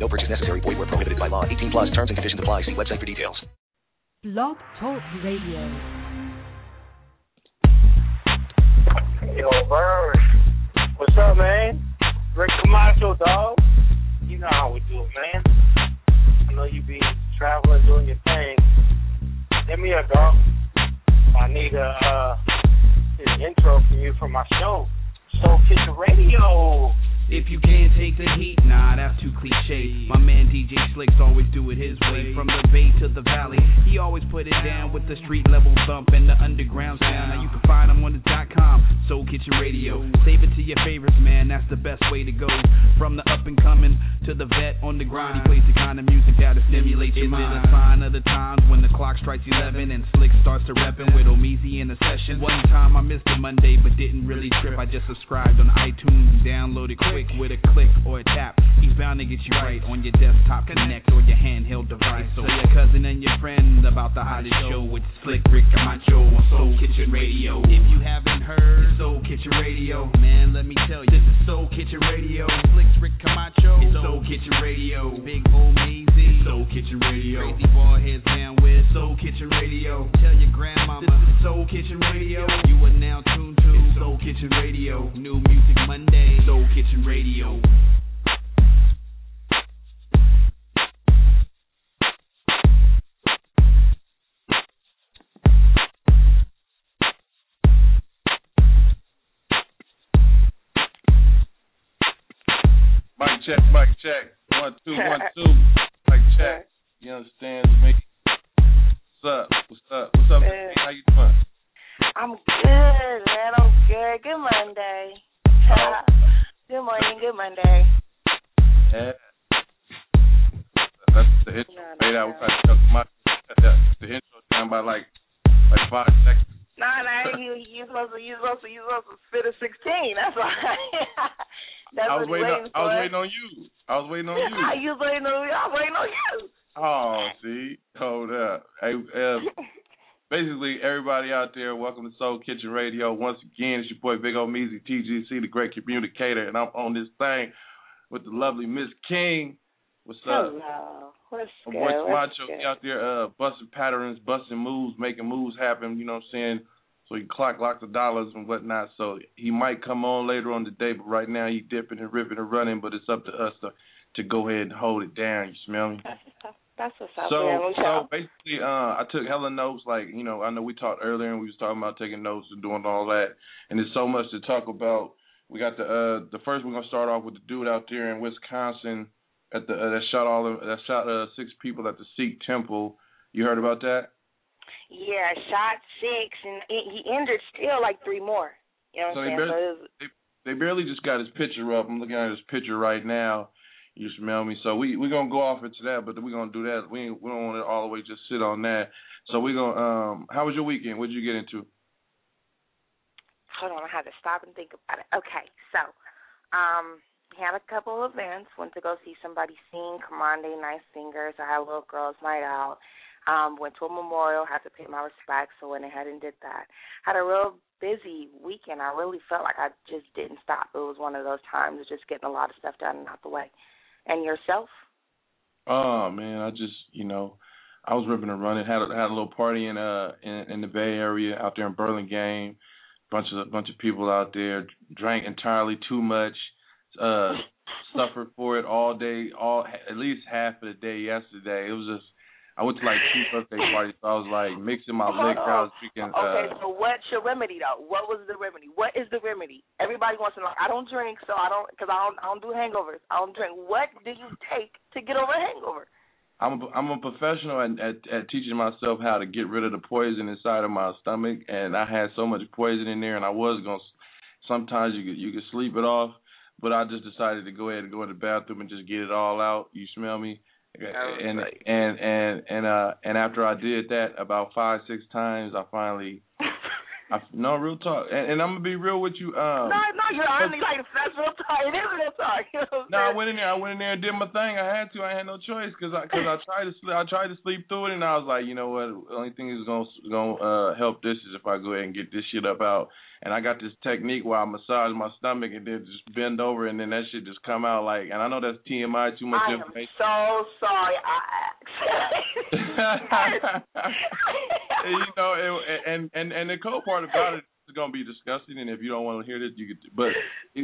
No purchase necessary. Void where prohibited by law. 18 plus terms and conditions apply. See website for details. Blog Talk Radio. Yo, Bird. What's up, man? Rick Camacho, dog. You know how we do it, man. I know you be traveling, doing your thing. Hit me up, dog. I need a uh, an intro from you for my show. Soul Kitchen Radio. If you can't take the heat, nah, that's too cliche. My man DJ Slicks always do it his way. From the bay to the valley, he always put it down with the street level thump and the underground sound. Now you can find him on the dot com, Soul Kitchen Radio. Save it to your favorites, man, that's the best way to go. From the up and coming to the vet on the grind, he plays the kind of music that'll stimulate your mind. Is it a sign of the times when the clock strikes 11 and Slick starts to reppin' with Omeezy in the session? One time I missed a Monday, but didn't really trip. I just subscribed on iTunes and downloaded quick with a click or a tap. He's bound to get you right on your desktop connect or your handheld device. So your cousin and your friend about the hottest show with Slick Rick Camacho on Soul Kitchen Radio. If you haven't heard Soul Kitchen Radio, man, let me tell you, this is Soul Kitchen Radio. Slick Rick Camacho, it's Soul Kitchen Radio. Big Omeezy, Soul Kitchen Radio. Crazy boy heads down with Soul Kitchen Radio. Tell your grandmama, this is Soul Kitchen Radio. You are now tuned to Soul Kitchen Radio. New music Monday, Soul Kitchen Radio. Mic check, mic check. One, two, one, two. Mic check. You understand me? What's up? What's up? What's up? Good. How you doing? I'm good, man. I'm good. Good Monday. Oh, good morning. Good Monday. Yeah. That's the intro. No, no, Made out. no. We tried to cut my, the intro down by like like five seconds. Nah, nah. You you supposed to you supposed to you supposed to spit a sixteen. That's why. That's I was he waiting. On, I was waiting on you. I was waiting on you. you was waiting on me. I was waiting on you. Oh, see, hold up. Hey, uh, basically, everybody out there, welcome to Soul Kitchen Radio. Once again, it's your boy Big Omeezy, TGC, the great communicator, and I'm on this thing with the lovely Miss King. What's up? Hello. What's good? boy What's good? out there uh, busting patterns, busting moves, making moves happen. You know what I'm saying? So he clock lots of dollars and whatnot. So he might come on later on today, but right now he dipping and ripping and running. But it's up to us to to go ahead and hold it down. You smell me? That's, what's up. So. So basically, uh, I took hella notes. Like, you know, I know we talked earlier, and we was talking about taking notes and doing all that. And there's so much to talk about. We got the uh, the first. We're gonna start off with the dude out there in Wisconsin at the uh, that shot all the, that shot uh, six people at the Sikh temple. You heard about that? Yeah, shot six, and he injured still like three more. You know what they I'm saying? barely- So was, They barely just got his picture up. I'm looking at his picture right now. You smell me? So we we're gonna go off into that, but we're gonna do that. We we don't want to all the way just sit on that. So we're gonna. Um, how was your weekend? What did you get into? hold on, I had to stop and think about it. Okay, so um had a couple events, went to go see somebody sing, Commande Nice Singers. I had a little girls' night out. Um, went to a memorial, had to pay my respects, so went ahead and did that. Had a real busy weekend. I really felt like I just didn't stop. It was one of those times of just getting a lot of stuff done and out the way. And yourself? Oh man, I just you know, I was ripping and running. Had a, had a little party in uh in, in the Bay Area out there in Burlingame. Bunch of bunch of people out there drank entirely too much. Uh, suffered for it all day, all at least half of the day yesterday. It was just I went to like two birthday parties, so I was like mixing my liquor. I was drinking. Okay, Uh, so what's your remedy though? What was the remedy? What is the remedy? Everybody wants to know. I don't drink, so I don't because I don't I don't do hangovers. I don't drink. What do you take to get over a hangover? I'm a, I'm a professional at, at at teaching myself how to get rid of the poison inside of my stomach, and I had so much poison in there, and I was gonna. Sometimes you could you could sleep it off, but I just decided to go ahead and go in the bathroom and just get it all out. You smell me? And and and and uh and after I did that about five six times, I finally. I, no real talk, and, and I'm gonna be real with you. Um, no, no, you're only like that's real talk. It is real talk. You know no, I went in there. I went in there and did my thing. I had to. I had no choice because I because I tried to sleep. I tried to sleep through it, and I was like, you know what? The only thing is gonna gonna uh, help this is if I go ahead and get this shit up out and I got this technique where I massage my stomach and then just bend over and then that shit just come out like. And I know that's TMI, too much I information. am so sorry. I you know, it, and and and the cool part about it is gonna be disgusting. And if you don't want to hear this, you could. But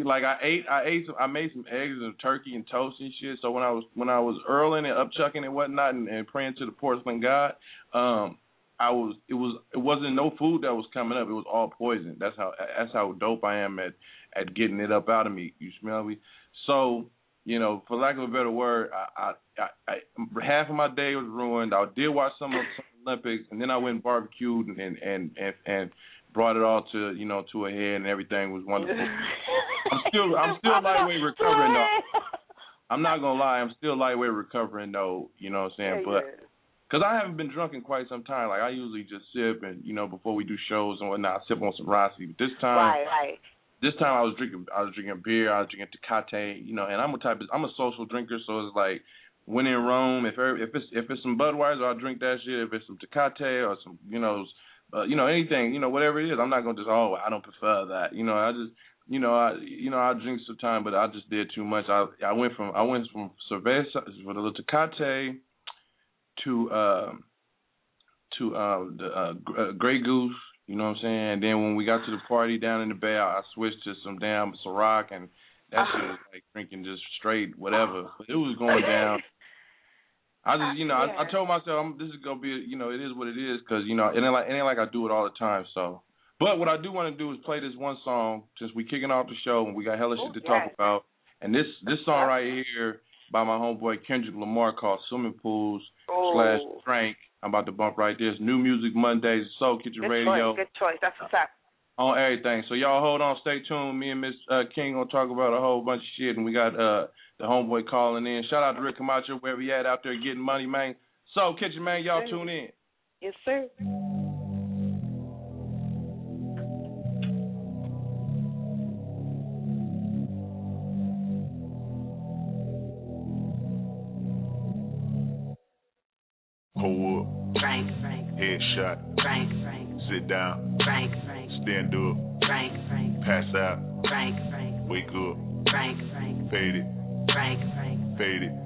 like I ate, I ate some, I made some eggs and turkey and toast and shit. So when I was when I was earling and upchucking and whatnot and, and praying to the porcelain god, um, I was it was it wasn't no food that was coming up. It was all poison. That's how that's how dope I am at at getting it up out of me. You smell me? So you know, for lack of a better word, I, I, I, I half of my day was ruined. I did watch some of some Olympics, and then I went and barbecued and and and and, brought it all to you know to a head, and everything was wonderful. I'm still I'm still lightweight recovering though. I'm not gonna lie, I'm still lightweight recovering though. You know what I'm saying? Yeah, but because I haven't been drunk in quite some time. Like I usually just sip and you know before we do shows and whatnot, I sip on some Rossi. But this time, right, right. This time I was drinking, I was drinking beer, I was drinking Tecate, you know, and I'm a type of, I'm a social drinker, so it's like when in Rome, if if it's if it's some Budweiser, I'll drink that shit. If it's some Tecate or some, you know, uh, you know anything, you know whatever it is, I'm not gonna just oh I don't prefer that, you know, I just you know, I you know I drink some time, but I just did too much. I I went from I went from cerveza with a little Tecate to uh, to uh, the uh, uh, Grey Goose. You know what I'm saying? And then when we got to the party down in the bay, I, I switched to some damn Ciroc, and that shit was like drinking just straight whatever. But it was going down. I just, you know, I, I told myself I'm, this is gonna be, you know, it is what it is, cause you know, it ain't like it ain't like I do it all the time. So, but what I do want to do is play this one song since we kicking off the show and we got hella shit to talk about. And this this song right here by my homeboy Kendrick Lamar called Swimming Pools oh. slash Frank. I'm about to bump right there. It's New Music Mondays, Soul Kitchen Good Radio. Choice. Good choice. That's what's up. On everything. So y'all hold on, stay tuned. Me and Miss uh, King gonna talk about a whole bunch of shit, and we got uh, the homeboy calling in. Shout out to Rick Camacho wherever he at out there getting money, man. Soul Kitchen, man. Y'all tune in. Yes, sir. Frank, Frank, Frank, Sit down. Frank, Frank, Stand up. Frank, Frank, Pass out. Frank, Frank, Wake up. Frank, Frank, Fade it. Frank, Frank, Fade it.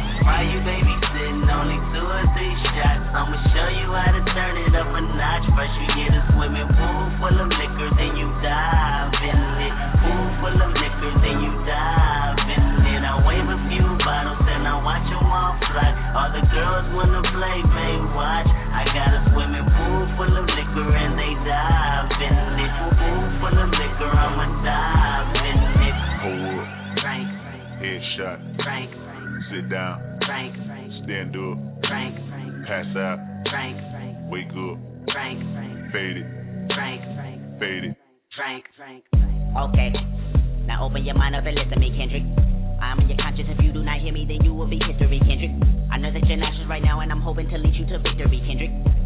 Why you babysitting? Only two or three shots. I'ma show you how to turn it up a notch. First you get a swimming pool full of liquor, then you dive in it. Pool full of liquor, then you dive in it. I wave a few bottles, then I watch them all fly. All the girls wanna play, they watch. I got a swimming pool full of liquor, and they dive in it. Pool full of liquor, I'ma dive in it. Hold up. Frank, Headshot. Frank, Sit down. Frank, Frank, Stand up. Frank, Frank, Pass out. Frank, Frank, Wake up. Frank, Frank, Fade it. Frank, Frank, Fade it. Frank, Frank. Okay. Now open your mind up and listen to me, Kendrick. I'm in your conscience. If you do not hear me, then you will be history, Kendrick. I know that you're nauseous right now, and I'm hoping to lead you to victory, Kendrick.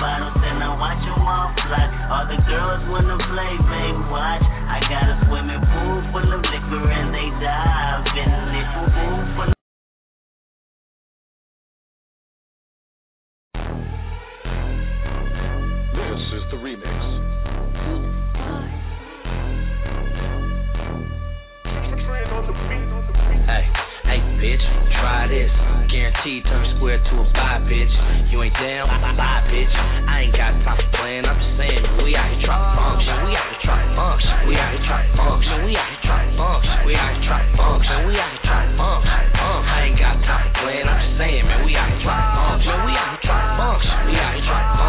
bottles and I watch them all fly. All the girls wanna play, watch. I got a swimming pool full of liquor and they dive in. Pool full of This is the remix. Hey. Guaranteed turn square to a five, bitch. You ain't down, bye, bitch. I ain't got time for playing. I'm just saying, we out here to function. We out here to function. We out here to function. We out here to function. We out here to function. We out here to function. I ain't got time for playing. I'm just saying, man, we out here to function. We out here to function. We out here to function.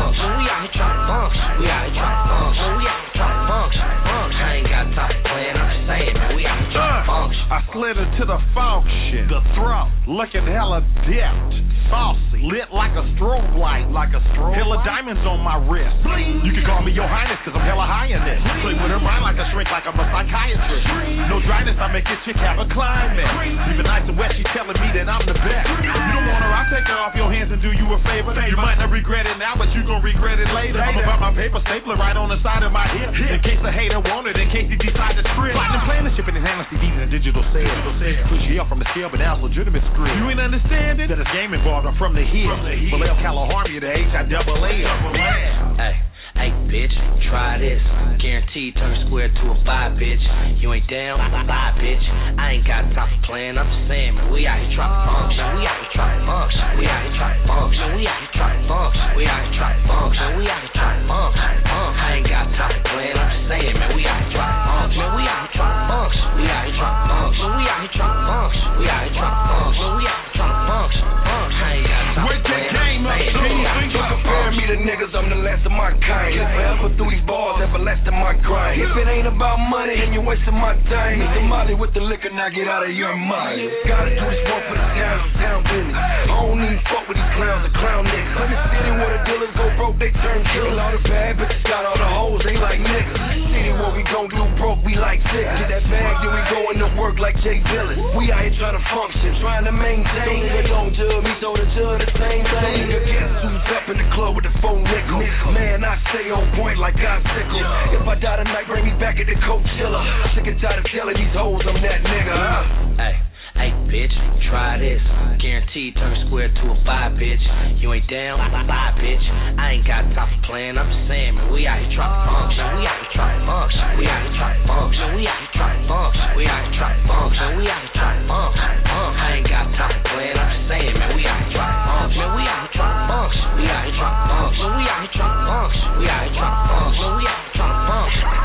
I slid into the function, the throat, looking hella dipped, saucy, lit like a strobe light, like a strobe Hella diamonds on my wrist. You can call me your highness, cause I'm hella high in this. Play with her mind like a shrink, like I'm a psychiatrist. No dryness, I make this chick have a climax. Even nice and wet, she's telling me that I'm the best. If you don't want her, I'll take her off your hands and do you a favor. You might not regret it now, but you gon' regret it later. I'm about my paper stapler right on the side of my hip. In case the hater want it, in case he decide to trip. And planning, shipping and handling CDs and digital sales. Push you up from the scale, but now it's legitimate script. You ain't understanding that it's game involved. I'm from the hill. Vallejo, California, the H I double A. Hey, hey, bitch, try this. Guaranteed turn square to a five, bitch. You ain't down, bye, bitch. I ain't got time for playing. I'm just saying, man, we out here trying to function. We out here trying to function. We out here trying to function. My grind. If it ain't about money, then you're wasting my time. The molly with the liquor, now get out of your mind. Gotta do this one for the town, town business. I don't even fuck with these clowns, the clown niggas. In the where the dealers go broke, they turn killers. All the bad bitches got all the hoes, they like niggas. Where we gon' do broke, we like sick. Get that bag, then we going to work like Jay Dillon. We out here trying to function, trying to maintain. Nigga don't judge me, so the judge the same thing. Nigga guess who's up in the club with the phone nickel. Man, I stay on point like I sickle. If I die tonight, bring me back at the Coachella. Sick and tired of telling these hoes I'm that nigga. Hey, hey, bitch, try this. Guaranteed turn square to a five, bitch. You ain't down, bye, bitch. I ain't got time for playing. I'm just saying, man, we out here trying to function. We out here trying to function. We out here trying to function. We out here trying to function. We out here trying to function. We out here trying to function. I ain't got time for playing. I'm just saying, man, we out here trying to function. We out here trying to function. We out here trying to function. We out here trying to function. We out here trying to function. We out here trying to function.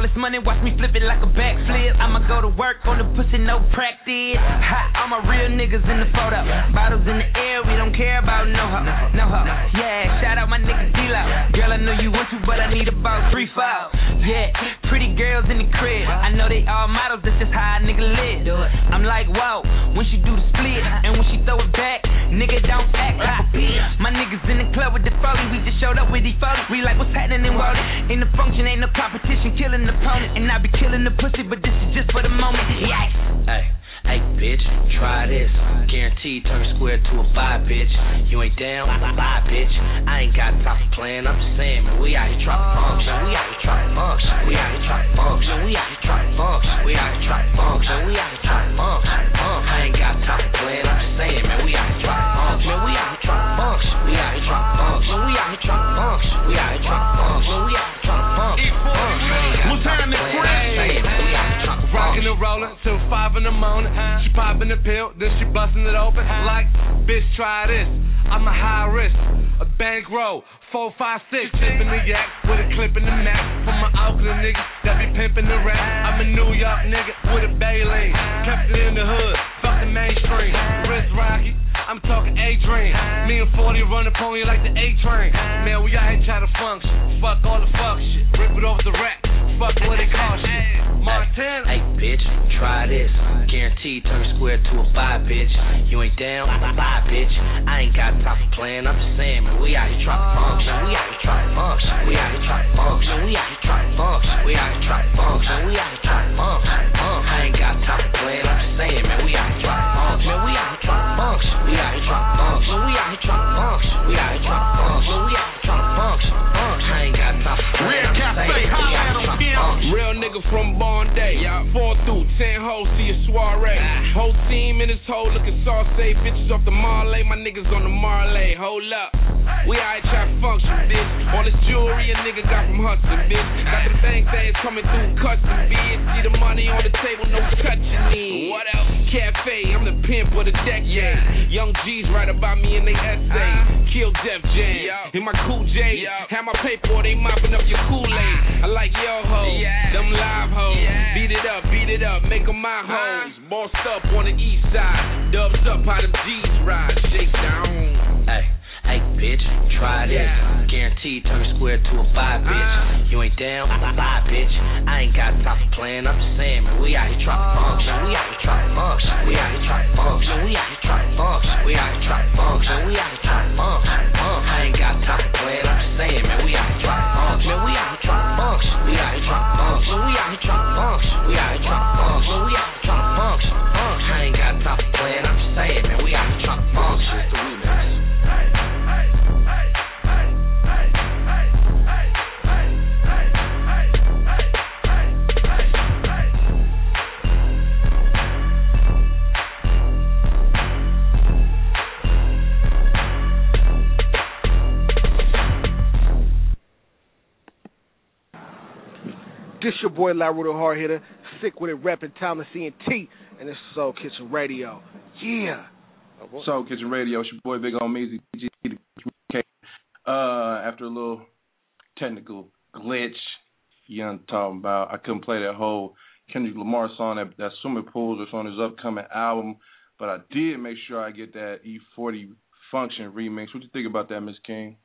All this money, watch me flip it like a backflip. I'ma go to work on the pussy, no practice. Hot, all my real niggas in the photo. Bottles in the air, we don't care about no hoe, no hoe. Yeah, shout out my nigga D-Lo. Girl, I know you want to, but I need about three, five. Yeah, pretty girls in the crib. I know they all models, that's just how a nigga live. I'm like, whoa, when she do the split, and when she throw it back, nigga don't act bitch. My niggas in the club with the foley, we just showed up with these photos. We like, what's happening in Wally? In the function, ain't no competition, killing the opponent. And I be killing the pussy, but this is just for the moment. Yikes. Hey, hey, bitch, try this. Guaranteed turn square to a five, bitch. You ain't down, bye, bitch. I ain't got time for playing. I'm just saying, man, we out here trying to function. We out here trying to function. We out here trying to function. We out here trying to function. We out here trying to function. We out here trying to function. I ain't got time for playing. I'm just saying, man, we out here trying to function. We out here trying to function. We out here trying to function. We out here trying to function. We out here trying to function. We out here trying to function. Time is Rockin' and rollin' till five in the morning. She poppin' the pill, then she bustin' it open. Like, bitch, try this. I'm a high risk, a bankroll. Four, five, six, tipping the yak with a clip in the map. For my Oakland niggas that be pimping the rap. I'm a New York nigga with a Bailey. Kept it in the hood, fuck the mainstream. Wrist rocky, I'm talking A-Dream. Me and 40 running pony like the A-Train. Man, we out here trying to function. Fuck all the fuck shit. Rip it off the rack. Fuck what it cost shit. Montana. Hey, bitch, try this. Guaranteed turn square to a five, bitch. You ain't down, bye, bitch. I ain't got time for playing. I'm just saying, man, we out here trying to uh, function. We out here to function. We out here trying to function. We out here trying to function. We out here trying to function. We out here trying function. I ain't got time for playing. I'm just saying, man, we out here trying to function. We out here trying to function. We out here trying to function. We out here trying to function. We out here trying to function. We out here trying to function. I ain't got time for playing. I'm just saying, we out here trying to function. Real nigga from Born Day. Fall through Ten hoes to your soiree. Ah. Whole team in this hole looking saucy. Bitches off the Marley, my niggas on the Marley. Hold up. We out here trying to function, bitch. All this jewelry a nigga got from hustling, bitch. Got them bang things coming through custom, bitch. See the money on the table, no touching it. What else? The pimp of the decade. Young G's write about me in they essay. Uh-huh. Kill Def Jam. In my cool J. Have my paper, they mopping up your Kool-Aid. Uh-huh. I like yo ho, them live hoes. Beat it up, beat it up, make 'em my uh-huh. hoes. Bossed up on the east side. Dubs up how them G's ride. Shake down. Hey, hey, bitch, try this. Guaranteed turn a square to a five, bitch. You ain't down, bye, bitch. I ain't got time for playing. I'm just saying, man, we out here trying to function. We out here trying to function. We out here trying to function. We out here trying to function. We out here trying to function. We out here trying to function. I ain't got time for playing. I'm just saying, man, we out here trying to function. We out here trying to function. We out here trying to function. We out here trying to function. We out here trying to function. This your boy Larry the Hard Hitter, sick with it, rapping Thomas C and T, and this is Soul Kitchen Radio. Yeah. Soul Kitchen Radio, it's your boy Big Omeezy, PG. Uh, after a little technical glitch, you know what I'm talking about. I couldn't play that whole Kendrick Lamar song that, that Swimming Pools that's on his upcoming album, but I did make sure I get that E40 Function remix. What do you think about that, Miss King?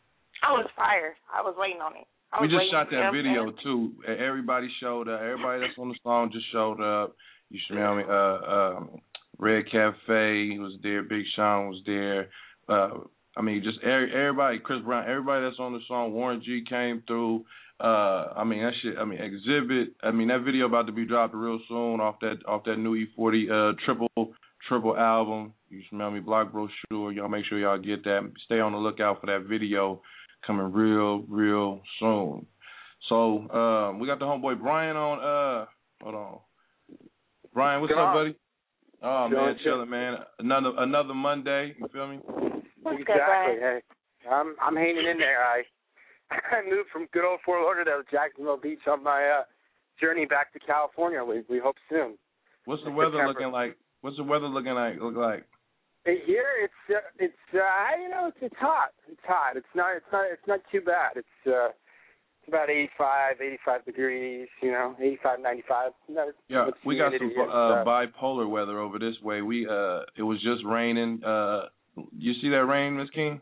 I was fired. I was waiting on it. We just shot that video to- too. Everybody showed up. Everybody that's on the song just showed up. You smell me? Uh, um, Red Cafe was there. Big Sean was there. Uh, I mean, just every, everybody. Chris Brown. Everybody that's on the song. Warren G came through. Uh, I mean that shit. I mean Xzibit. I mean that video about to be dropped real soon off that off that new E40 uh triple triple album. You smell me? Block brochure. Y'all make sure y'all get that. Stay on the lookout for that video coming real real soon. So um, we got the homeboy Brian on. Uh, hold on, Brian, what's Good up, on. buddy? Oh Chilling, man, chilling, man. Another another Monday. You feel me? exactly. Hey, I'm I'm hanging in there. I I moved from good old Fort Lauderdale to Jacksonville Beach on my uh, journey back to California. We we hope soon. What's the weather September. looking like? What's the weather looking like? Look like? Here it's uh, it's uh, you know it's it's hot. It's hot. It's not it's not it's not too bad. It's uh it's about 85, 85 degrees. You know, 85, 95. Not, Yeah, we got some uh, bipolar weather over this way. We uh, it was just raining. Uh, you see that rain, Miss King?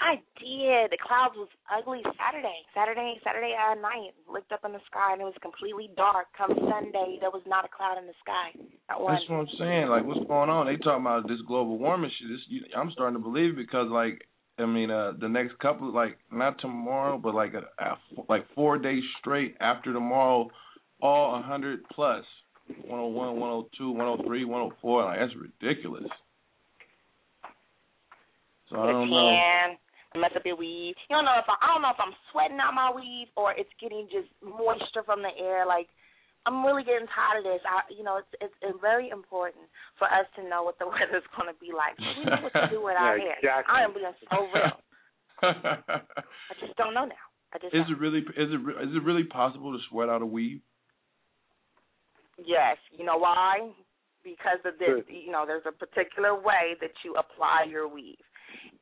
I did. The clouds was ugly Saturday. Saturday, Saturday at night. Looked up in the sky and it was completely dark. Come Sunday, there was not a cloud in the sky. Not one. That's what I'm saying. Like, what's going on? They talking about this global warming shit. This, you, I'm starting to believe because, like, I mean, uh, the next couple, like, not tomorrow, but like, a, a, like four days straight after tomorrow, all 100 plus, 101, 102, 103, 104. Like, that's ridiculous. So I don't know. Tan, mess up your weave. You don't know if I, I don't know if I'm sweating out my weave or it's getting just moisture from the air. Like I'm really getting tired of this. I, you know, it's, it's it's very important for us to know what the weather's going to be like. We know what to do with our Yeah, hair. exactly. I am being so real. I just don't know now. I just is it really is it re- is it really possible to sweat out a weave? Yes. You know why? Because of this, you know, there's a particular way that you apply your weave.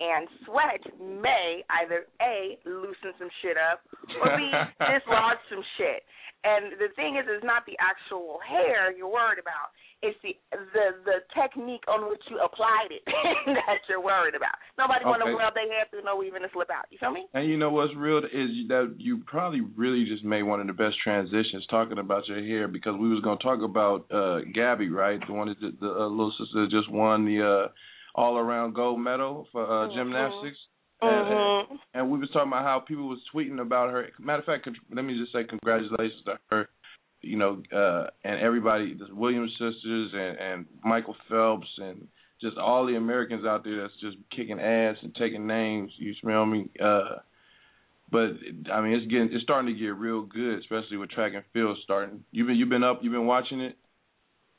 And sweat may either A, loosen some shit up, or B, dislodge some shit. And the thing is, it's not the actual hair you're worried about. It's the the the technique on which you applied it that you're worried about. Nobody want to Okay. rub their hair through no and it slip out. You feel me? And you know what's real is that you probably really just made one of the best transitions talking about your hair because we was gonna talk about uh Gabby, right? The one that the, the uh, little sister just won the uh all around gold medal for uh gymnastics. Mm-hmm. And, and we was talking about how people was tweeting about her. Matter of fact, con- let me just say congratulations to her. You know, uh, and everybody, the Williams sisters and, and Michael Phelps and just all the Americans out there that's just kicking ass and taking names. You smell me? Uh, but I mean, it's getting, it's starting to get real good, especially with track and field starting. You've been, you've been up, you've been watching it.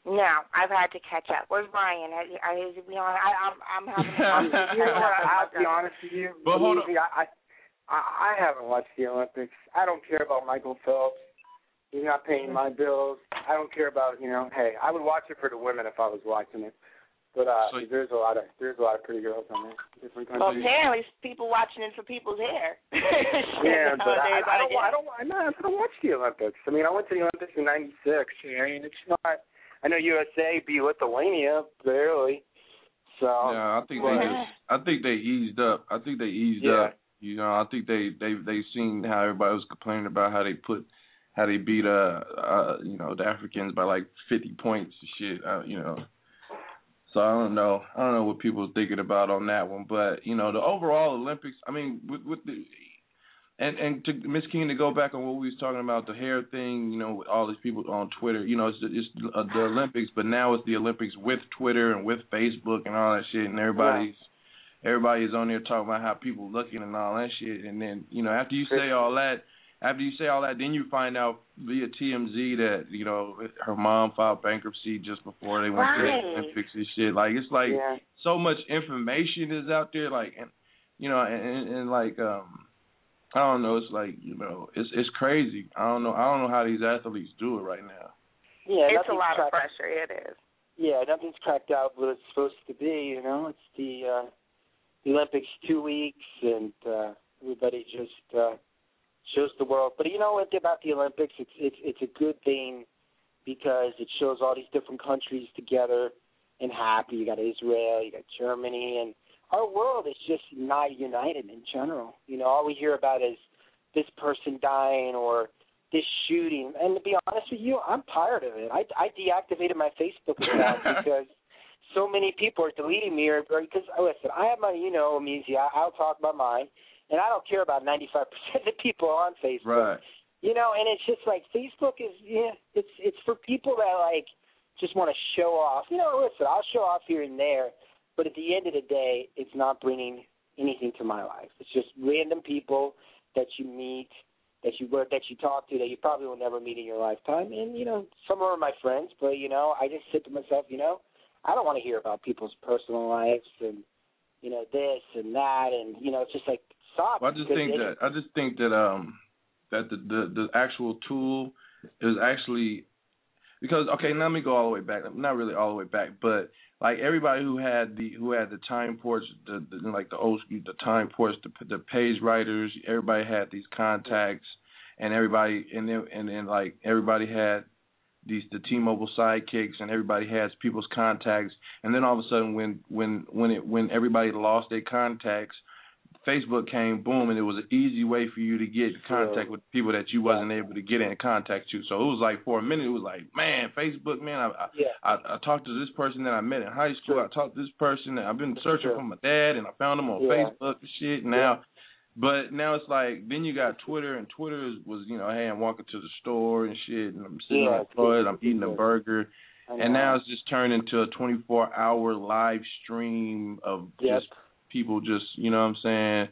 No, I've had to catch up. Where's Brian? I, I, to be honest, I, I'm, I'm having. I'm, you know what? I have to be honest with you. But hold Easy, I, I, I haven't watched the Olympics. I don't care about Michael Phelps. He's not paying my bills. I don't care about you know. Hey, I would watch it for the women if I was watching it. But uh, So- there's a lot of there's a lot of pretty girls on there, different Well, countries. apparently, people watching it for people's hair. Yeah, but I, Nowadays, I don't. guess. I don't. I'm not. I don't watch the Olympics. I mean, I went to the Olympics in '96. I mean, it's not. I know USA beat Lithuania barely. So Yeah, I think they just, I think they eased up. I think they eased Yeah. up. You know, I think they they they seen how everybody was complaining about how they put how they beat uh uh you know the Africans by like fifty points and shit. Uh, you know, so I don't know. I don't know what people are thinking about on that one, but you know the overall Olympics. I mean, with with the and and to Miss King to go back on what we was talking about the hair thing, you know, with all these people on Twitter, you know, it's the, it's uh, the Olympics, but now it's the Olympics with Twitter and with Facebook and all that shit, and everybody's everybody's on there talking about how people looking and all that shit, and then you know after you say all that, after you say all that, then you find out via TMZ that you know her mom filed bankruptcy just before they went to Right. the Olympics and shit. Like it's like Yeah. so much information is out there, like and you know, and, and, and like um I don't know, it's like, you know, it's it's crazy. I don't know I don't know how these athletes do it right now. Yeah, it's a nothing's lot of cracked- pressure. It is. Yeah, nothing's cracked out what it's supposed to be. You know, it's the uh, the Olympics two weeks, and uh, everybody just uh, shows the world. But you know what about the Olympics? It's it's it's a good thing because it shows all these different countries together and happy. You got Israel, you got Germany, and our world is just not united in general. You know, all we hear about is this person dying or this shooting. And to be honest with you, I'm tired of it. I I deactivated my Facebook account because so many people are deleting me or because oh, listen, I have my you know me. I, I'll talk about mine, and I don't care about 95% of the people on Facebook. Right. You know, and it's just like Facebook is yeah, it's it's for people that like just want to show off. You know, listen, I'll show off here and there, but at the end of the day, it's not bringing anything to my life. It's just random people that you meet, that you work, that you talk to, that you probably will never meet in your lifetime. And you know, some are my friends, but you know, I just said to myself, you know, I don't want to hear about people's personal lives and you know this and that, and you know, it's just like stop. Well, I just think that I just think that um that the the, the actual tool is actually because okay, now let me go all the way back. Not really all the way back, but like everybody who had the who had the time ports, the, the like the old the time ports, the the page writers, everybody had these contacts, and everybody and then and then like everybody had these the T-Mobile sidekicks, and everybody has people's contacts, and then all of a sudden when when when it when everybody lost their contacts. Facebook came, boom, and it was an easy way for you to get in contact with people that you wasn't able to get in contact to. So it was like for a minute, it was like, man, Facebook, man, I I, Yeah. I, I talked to this person that I met in high school. I talked to this person, and I've been searching for my dad, and I found him on Yeah. Facebook and shit. Now, but now it's like then you got Twitter, and Twitter was you know, hey, I'm walking to the store and shit, and I'm sitting Yeah, on the toilet, I'm eating a burger. And now it's just turned into a 24 hour live stream of Yep. just people just, you know what I'm saying?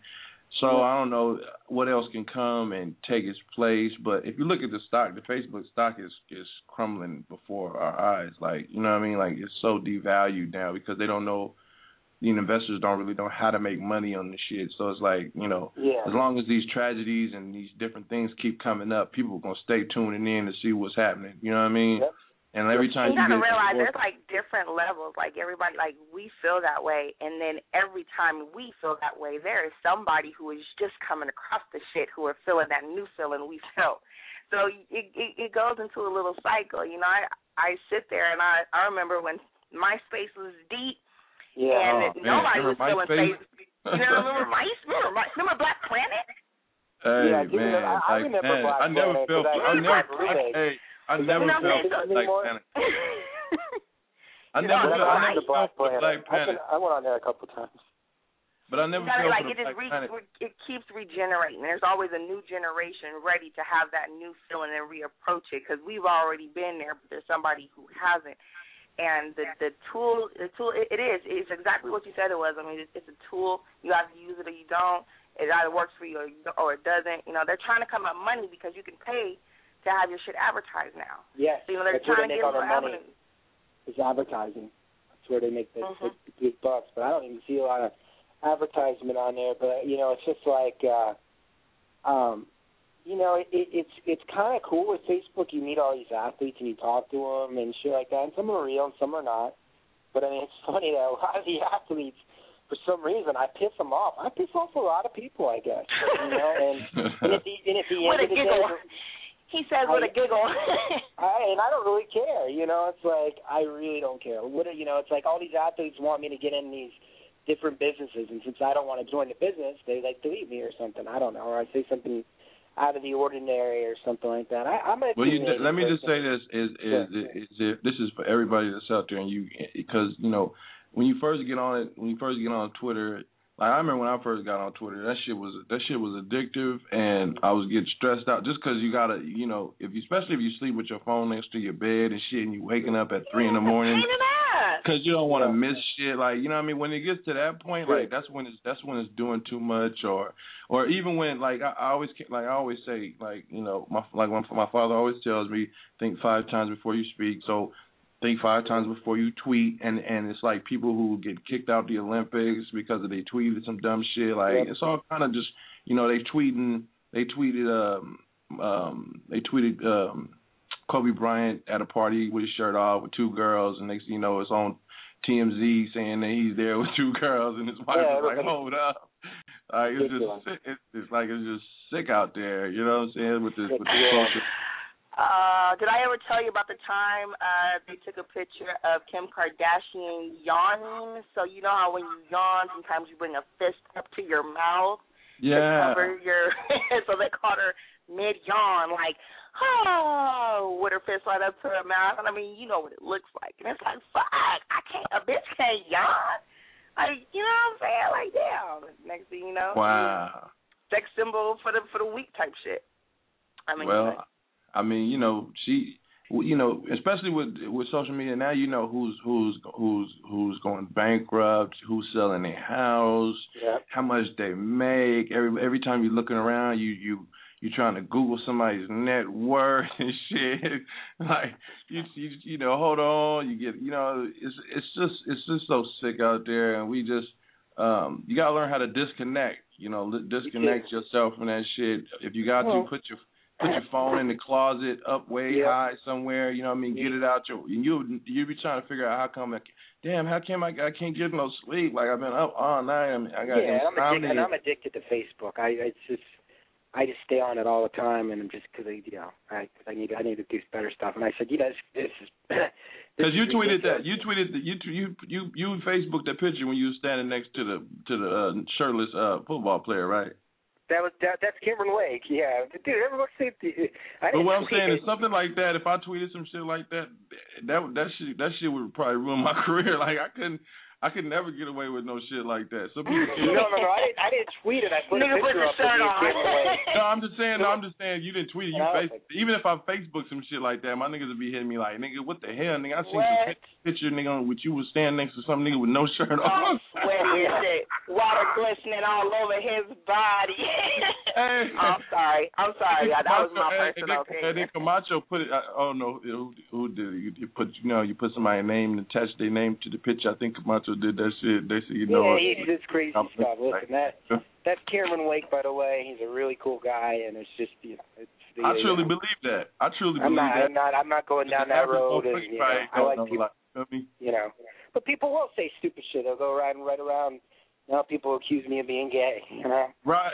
So. I don't know what else can come and take its place, but if you look at the stock, the Facebook stock is is crumbling before our eyes. Like, you know what I mean? Like it's so devalued now because they don't know the investors don't really know how to make money on this shit. So it's like, you know, Yeah. as long as these tragedies and these different things keep coming up, people are gonna stay tuning in to see what's happening. You know what I mean? Yep. And every time you you, gotta get realize more- there's like different levels. Like everybody, like we feel that way, and then every time we feel that way, there is somebody who is just coming across the shit who are feeling that new feeling we felt. So it it, it goes into a little cycle. You know, I I sit there and I I remember when MySpace was deep, Yeah. and Oh, man, nobody was feeling MySpace? face. You know, remember MySpace? Remember, My- remember Black Planet? Hey Yeah, give man, I- I like remember man, Black I never Planet, felt 'cause I I never Black Remake. hey, I never felt like anymore? Planet. I never felt I I remember never felt for Planet. I've Planet. been- I went on there a couple times. But I never felt like for it just re- Planet. re- it keeps regenerating. There's always a new generation ready to have that new feeling and reapproach it because we've already been there, but there's somebody who hasn't. And the the tool, the tool, it, it is. It's exactly what you said it was. I mean, it's, it's a tool. You have to use it or you don't. It either works for you or you or it doesn't. You know, they're trying to come up money because you can pay to have your shit advertised now. Yes. So, you know, they're that's where they to make give all their money. avenues. is advertising. That's where they make the, Mhm. the, the big bucks. But I don't even see a lot of advertisement on there. But you know, it's just like, uh, um, you know, it, it, it's it's kind of cool with Facebook. You meet all these athletes and you talk to them and shit like that. And some are real and some are not. But I mean, it's funny that a lot of the athletes, for some reason, I piss them off. I piss off a lot of people, I guess. You know, and and at the and at the end a of the day. He says with a giggle. I, and I don't really care. You know, it's like I really don't care. What you know, it's like all these athletes want me to get in these different businesses, and since I don't want to join the business, they like delete me or something. I don't know, or I say something out of the ordinary or something like that. I, I'm a Well, you opinionated let me just say this is is, is, is if this is for everybody that's out there, and you because you know when you first get on it, when you first get on Twitter, like I remember when I first got on Twitter, that shit was that shit was addictive, and I was getting stressed out just because you gotta, you know, if you especially if you sleep with your phone next to your bed and shit, and you waking up at three in the morning. Cause you don't want to miss shit, like you know what I mean. When it gets to that point, like that's when it's that's when it's doing too much, or or even when like I, I always like I always say like you know my like my, my father always tells me think five times before you speak. So think five times before you tweet, and and it's like people who get kicked out the Olympics because of they tweeted some dumb shit. Like Yep. it's all kind of just you know they tweeting they tweeted um um they tweeted um Kobe Bryant at a party with his shirt off with two girls, and next thing you know, it's on TMZ saying that he's there with two girls, and his wife Yeah, is like, "Hold up!" Like it's just. It's, it's like it's just sick out there. You know what I'm saying? With this, with the Yeah. social. Uh, did I ever tell you about the time uh they took a picture of Kim Kardashian yawning? So you know how when you yawn, sometimes you bring a fist up to your mouth to cover your. so they caught her mid yawn, like oh, with her fist right up to her mouth. And I mean, you know what it looks like, and it's like fuck, I can't. A bitch can't yawn. Like you know what I'm saying? Like damn. Next thing you know, Wow. sex symbol for the for the week type shit. I mean, well, I mean, you know, she, you know, especially with with social media now, you know who's who's who's who's going bankrupt, who's selling their house, Yep. how much they make. Every every time you're looking around, you you you trying to Google somebody's net worth and shit. like you, you you know, hold on, you get you know, it's it's just it's just so sick out there, and we just um you gotta learn how to disconnect. You know, disconnect yourself from that shit. If you got to, put your put your phone in the closet up way Yeah. high somewhere. You know what I mean? Get it out your. And you you be trying to figure out how come. I, damn, how come I, I can't get no sleep? Like I've been up all night. I mean, I got yeah, I'm addicted, and I'm addicted to Facebook. I it's just I just stay on it all the time, and I'm just because I you know I I need I need to do better stuff. And I said, you know, this, this is Because you tweeted ridiculous. that you tweeted that you you you you Facebooked that picture when you were standing next to the to the uh, shirtless uh, football player, right? That was that. That's Cameron Wake. Yeah, dude. Everyone say I But what I'm saying it. is something like that. If I tweeted some shit like that, that that shit that shit would probably ruin my career. Like I couldn't I could never get away with no shit like that. Some people no, no, no. I didn't. I didn't tweet it. I put Nigga a put picture the up shirt of me on. and Cameron Wake. No, I'm just saying. No, I'm just saying. You didn't tweet it. You No. face, even if I Facebook some shit like that, my niggas would be hitting me like, nigga, what the hell, nigga? I seen What? some pic- picture, nigga, with you was standing next to some nigga with no shirt on. Sweat and shit, water glistening all over his body. Hey. I'm sorry. I'm sorry. y'all. That was my Camacho, personal and then, and then. Camacho put it. I, I don't know who, who did it. You, you put, you know, you put somebody's name and attach their name to the picture. I think Camacho did that shit. They said, you know, yeah, he's just crazy I'm- stuff. Listen, that that's Cameron Wake, by the way. He's a really cool guy, and it's just you know, it's the. I uh, truly you know, believe that. I truly I'm believe not. that. I'm not. I'm not going down that road. And, you know, I like people. Feel? You know, but people will say stupid shit. They'll go around right around. Now people accuse me of being gay. You know. Right.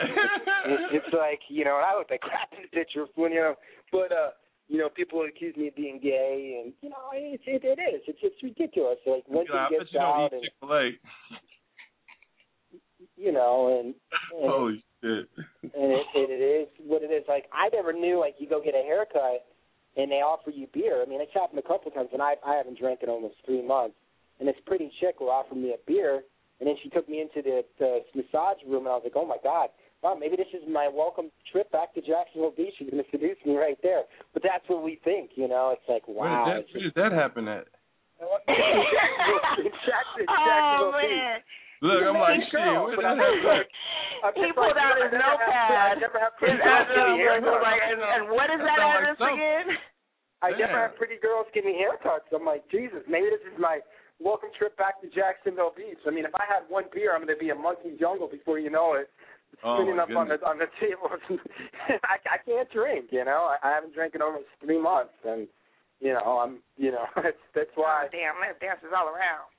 it's, it's like you know, I look like crap in the picture, when you know, but uh, you know, people accuse me of being gay, and you know, it it, it is. It's it's ridiculous. Like once Yeah, it gets you out, and you know, and and, Holy shit. and it, it, it is what it is. Like I never knew. Like you go get a haircut, and they offer you beer. I mean, it's happened a couple of times, and I I haven't drank in almost three months. And this pretty chick will offer me a beer, and then she took me into the, the massage room, and I was like, oh my god. Wow, maybe this is my welcome trip back to Jacksonville Beach. She's going to seduce me right there. But that's what we think, you know. It's like, wow. Where did that, oh, where did that happen at? It's Jackson, Oh Jacksonville man. Look, I'm like, Nice shit, girl, where did I'm that happen? He pulled like, out his never have- notepad. I never have His pretty address girls like, and, and what is that That sound like address again? I never have pretty girls give me haircuts. I'm like, Jesus, maybe this is my welcome trip back to Jacksonville Beach. I mean, if I had one beer, I'm going to be a monkey jungle before you know it. Oh, Spinning my up on the on the table. I, I can't drink. You know, I, I haven't drank in almost three months, and you know, I'm you know, that's that's why. Oh, damn, that dances all around.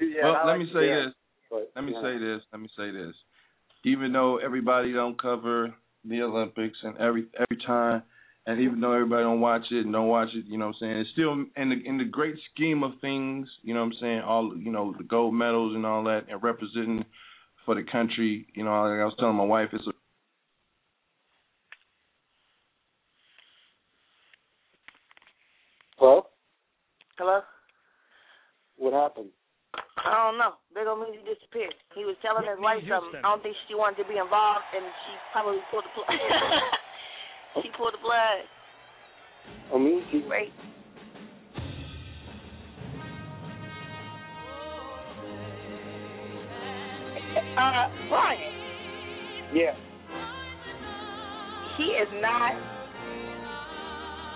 Yeah, well, let like me say dance, this. but, Let me you know. say this. Let me say this. Even though everybody don't cover the Olympics and every every time, and even though everybody don't watch it and don't watch it, you know what I'm saying, it's still in the in the great scheme of things, you know what I'm saying, all you know, the gold medals and all that and representing for the country, you know, like I was telling my wife it's a Hello. Hello? What happened? I don't know. Big Omeezy disappeared. He was telling his wife something. I don't think she wanted to be involved, and she probably pulled the plug. she pulled the blood. Oh, me? She, Wait. Uh, Brian, Yeah. he is not.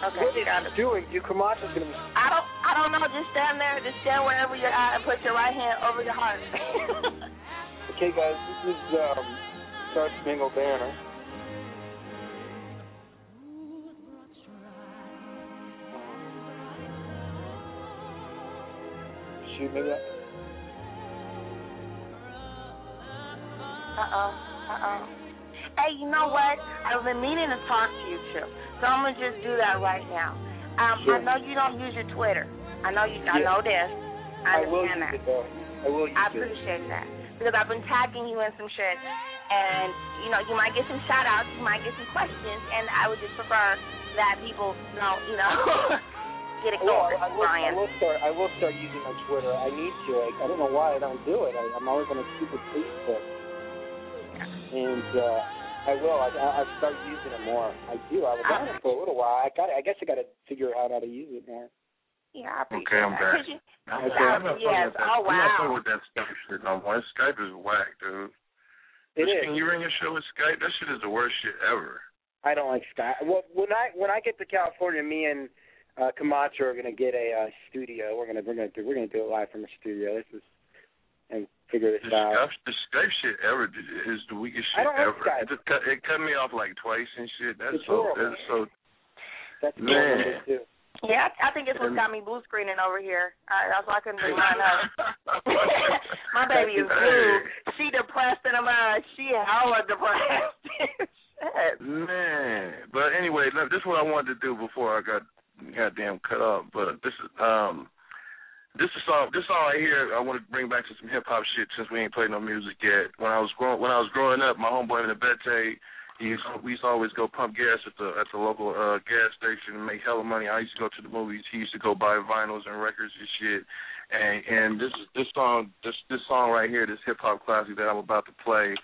Okay, What he it. doing? You Camacho's gonna. I don't. I don't know. Just stand there. Just stand wherever you're at, and put your right hand over your heart. Okay, guys, this is um, Star Spangled Banner. Shoot me that. Uh oh. Uh oh. Hey, you know what? I've been meaning to talk to you too, so I'm gonna just do that right now. Um, Sure. I know you don't use your Twitter. I know you. I know this. I I will understand that. it. I will use I it. appreciate that because I've been tagging you in some shit, and you know you might get some shout outs, you might get some questions, and I would just prefer that people don't, you know, get I will, ignored, I, will, I will start. I will start using my Twitter. I need to. I, I don't know why I don't do it. I, I'm always on a stupid Facebook, and uh, I will. I, I, I've using it more. I do. I was on it for a little while. I got. I guess I got to figure out how to use it more. Yeah, I appreciate Okay, I'm that. back. 'Cause you- I'm Okay. not Yes. with that. Oh, I'm not wow. with that Skype shit no more. Skype is whack, dude. It is. Can you ring your show with Skype? That shit is the worst shit ever. I don't like Sky. Well, when I when I get to California, me and uh, Camacho are gonna get a uh, studio. We're gonna we're gonna do we're gonna do it live from a studio. This is and figure this The out. Skype, the Skype shit ever is the weakest I shit don't like ever. Skype. It cut, it cut me off like twice and shit. That's It's so horrible. that's so That's Man. what Yeah, I, I think it's what's got me blue screening over here. Uh, that's why I couldn't bring mine up. My baby is blue. She depressed in a mug. She hella depressed. Shit. Man, but anyway, look, this is what I wanted to do before I got goddamn cut off. But this is um, this is song. This song right here, I want to bring back to some hip hop shit since we ain't played no music yet. When I was growing, when I was growing up, my homeboy in the Bete, he used, we used to always go pump gas at the at the local uh gas station and make hella money. I used to go to the movies. He used to go buy vinyls and records and shit. And and this this song this this song right here, this hip hop classic that I'm about to play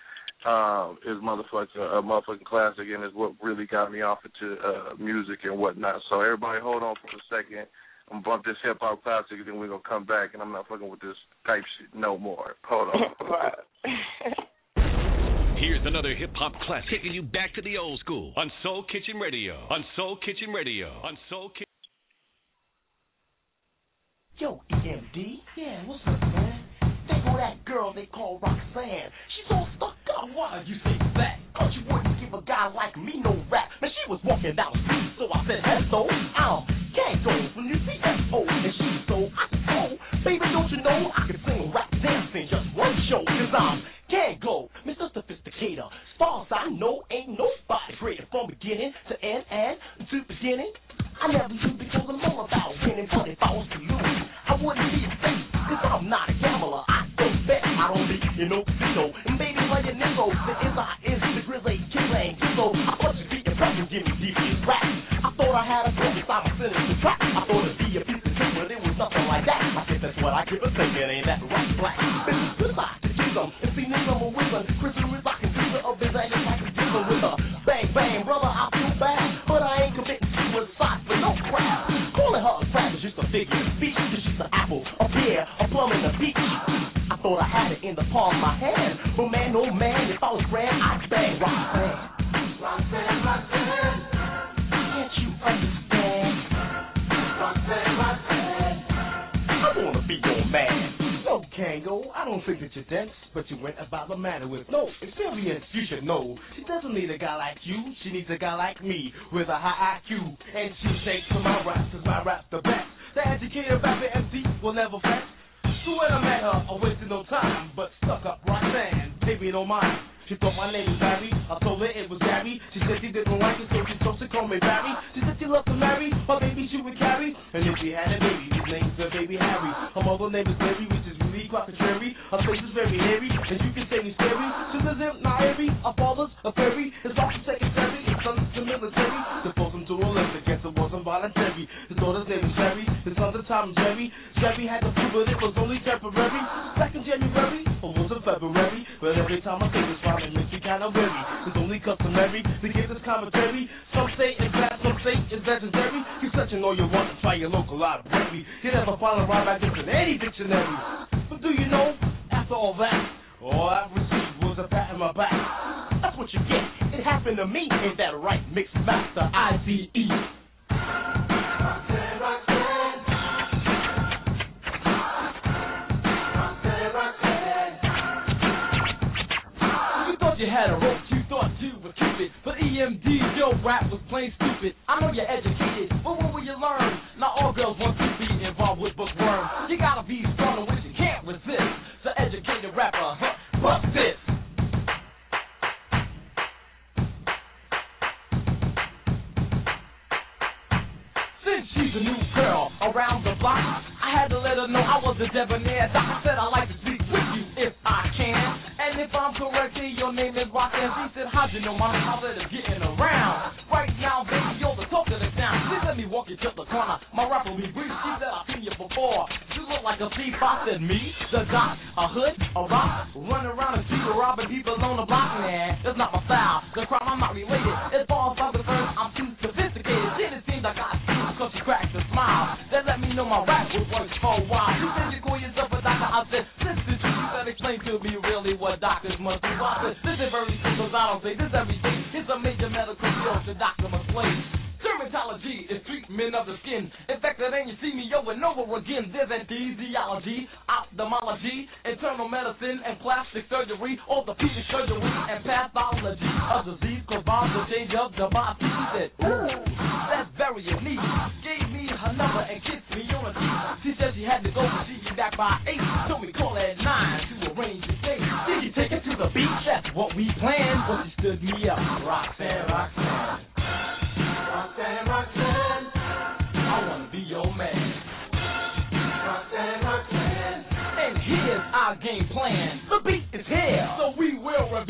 um, is motherfucking a motherfucking classic, and is what really got me off into uh, music and whatnot. So everybody, hold on for a second. I'm gonna bump this hip hop classic, and then we're gonna come back, and I'm not fucking with this type shit no more. Hold on. Here's another hip hop classic taking you back to the old school on Soul Kitchen Radio. On Soul Kitchen Radio. On Soul Kitchen. Yo, EMD. Yeah, what's up, man? There go that girl they call Roxanne. She's all stuck Why you say that? Cause you wouldn't give a guy like me no rap. Man, she was walking down the street, so I said, hello, I'm Kangol from UTFO. And she's so, I oh, baby, don't you know I can sing rap dance in just one show? Cause I'm Kangol, Mr. Sophisticator. Stars I know ain't nobody greater from beginning to end and to beginning. I never knew because I'm all about winning, but if I was to lose, I wouldn't be a face, cause I'm not a gambler. I don't bet, I don't be, you know, so. And like the is I is the grizzly killing. So I thought you'd be your back and give me deep rap. I thought I had a goal beside my sinister track. I thought it'd be a piece of shit, but it was nothing like that. I guess that's what I a think, it ain't that right black.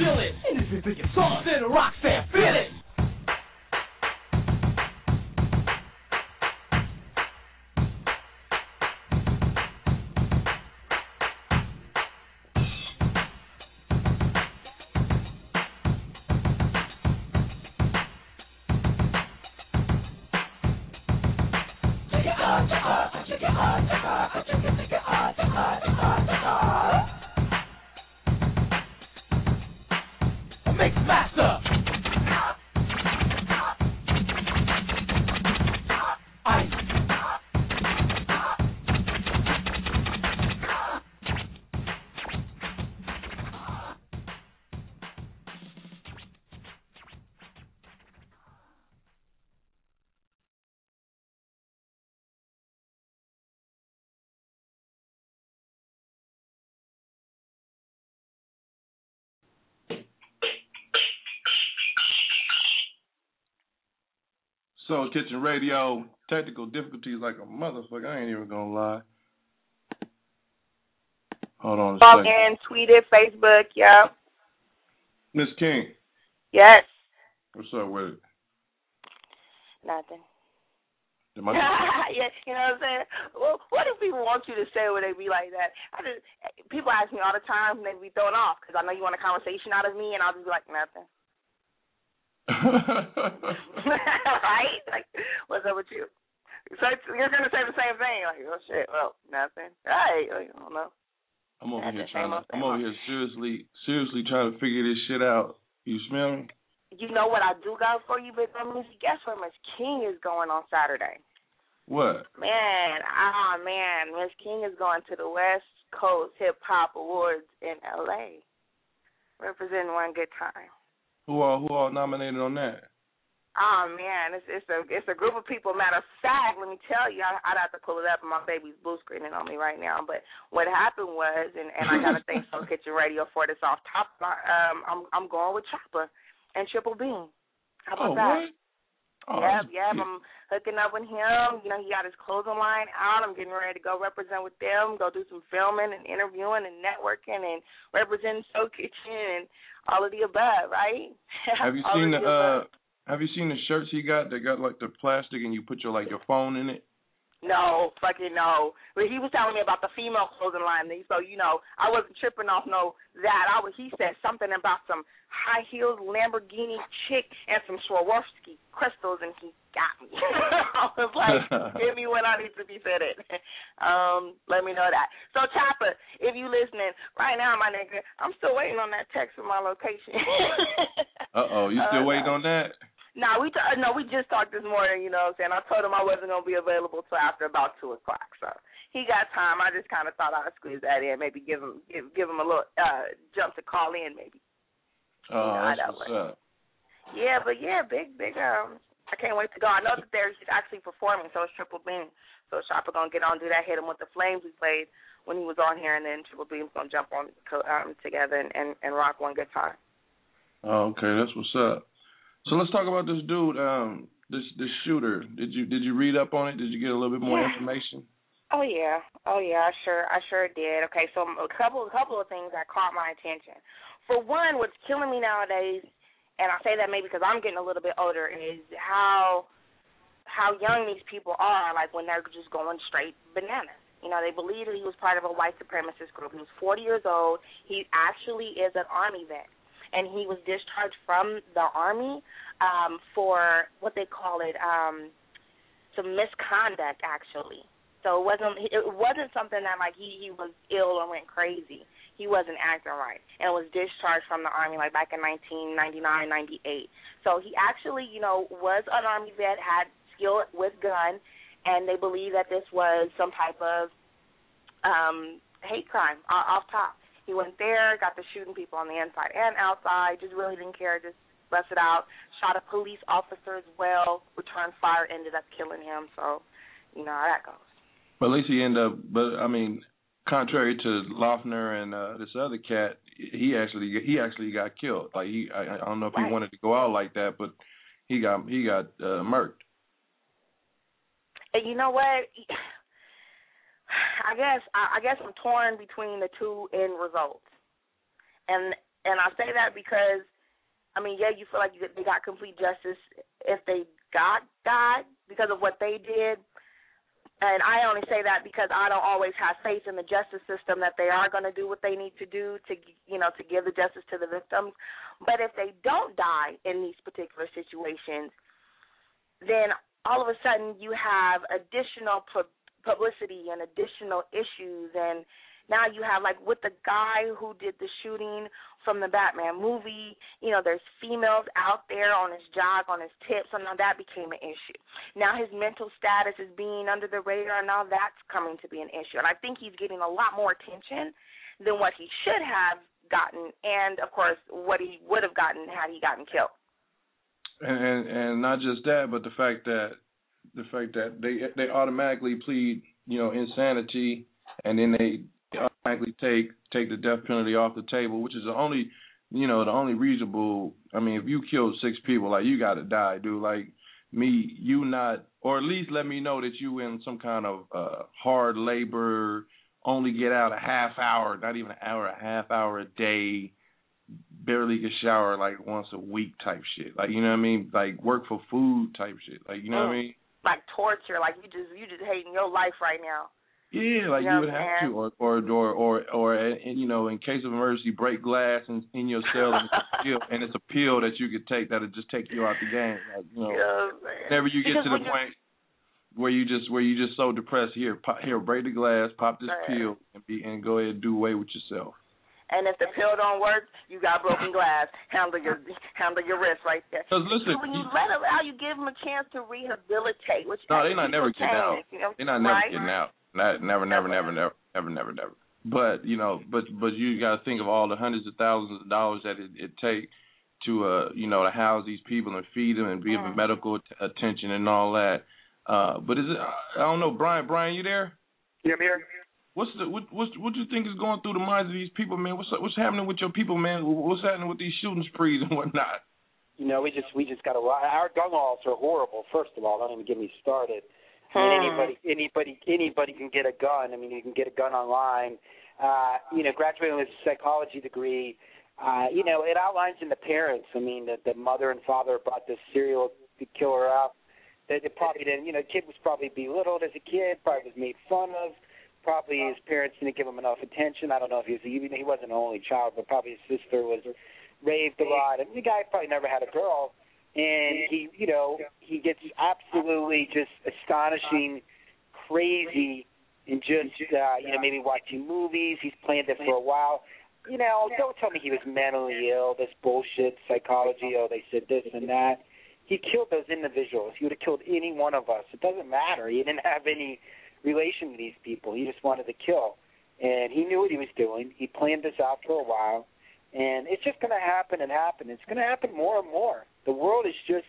feel it. Salt in a rock fan. Soul Kitchen Radio. Technical difficulties like a motherfucker. I ain't even gonna lie. Hold on. Log in, tweet it, Facebook. Yep. Miss King. Yes. What's up with it? Nothing. yeah, you know what I'm saying. Well, what if people want you to say when they be like that? I just people ask me all the time, and they be throwing off because I know you want a conversation out of me, and I'll just be like nothing. right? Like, what's up with you? So you're gonna say the same thing, like, oh shit, well, nothing. Right? like, I don't know. I'm over That's here trying. To, I'm over here seriously, seriously trying to figure this shit out. You smell me? You know what I do got for you, but I mean, guess what? Miss King is going on Saturday. What? Man, oh man, Miss King is going to the West Coast Hip Hop Awards in L.A. Representing one good time. Who all who all nominated on that? Oh man, it's it's a it's a group of people. Matter of fact, let me tell you, I, I'd have to pull it up. My baby's blue screening on me right now. But what happened was, and and I got to thank Soul Kitchen Radio for this off top. Um, I'm I'm going with Chopper and Triple Beam. How about oh, that? What? Oh, yep, yep. I'm hooking up with him. You know, he got his clothing line out. I'm getting ready to go represent with them, go do some filming and interviewing and networking and representing Soul Kitchen and all of the above, right? Have you seen the, uh have you seen the shirts he got that got like the plastic and you put your like your phone in it? No, fucking no. But he was telling me about the female clothing line. So you know, I wasn't tripping off no that. I was. He said something about some high heels Lamborghini chick and some Swarovski crystals, and he got me. I was like, give me when I need to be fitted. Um, let me know that. So Chopper, if you listening right now, my nigga, I'm still waiting on that text from my location. uh oh, you still uh, waiting on that? No, nah, we t- no, we just talked this morning. You know what I'm saying? I told him I wasn't gonna be available till after about two o'clock. So he got time. I just kind of thought I'd squeeze that in, maybe give him give give him a little uh jump to call in, maybe. Oh, you know, that's what's up. Yeah, but yeah, big big um. I can't wait to go. I know that he's actually performing, so it's Triple Beam. So Chopper gonna get on do that, hit him with the flames we played when he was on here, and then Triple Beam's gonna jump on um together and and, and rock one good time. Oh, okay, that's what's up. So let's talk about this dude, um, this this shooter. Did you did you read up on it? Did you get a little bit more yeah. information? Oh yeah, oh yeah, I sure I sure did. Okay, so a couple a couple of things that caught my attention. For one, what's killing me nowadays, and I say that maybe because I'm getting a little bit older, is how how young these people are. Like when they're just going straight bananas. You know, they believe that he was part of a white supremacist group. He was 40 years old. He actually is an army vet and he was discharged from the army um, for what they call it um, some misconduct actually. So it wasn't it wasn't something that like he he was ill or went crazy. He wasn't acting right and was discharged from the army like back in 1999, 98. So he actually, you know, was an army vet, had skill with gun, and they believe that this was some type of um hate crime off top. He went there, got to shooting people on the inside and outside, just really didn't care, just busted out, shot a police officer as well, returned fire, ended up killing him. So, you know how that goes. But at least he ended up, but I mean, contrary to Loughner and uh, this other cat, he actually he actually got killed. Like he, I, I don't know if right. he wanted to go out like that, but he got he got uh, murked. And you know what? I guess I, I guess I'm torn between the two end results, and and I say that because, I mean, yeah, you feel like you, they got complete justice if they got died because of what they did, and I only say that because I don't always have faith in the justice system that they are going to do what they need to do to you know to give the justice to the victims. But if they don't die in these particular situations, then all of a sudden you have additional publicity and additional issues and now you have like with the guy who did the shooting from the Batman movie, you know, there's females out there on his jog, on his tips, and now that became an issue. Now his mental status is being under the radar, and now that's coming to be an issue. And I think he's getting a lot more attention than what he should have gotten and of course what he would have gotten had he gotten killed. And and, and not just that, but the fact that the fact that they they automatically plead, you know, insanity, and then they automatically take take the death penalty off the table, which is the only, you know, the only reasonable. I mean, if you killed six people, like you got to die, dude. Like me, you not, or at least let me know that you in some kind of uh hard labor, only get out a half hour, not even an hour, a half hour a day barely get shower like once a week type shit. Like you know what I mean? Like work for food type shit. Like you know mm. what I mean? Like torture, like you just you just hating your life right now. Yeah, like you, know you would have to, or or or or or and, you know, in case of emergency, break glass in, in your cell, and it's, a pill, and it's a pill that you could take that'll just take you out the game. Like you know, yeah, whenever you get because to the point where you just where you just so depressed, here, pop, here, break the glass, pop this right. pill, and be and go ahead and do away with yourself. And if the pill don't work, you got broken glass. Handle your handle your wrist right there. Cause listen, so when you, you let them out, you give them a chance to rehabilitate. Which no, they're not never getting out. You know, they're not never right? getting out. Not, never, never, never, never, never, never, never. but you know, but but you got to think of all the hundreds of thousands of dollars that it, it take to uh you know to house these people and feed them and give them medical t- attention and all that. Uh, but is it? I don't know, Brian. Brian, you there? Yeah, I'm here. What's the what what what do you think is going through the minds of these people, man? What's what's happening with your people, man? What's happening with these shooting sprees and whatnot? You know, we just we just got to. Our gun laws are horrible. First of all, don't even get me started. I mean, Hmm. anybody anybody anybody can get a gun. I mean, you can get a gun online. Uh, you know, graduating with a psychology degree. Uh, you know, it outlines in the parents. I mean, the, the mother and father brought this serial killer up. That it probably didn't. You know, the kid was probably belittled as a kid. Probably was made fun of. Probably his parents didn't give him enough attention. I don't know if he was even he wasn't an only child, but probably his sister was raved a lot. And the guy probably never had a girl, and he, you know, he gets absolutely just astonishing, crazy, and just uh, you know maybe watching movies. He's planned it for a while. You know, don't tell me he was mentally ill. This bullshit psychology. Oh, they said this and that. He killed those individuals. He would have killed any one of us. It doesn't matter. He didn't have any relation to these people. He just wanted to kill, and he knew what he was doing. He planned this out for a while, and it's just going to happen and happen. It's going to happen more and more. The world is just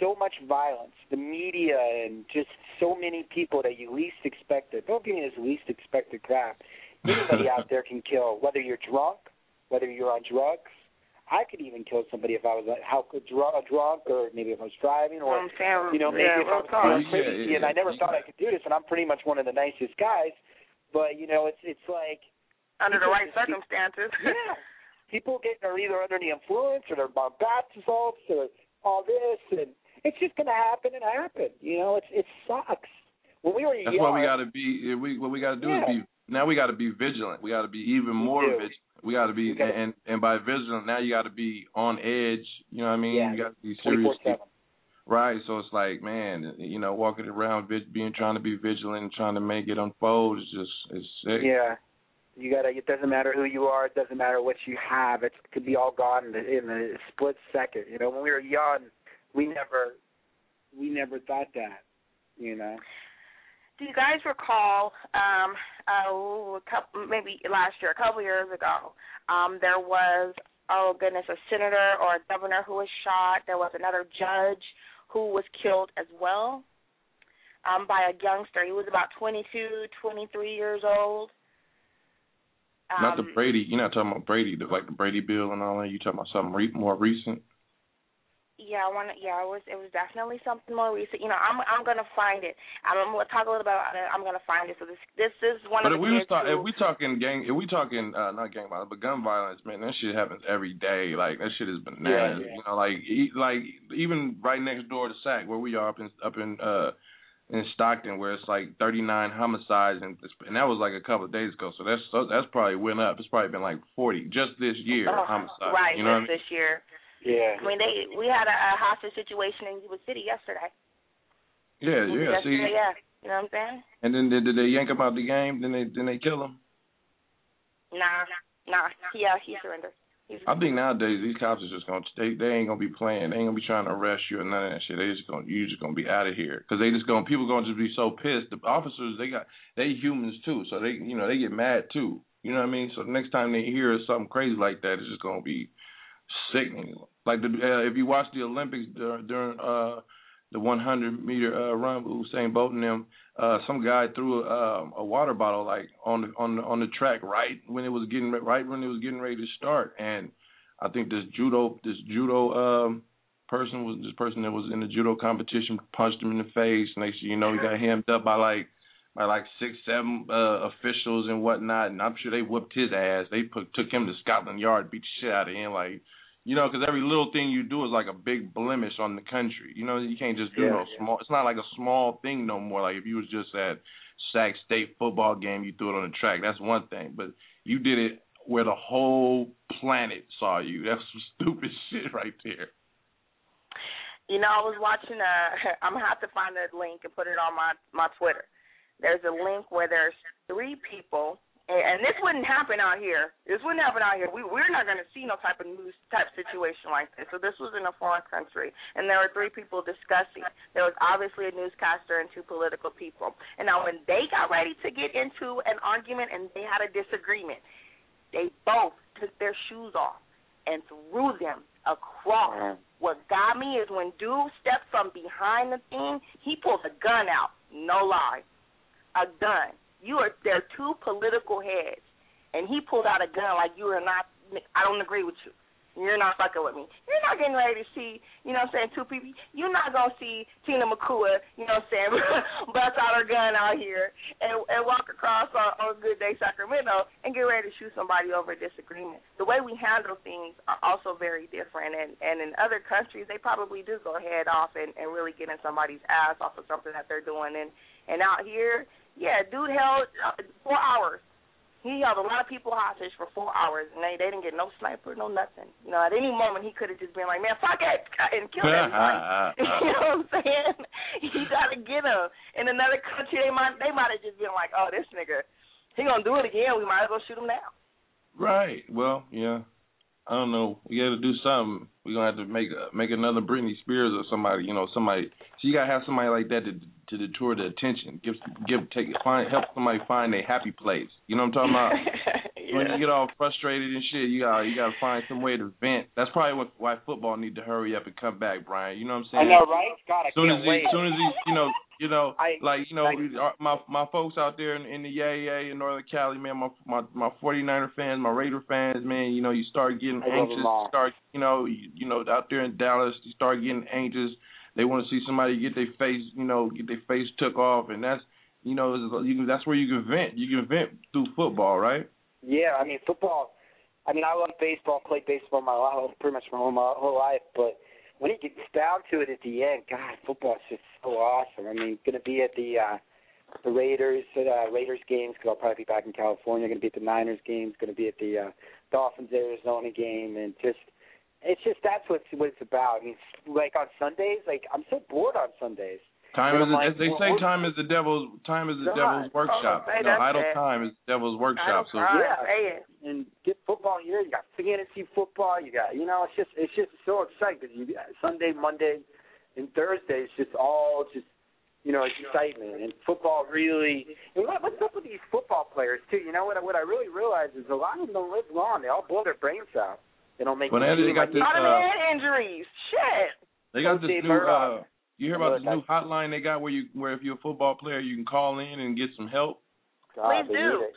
so much violence. The media and just so many people that you least expected. Don't give me this least expected crap. Anybody out there can kill, whether you're drunk, whether you're on drugs. I could even kill somebody if I was like, how could dr- drunk, or maybe if I was driving, or I'm you know, maybe yeah, if I was talk. feeling Yeah, crazy. yeah, and I never yeah. thought I could do this, and I'm pretty much one of the nicest guys. But you know, it's it's like Under the right circumstances. yeah. People getting are either under the influence or they're about bath salts or all this and it's just gonna happen and happen. You know, it's it sucks. When we were That's young why we got to be. We what we got to do Yeah. is be. Now we got to be vigilant. We got to be even more vigilant. We got to be, gotta- and and by vigilant, now you got to be on edge. You know what I mean? Yeah. You got to be serious. Right. So it's like, man, you know, walking around, being trying to be vigilant, and trying to make it unfold is just it's sick. Yeah. You gotta it doesn't matter who you are, it doesn't matter what you have, it could be all gone in the in a split second. You know, when we were young we never we never thought that. You know. Do you guys recall um a couple maybe last year, a couple years ago, um there was oh goodness, a senator or a governor who was shot. There was another judge who was killed as well. Um by a youngster. He was about twenty two, twenty three years old. Um, Not the Brady. You're not talking about Brady, the, like the Brady bill and all that. You talking about something re- more recent? Yeah, I want. to Yeah, it was. It was definitely something more recent. You know, I'm. I'm gonna find it. I'm, I'm gonna talk a little bit about it. I'm gonna find it. So this. This is one But of if the we was kids talk, if we talking gang, if we talking uh, not gang violence, but gun violence, man, that shit happens every day. Like that shit is bananas. Yeah, yeah. You know, like e- like even right next door to Sac, where we are up in up in uh in Stockton, where it's like 39 homicides, and and that was like a couple of days ago. So that's so that's probably went up. It's probably been like 40 just this year Oh, homicides. right You know what I mean? this year. Yeah. I mean, they. We had a, a hostage situation in Yuba City yesterday. Yeah, yeah. See, yeah. You know what I'm saying? and then did, did they yank him out the game? Then they then they kill him. Nah, nah. Yeah, uh, he surrendered. He I think nowadays these cops are just gonna they they ain't gonna be playing. They ain't gonna be trying to arrest you or none of that shit. They just gonna you just gonna be out of here because they just gonna people gonna just be so pissed. The officers they got they humans too, so they you know they get mad too. You know what I mean? So the next time they hear something crazy like that, it's just gonna be sickening. Like the uh, if you watch the Olympics during, during uh the 100 meter uh, run with Usain Bolt and them, uh, some guy threw a, a water bottle like on the on the on the track right when it was getting right when it was getting ready to start, and I think this judo this judo um person was this person that was in the judo competition punched him in the face. Next thing you know, he got hemmed up by like by like six seven uh, officials and whatnot, and I'm sure they whooped his ass. They put took him to Scotland Yard, beat the shit out of him, like you know, because every little thing you do is like a big blemish on the country. You know, you can't just do Yeah, no yeah. small. It's not like a small thing no more. Like if you was just at Sac State football game, you threw it on the track. That's one thing, but you did it where the whole planet saw you. That's some stupid shit right there. You know, I was watching uh, a. I'm gonna have to find that link and put it on my my Twitter. There's a link where there's three people And, and this wouldn't happen out here. This wouldn't happen out here. We we're not going to see no type of news type situation like this. So this was in a foreign country, and there were three people discussing. There was obviously a newscaster and two political people. And now when they got ready to get into an argument and they had a disagreement, they both took their shoes off and threw them across. Mm. What got me is when dude stepped from behind the thing, he pulled a gun out. No lie, a gun. You are they're two political heads, and he pulled out a gun like you are not. I don't agree with you. You're not fucking with me. You're not getting ready to see, you know what I'm saying, two people. You're not going to see Tina Macuha, you know what I'm saying, bust out her gun out here and, and walk across on, on Good Day Sacramento and get ready to shoot somebody over a disagreement. The way we handle things are also very different. And, and in other countries, they probably do go head off and, and really get in somebody's ass off of something that they're doing. And, and out here, yeah, dude held uh, four hours. He held a lot of people hostage for four hours, and they they didn't get no sniper, no nothing. You know, at any moment he could have just been like, "Man, fuck it," and killed everybody. you know what I'm saying? You got to get him. In another country, they might they might have just been like, "Oh, this nigga, he gonna do it again. We might as well shoot him now." Right. Well, yeah. I don't know. We got to do something. We're gonna have to make a, make another Britney Spears or somebody. You know, somebody. So you gotta have somebody like that to to deter the attention. Give give take find help somebody find a happy place. You know what I'm talking about? yeah. When you get all frustrated and shit, you got you got to find some way to vent. That's probably what, why football need to hurry up and come back, Brian. You know what I'm saying? I know, right? God, I soon can't as he, wait. soon as he, you know, you know, I- like you know, I- my my folks out there in, in the Yay in Northern Cali, man, my my my 49er fans, my Raider fans, man, you know, you start getting I anxious. Start, you know, you, you know, out there in Dallas, you start getting anxious. They want to see somebody get their face, you know, get their face took off, and that's, you know, you can, that's where you can vent. You can vent through football, right? Yeah, I mean football. I mean, I love baseball. Played baseball my whole, pretty much my whole my whole life. But when it gets down to it at the end, God, football's just so awesome. I mean, going to be at the uh, the Raiders uh, Raiders games because I'll probably be back in California. Going to be at the Niners games. Going to be at the uh, Dolphins Arizona game, and just it's just that's what what it's about. I mean, like on Sundays, like I'm so bored on Sundays. Time is, like, as they well, say, time is the devil's time is the God. devil's workshop. say You know, idle shit. time is the devil's workshop. So yeah, Say and get football here. You got fantasy football. You got you know it's just it's just so exciting because you Sunday, Monday, and Thursday it's just all just you know excitement and football really. And what, what's up with these football players too? You know what? I- What I really realize is a lot of them don't live long. They all blow their brains out. They don't make. Well, the they got like this, A lot of uh, head injuries. Shit. they got this new. Uh You hear about this new hotline they got where you where if you're a football player you can call in and get some help. God, Please do.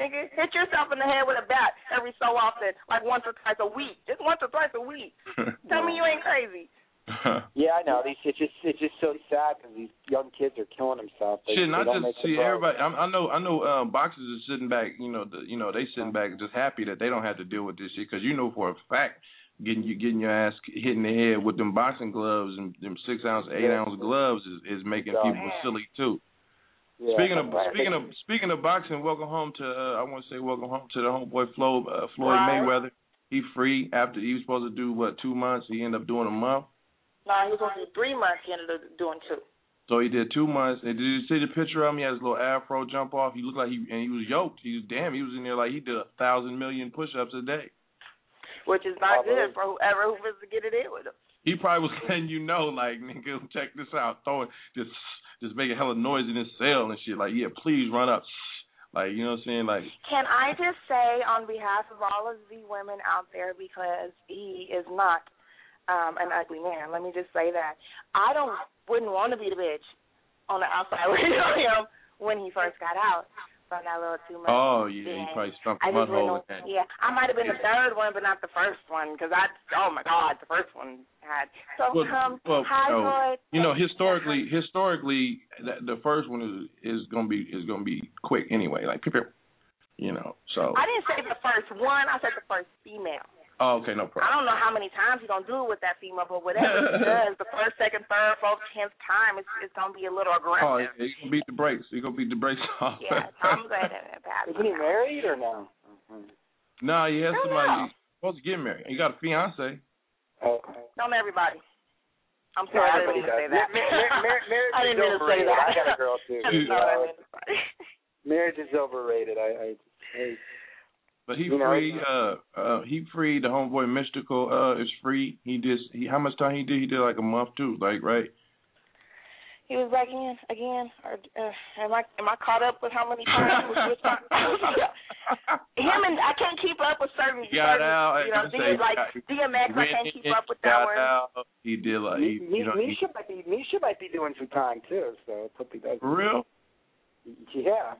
Nigga, hit yourself in the head with a bat every so often, like once or twice a week. Just once or twice a week. Tell me you ain't crazy. Yeah, I know. These it's just it's just so sad because these young kids are killing themselves. They, Shit, they not don't just see everybody. I, I know, I know. Um, boxers are sitting back. You know, the, you know, they sitting back just happy that they don't have to deal with this shit because you know for a fact getting you getting your ass hit in the head with them boxing gloves and them six ounce, eight Yeah. ounce gloves is, is making people silly too. Yeah, speaking of right. speaking of speaking of boxing, welcome home to uh, I want to say welcome home to the homeboy Flo, uh, Floyd Right. Mayweather. He free after he was supposed to do what two months. He ended up doing a month. Nah, he was supposed to do three months. He ended up doing two. So he did two months. And did you see the picture of him? He had his little afro jump off. He looked like he and he was yoked. He was damn. He was in there like he did a thousand million push-ups a day. Which is not good for whoever who wants to get it in with him. He probably was letting you know, like nigga, check this out. Throw it, just just making hella noise in his cell and shit. Like yeah, please run up. Like you know what I'm saying? Like Can I just say on behalf of all of the women out there, because he is not um an ugly man. Let me just say that I don't wouldn't want to be the bitch on the outside at him when he first got out little oh yeah, he thing. probably stumped I the hole wouldn't. with that. Yeah, I might have been the third one, but not the first one, because I. Oh my God, the first one had. So Well, um, well, no. You know, historically, historically, that, the first one is is gonna be is gonna be quick anyway. Like, you know. So, I didn't say the first one. I said the first female. Oh, okay, no problem. I don't know how many times he's gonna do it with that female, but whatever he does, the first, second, third, fourth, tenth time, it's it's gonna be a little aggressive. Oh, aggressive. he gonna beat the brakes. He gonna beat the brakes off. yeah, so I'm glad that that Isn't he married or no? Mm-hmm. no, he has somebody. no. He's supposed to get married. He got a fiance. Okay. Don't everybody. I'm Yeah, sorry, I didn't mean to say that. Mar- mar- mar- marriage I didn't mean to say that. I got a girl too. That's not what I meant to say. marriage is overrated. I, I, I But he You know, free. Uh, uh, he freed the homeboy Mystikal. Uh, is free. He just. He how much time he did? He did like a month too. Like right. He was back in again. Or uh, am I am I caught up with how many times? was this time? Him and I can't keep up with certain. He got certain out. You know, and say D- like DMX, I can't keep up with that one. out. He did like he, Mi- you know he, Misha might be Misha might be doing some time too. So let's hope he does. for real. Yeah.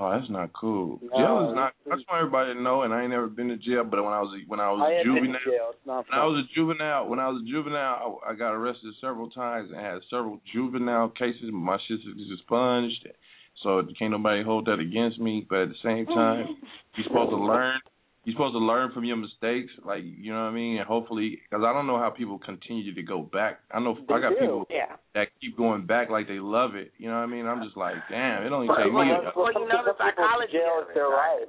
Oh, that's not cool. No, jail is not. I just want everybody to know, and I ain't never been to jail. But when I was when I was I a had been to juvenile, jail. When I was a juvenile, when I was a juvenile, I, I got arrested several times and had several juvenile cases. My shit is expunged, so can't nobody hold that against me. But at the same time, you're supposed to learn. You're supposed to learn from your mistakes, like you know what I mean, and hopefully, because I don't know how people continue to go back. I know I got do. people Yeah. that keep going back like they love it. You know what I mean? I'm just like, damn, it only Well, take me. well, a- well, you know the some people go to psychology jail of is their it, right? life.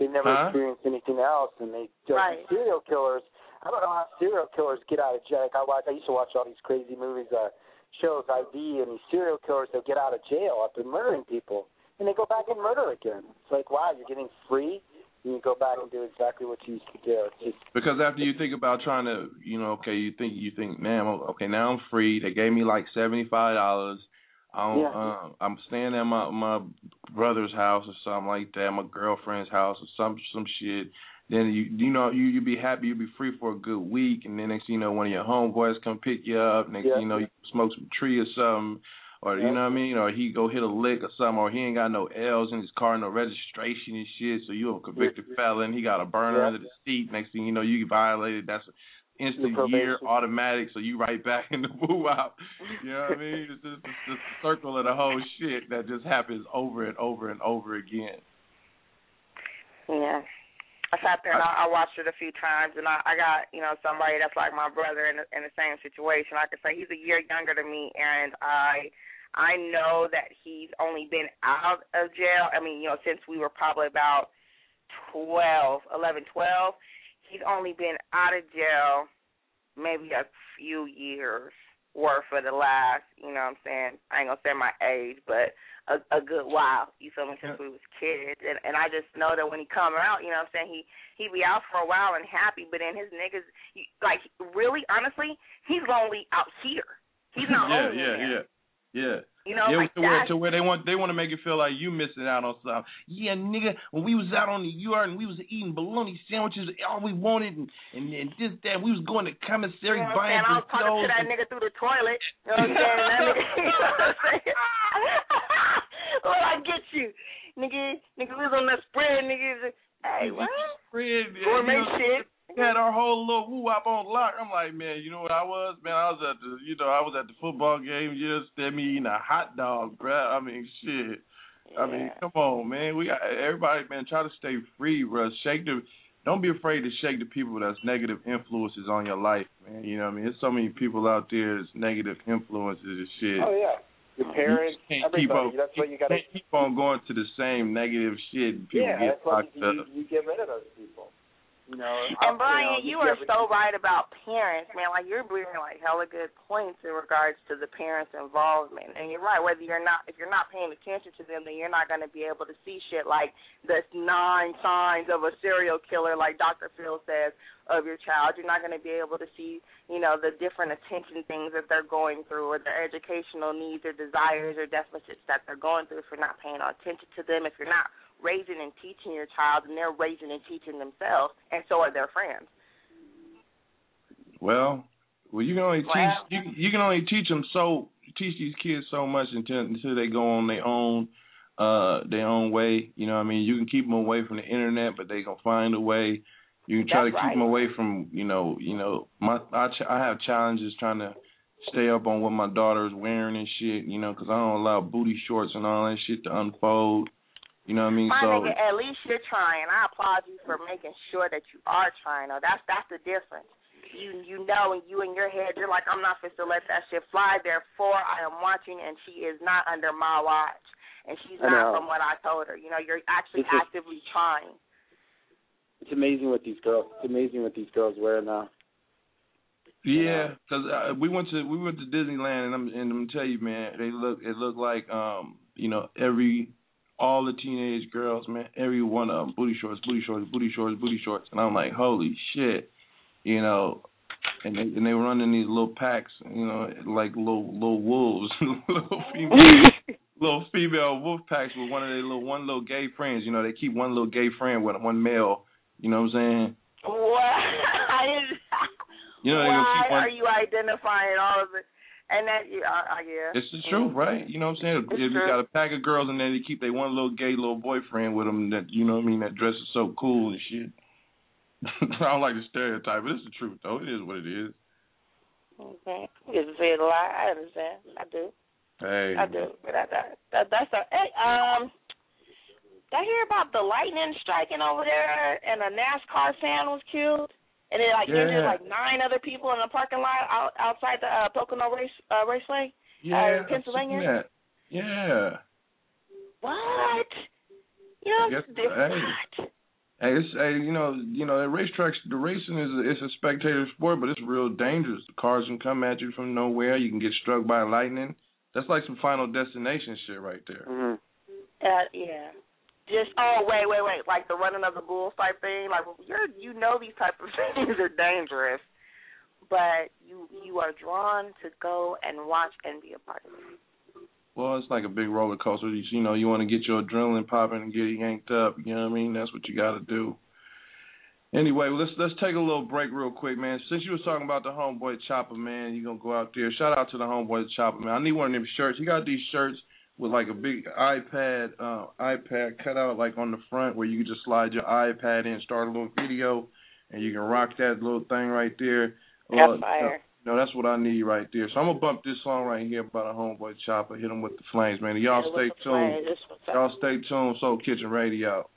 They never Huh? experienced anything else, and they just Right. serial killers. I don't know how serial killers get out of jail. Like I watch, I used to watch all these crazy movies, uh, shows, ID, and these serial killers that get out of jail after murdering people, and they go back and murder again. It's like, wow, you're getting free, you go back and do exactly what you used to do. Just Because after you think about trying to, you know, okay, you think you think, man, okay, now I'm free. They gave me like seventy five dollars. I don't, Yeah. um, I'm staying at my my brother's house or something like that, my girlfriend's house or some some shit. Then you you know you you be happy you be free for a good week, and then next thing you know one of your homeboys come pick you up. Next Yeah. thing you know you smoke some tree or something, or you know what I mean, or he go hit a lick or something, or he ain't got no L's in his car, no registration and shit. So you a convicted felon. He got a burner Yeah. under the seat. Next thing you know you get violated. That's instant year automatic. So you right back in the boo out. You know what I mean? It's just, it's just a circle of the whole shit that just happens over and over and over again. Yeah. I sat there and I, I watched it a few times, and I, I got you know somebody that's like my brother in the, in the same situation. I say, he's a year younger than me, and I I know that he's only been out of jail. I mean, you know, since we were probably about twelve, eleven, twelve. He's only been out of jail maybe a few years worth for the last, you know what I'm saying? I ain't gonna say my age, but a, a good while. You feel me? Since we was kids, and and I just know that when he come out, you know what I'm saying? He he be out for a while and happy, but then his niggas, he, like really, honestly, he's lonely out here. He's not yeah, lonely. yeah, there. yeah, yeah. You know, yeah, like to where to where they want they want to make it feel like you missing out on something. Yeah, nigga, when we was out on the yard and we was eating bologna sandwiches, all we wanted and and, and this that we was going to commissary You know buying? I was talking to that nigga through the toilet. You know what I'm saying? That nigga, you know what I'm saying? well, I get you, nigga. Nigga, we was on that spread, nigga. Hey, what? Fred, Gourmet you know, shit. Had our whole little woo wop on lock. I'm like, man, you know what I was? Man, I was at the, you know, I was at the football game. You just me eating a hot dog, bruh. I mean, shit. I mean, come on, man. We got everybody, man. Try to stay free, bruh. Shake the. Don't be afraid to shake the people that's negative influences on your life, man. You know what I mean? There's so many people out there that's negative influences and shit. oh yeah, your parents, you can't keep everybody. on, That's what you got to. can't keep on going to the same negative shit. People Yeah, get that's why you, you, you get rid of those people. You know, And Brian, you, you are so right about parents, man. Like you're bringing like hella good points in regards to the parents' involvement. And you're right. Whether you're not, if you're not paying attention to them, then you're not going to be able to see shit like the nine signs of a serial killer, like Dr. Phil says, of your child. You're not going to be able to see, you know, the different attention things that they're going through, or their educational needs, or desires, or deficits that they're going through. If you're not paying attention to them, if you're not raising and teaching your child, and they're raising and teaching themselves, and so are their friends. Well, well, you can only teach you you can only teach them so teach these kids so much until until they go on their own uh their own way. You know what I mean? You can keep them away from the internet, but they gonna find a way. You can try That's to keep right. them away from you know you know my I ch- I have challenges trying to stay up on what my daughter is wearing and shit. You know, 'cause I don't allow booty shorts and all that shit to unfold. You know what I mean? My so nigga, at least you're trying. I applaud you for making sure that you are trying. Though that's that's the difference. You you know, and you in your head, you're like, I'm not supposed to let that shit fly. Therefore, I am watching, and she is not under my watch, and she's not from what I told her. You know, you're actually It's just- actively trying. It's amazing what these girls. It's amazing what these girls wear now. Yeah, because uh, we went to we went to Disneyland, and I'm and I'm tell you, man, they look it looked like um you know every all the teenage girls, man, every one of them, booty shorts, booty shorts, booty shorts, booty shorts, and I'm like, holy shit, you know. And they and they run in these little packs, you know, like little little wolves, little female, little female wolf packs with one of their little one little gay friends. You know, they keep one little gay friend with one male. You know what I'm saying? Why? You know, Why keep one. are you identifying all of it? And that, yeah, uh, uh, yeah. It's the truth, right? You know what I'm saying? It's If you true. got a pack of girls and then they keep their one little gay little boyfriend with them that you know what I mean that dresses so cool and shit. I don't like the stereotype, but it's the truth though. It is what it is. Okay. You say it a lot. I understand. I do. Hey, I do. But that, that, that that's a hey, um did I hear about the lightning striking over there and a NASCAR fan was killed? And it like injured Yeah. like nine other people in the parking lot out, outside the uh, Pocono race uh, raceway yeah, uh, in Pennsylvania. I've seen that. Yeah. What? You know, guess- it's different. hey. Hey, it's hey, you know, you know, the racetracks, the racing is a, it's a spectator sport, but it's real dangerous. The cars can come at you from nowhere. You can get struck by lightning. That's like some Final Destination shit right there. Uh, yeah. Just oh wait wait wait like the running of the bulls type thing like you're you know these type of things are dangerous, but you you are drawn to go and watch and be a part of it. Well, it's like a big roller coaster. You, know, you want to get your adrenaline popping and get yanked up. You know what I mean? That's what you got to do. Anyway, let's let's take a little break real quick, man. Since you was talking about the homeboy Chopper, man, you gonna go out there. Shout out to the homeboy Chopper, man. I need one of them shirts. He got these shirts with like a big iPad, uh, iPad cut out like on the front where you can just slide your iPad in, start a little video, and you can rock that little thing right there. That's Uh, fire. no, that's what I need right there. So I'm gonna bump this song right here by the homeboy Chopper. Hit him with the flames, man. Y'all Yeah, stay with the flames, tuned. that's what's up. Y'all stay tuned. Soul Kitchen Radio.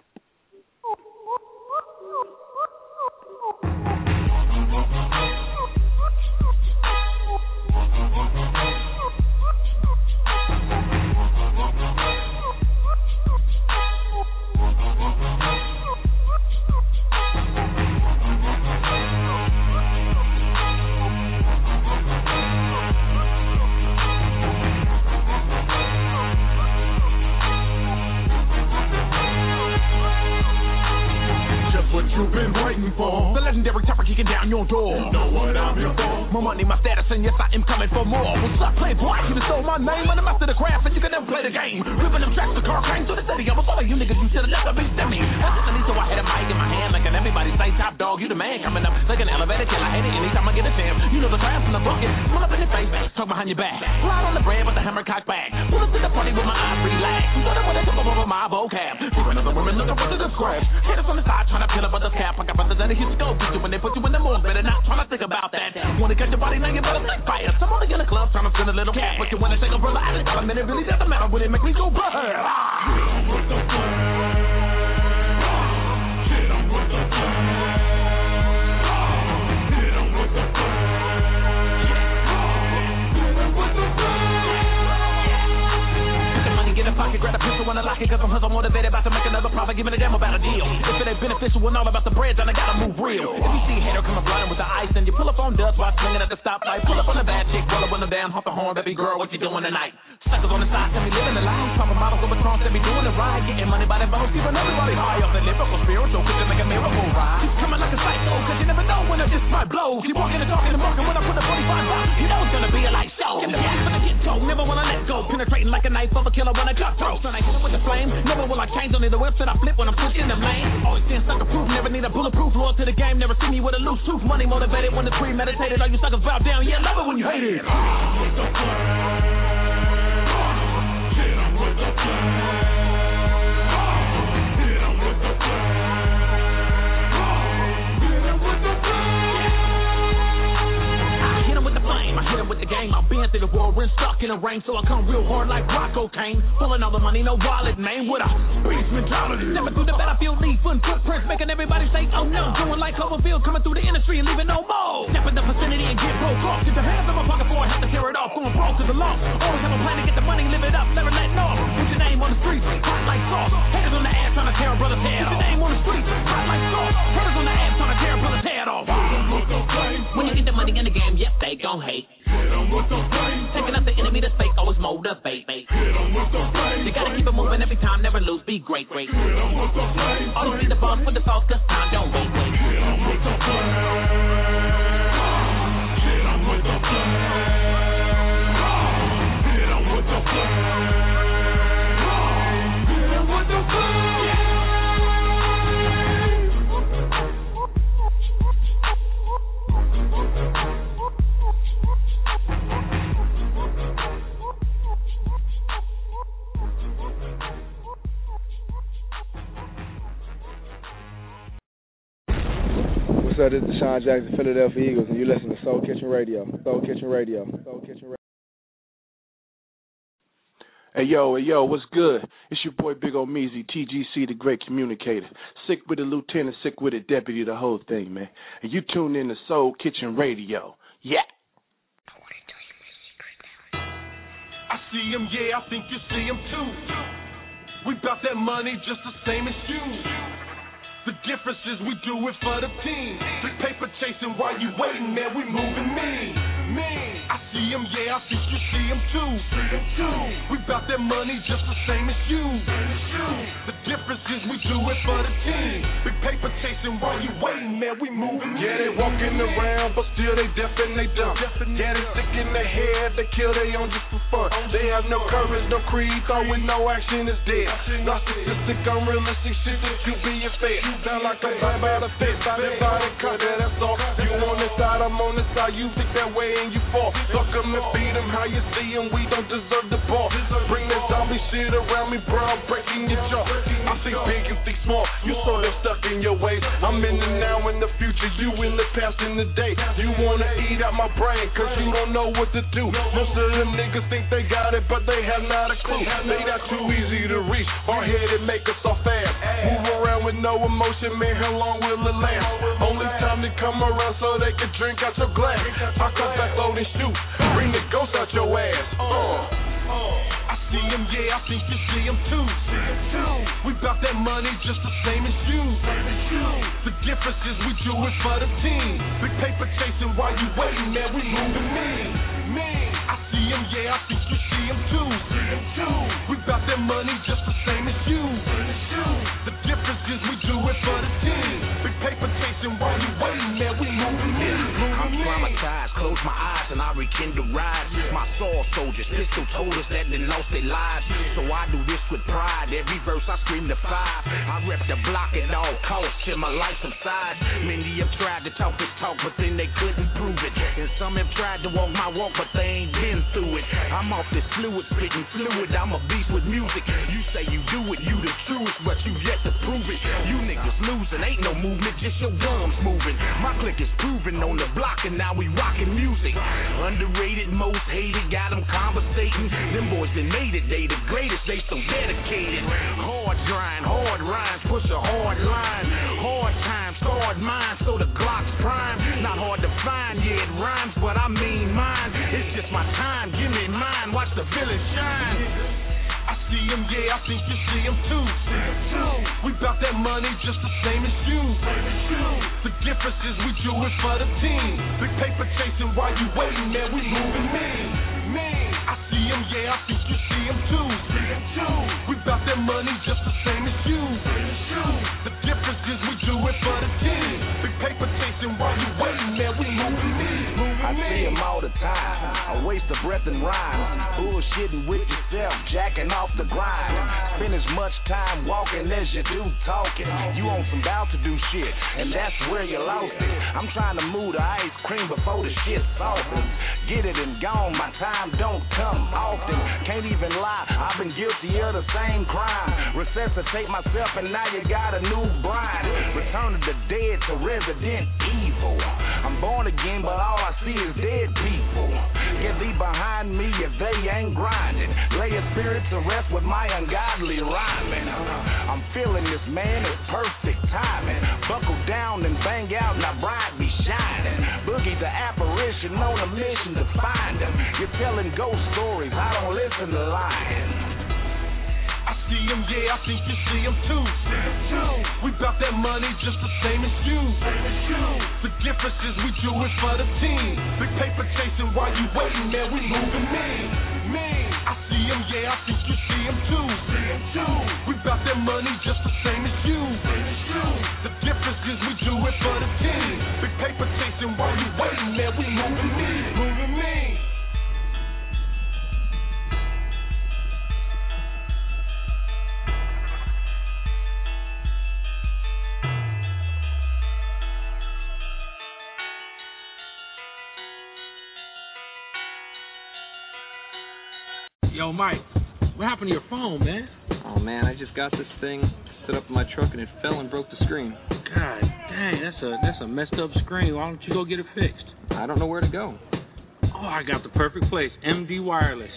Your door. You know what I'm here for. My money, my status, and yes, I am coming for more. What's up, playboy? You done stole my name on the of the craft, and you can never play the game. Ripping them tracks, the car came to the city. I was all of you niggas, you should've never been to me. Need so I had a mic in my hand, making everybody say, top dog, you the man coming up. Like an elevator kill, I hate it anytime I get a chance. You know the craft in the bucket. Smell up in your face, talk behind your back. Slide on the bread with the hammer cock back. Pull up to the party with my eyes relaxed. You know that when I tip over my vocab. Even other women looking for the scratch. Us on the side, trying to peel up the cap. I got brothers that hit scope. You when they put you in the mood. Better not trying to think about that. Wanna catch your body, now you better think fire. Some only in the club trying to spend a little cash. But you wanna take a brother out of time, and it really doesn't matter when it make me go bad. Ah. Get the money, get a pocket, grab a pistol when I lock it, cause I'm hustle motivated, about to make another profit, giving a damn about a deal. If it ain't beneficial and all about the bread, then I gotta move real. If you see a hater coming running with the ice, then you pull up on dust while swinging at the stoplight. Pull up on the bad chick, roll up on the damn, honk the horn, baby girl, what you doing tonight? Suckers on the side, tell me living the life. Papa models over Trump, tell me doing the ride, getting money by the bones, keeping everybody high off the lyrical spiritual, quick you make a miracle ride? Keep coming like a psycho, cause you never know when I just might blow. Keep walking and talking and marking when I put the 45 by, you know it's gonna be a light show. Get the gas when I get go, never wanna let go, penetrating like a knife of a killer when I cut Son, I hit it with the flame, never will I change on the that I flip when I'm pushing the lane. Always stand sucker proof, never need a bulletproof, loyal to the game, never see me with a loose tooth. Money motivated when it's premeditated, all you suckers bow down, yeah, love it when you hate it. I the game. I've been through the world, been stuck in the rain, so I come real hard like rock cocaine. Pulling all the money, no wallet, man, with a beast mentality. Never through the battlefield, foot footprints, making everybody say, oh no. Doing like Cloverfield, coming through the industry and leaving no more. Step in the vicinity and get broke off. Get your hands in my pocket before I have to tear it off. Going broke to the loss. Always have a plan to get the money, live it up, never let off. Put your name on the street, hot like sauce. Haters on the ass trying to tear a brother's head off. Put your name on the street, hot like sauce. Haters on the ass trying to tear a brother's head When you get the money in the game, yep, they gon' hate. Taking out the enemy that's fake, always motivate. You gotta keep it moving every time, never lose, be great, great. Always need the bump for the sauce, cause time don't wait. DeSean Jackson, Philadelphia Eagles, and you listen to Soul Kitchen Radio. Soul Kitchen Radio. Soul Kitchen Radio. Hey yo, hey yo, what's good? It's your boy Big Omeezy, TGC, the great communicator. Sick with the lieutenant, sick with the deputy, the whole thing, man. And you tune in to Soul Kitchen Radio. Yeah. I see him, yeah, I think you see him too. We bout that money just the same as you. The difference is we do it for the team. Big paper chasing while you waiting, man, we moving mean. Mean. I see him, yeah, I think you see him too. See him too. We bout that money just the same as you. The difference is we do it for the team. Big paper chasing while you waiting, man, we moving. Yeah, they walking around, but still they deaf and they dumb. Yeah, they sick in their head, they kill they own just for fun. They have no courage, no creed, with no action is dead. Narcissistic, unrealistic shit that you being fed. Sound like a vibe out of fit, by the body cut, that's all. You on this side, I'm on this side, you think that way and you fall. Fuck 'em and beat 'em, how you see see 'em, we don't deserve the ball. Bring that zombie shit around me, bro, I'm breaking your jaw. I see big and think small, you sort of stuck in your ways. I'm in the now and the future, you in the past and the day. You wanna eat out my brain, cause you don't know what to do. Most of them niggas think they got it, but they have not a clue. They not too easy to reach, hard headed, make us all fast. Move around with no emotion, man, how long will it last? Only time to come around so they can drink out your glass. I come back load and shoot, bring the ghost out your ass. Uh. I see him, yeah, I think you see him too. We bout that money just the same as you. The difference is we do it for the team. Big paper chasing while you waiting, man, we moving mean. I see him, yeah, I think you see him too. We bout that money just the same as you. The difference is we do it for the team. Big paper chasing while you waiting, man, we moving mean. I'm traumatized, close my eyes and I rekindle rise. My soul soldiers, pistol told us that they lost their lives. So I do this with pride. Every verse I scream the five. I rep the block at all costs till my life subsides. Many have tried to talk this talk, but then they couldn't prove it. And some have tried to walk my walk, but they ain't been through it. I'm off this fluid, spitting fluid. I'm a beast with music. You say you do it, you the truest, but you yet to prove it. You niggas losing, ain't no movement, just your gums moving. My click is proven on the block, and now we rockin' music. Underrated, most hated, got them conversating. Them boys that made it, they the greatest, they so dedicated. Hard grind, hard rhymes, push a hard line. Hard times, hard minds, so the Glock's prime. Not hard to find, yeah, it rhymes, but I mean mine. It's just my time, give me mine, watch the villain shine. See him, yeah, I think you see him too. We bout that money just the same as you. The difference is we do it for the team. Big paper chasing while you waiting, man, we moving. Mean. I see him, yeah, I think you see him too. We bout that money just the same as you. I see all the time. I waste a breath and rhyme. Bullshitting with yourself, jacking off the grind. Spend as much time walking as you do talking. You on some bout to do shit, and that's where you lost it. I'm trying to move the ice cream before the shit softens. Get it and gone, my time don't come often. Can't even lie, I've been guilty of the same crime. Resuscitate myself, and now you got a new bride. Return of the dead to resident evil. I'm born again, but all I see is dead people. Get thee behind me if they ain't grinding. Lay your spirit to rest with my ungodly rhyming. I'm feeling this, man, it's perfect timing. Buckle down and bang out, now bright be shining. Boogie the apparition on a mission to find him. You're telling ghost stories, I don't listen to lying. I see him, yeah, I think you see him too. We bout that money just the same as you. The difference is we do it for the team. Big paper chasing while you waiting, man, we moving mean. I see him, yeah, I think you see him too. We bout that money just the same as you. The difference is we do it for the team. Big paper chasing while you waiting, man, we. Moving mean. Yo, Mike, what happened to your phone, man? Oh man, I just got this thing set up in my truck and it fell and broke the screen. God dang, that's a that's a messed up screen. Why don't you go get it fixed? I don't know where to go. Oh, I got the perfect place. MD Wireless.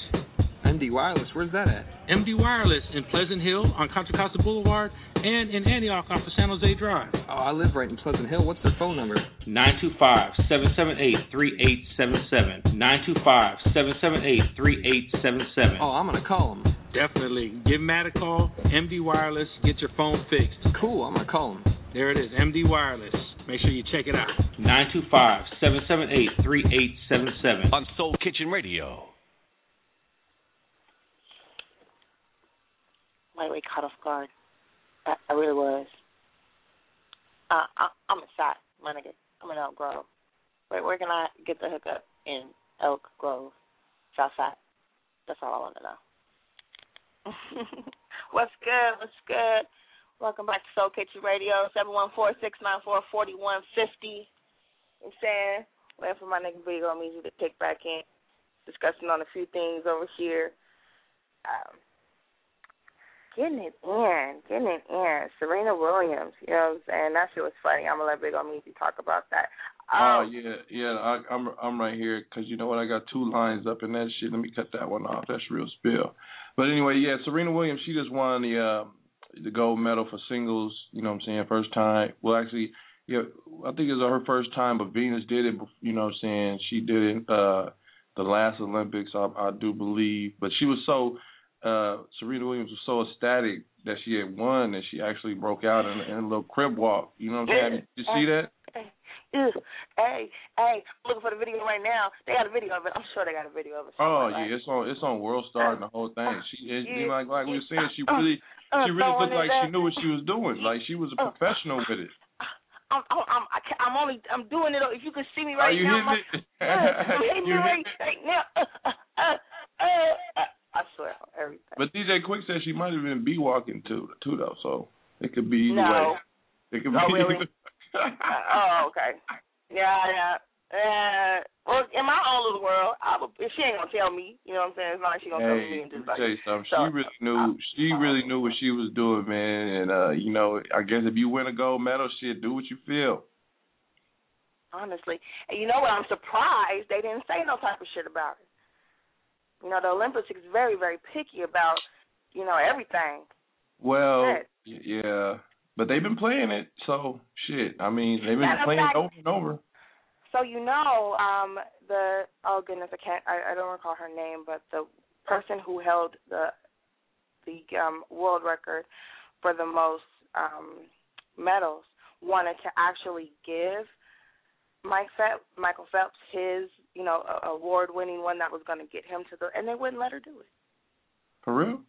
MD Wireless, where's that at? MD Wireless in Pleasant Hill on Contra Costa Boulevard and in Antioch off of San Jose Drive. Oh, I live right in Pleasant Hill. What's their phone number? 925-778-3877. 925-778-3877. Oh, I'm gonna call them. Definitely. Give Matt a call. MD Wireless. Get your phone fixed. Cool, I'm gonna call them. There it is. MD Wireless. Make sure you check it out. 925-778-3877 on Soul Kitchen Radio. lightweight caught off guard. I, I really was. Uh, I, I'm inside, my nigga. I'm in Elk Grove. Where, where can I get the hookup in Elk Grove, Southside? That's all I want to know. What's good? What's good? Welcome back to Soul Kitchen Radio, seven one four six nine four forty one fifty. I'm saying? Waiting for my nigga Big Omeezy to kick back in, discussing on a few things over here. Um, getting it in, getting it in. Serena Williams, you know what I'm saying? That shit was funny. I'm gonna let Big Omeezy talk about that. Oh Um, yeah, yeah. I, I'm I'm right here because you know what? I got two lines up in that shit. Let me cut that one off. That's real spill. But anyway, yeah. Serena Williams, she just won the uh, the gold medal for singles. You know what I'm saying? First time. Well, actually, yeah. I think it was her first time, but Venus did it. You know what I'm saying? She did it uh, the last Olympics, I, I do believe. But she was so uh, Serena Williams was so ecstatic that she had won that she actually broke out in, in a little crip walk. You know what I'm saying? Did you see that? Ew. Hey, hey, I'm looking for the video right now. They got a video of it. I'm sure they got a video of it. Oh yeah, it's on it's on World Star and the whole thing. She it, yeah, like like we were saying, she uh, really uh, she really looked like she knew what she was doing. Like she was a Uh, professional with it. I'm, I'm, I'm, I can't- I'm only, I'm doing it. If you could see me right Are you now, I'm, hitting it? uh, I'm hitting You it right, right now. Uh, uh, uh, uh, I swear, everything. But DJ Quik said she might have been bee walking too too though, so it could be either No. way. It could Oh, be really? oh, okay. Yeah, yeah. Uh, well, in my own little world, I would, she ain't gonna tell me, you know what I'm saying? It's not like she gonna tell me Hey, and just like. tell you something. so- She really knew. She really knew what she was doing, man. And uh, you know, I guess if you win a gold medal, shit, do what you feel. honestly. And you know what? I'm surprised they didn't say no type of shit about it. You know, the Olympics is very, very picky about, you know, everything. Well, Shit. yeah, but they've been playing it, so shit. I mean, they've been Matter playing it over and over. So you know, um, the oh goodness, I can't, I, I don't recall her name, but the person who held the the um, world record for the most um, medals wanted to actually give Mike Phelps, Michael Phelps his, you know, a- award-winning one that was going to get him to the, and they wouldn't let her do it. For real?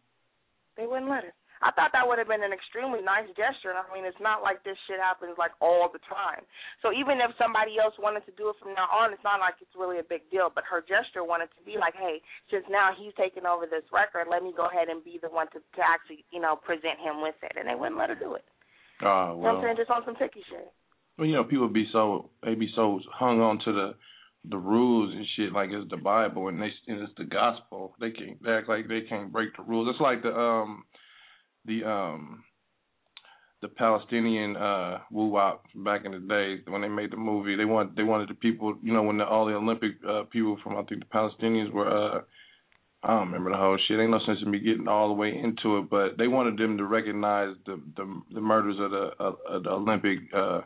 They wouldn't let her. I thought that would have been an extremely nice gesture. And I mean, it's not like this shit happens like all the time. So even if somebody else wanted to do it from now on, it's not like it's really a big deal. But her gesture wanted to be like, hey, since now he's taking over this record, let me go ahead and be the one to, to actually, you know, present him with it. And they wouldn't let her do it. Oh You know what well. I'm saying? Just on some picky shit. Well, you know, people be so they be so hung on to the the rules and shit like it's the Bible and they and it's the gospel. They can't they act like they can't break the rules. It's like the um the um the Palestinian uh woo wop back in the day when they made the movie. They want they wanted the people you know when the, all the Olympic uh people from I think the Palestinians were uh I don't remember the whole shit. Ain't no sense in me getting all the way into it, but they wanted them to recognize the the, the murders of the of, the Olympic uh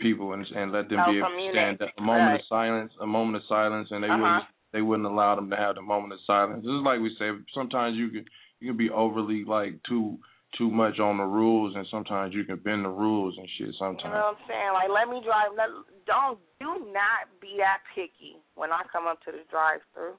people and and let them Oh, be able to stand up. a moment Right. of silence, a moment of silence, and they Uh-huh. wouldn't they wouldn't allow them to have the moment of silence. This is like we say. Sometimes you can you can be overly like too too much on the rules, and sometimes you can bend the rules and shit. Sometimes You know what I'm saying? Like, let me drive. Let, don't do not be that picky when I come up to the drive-through,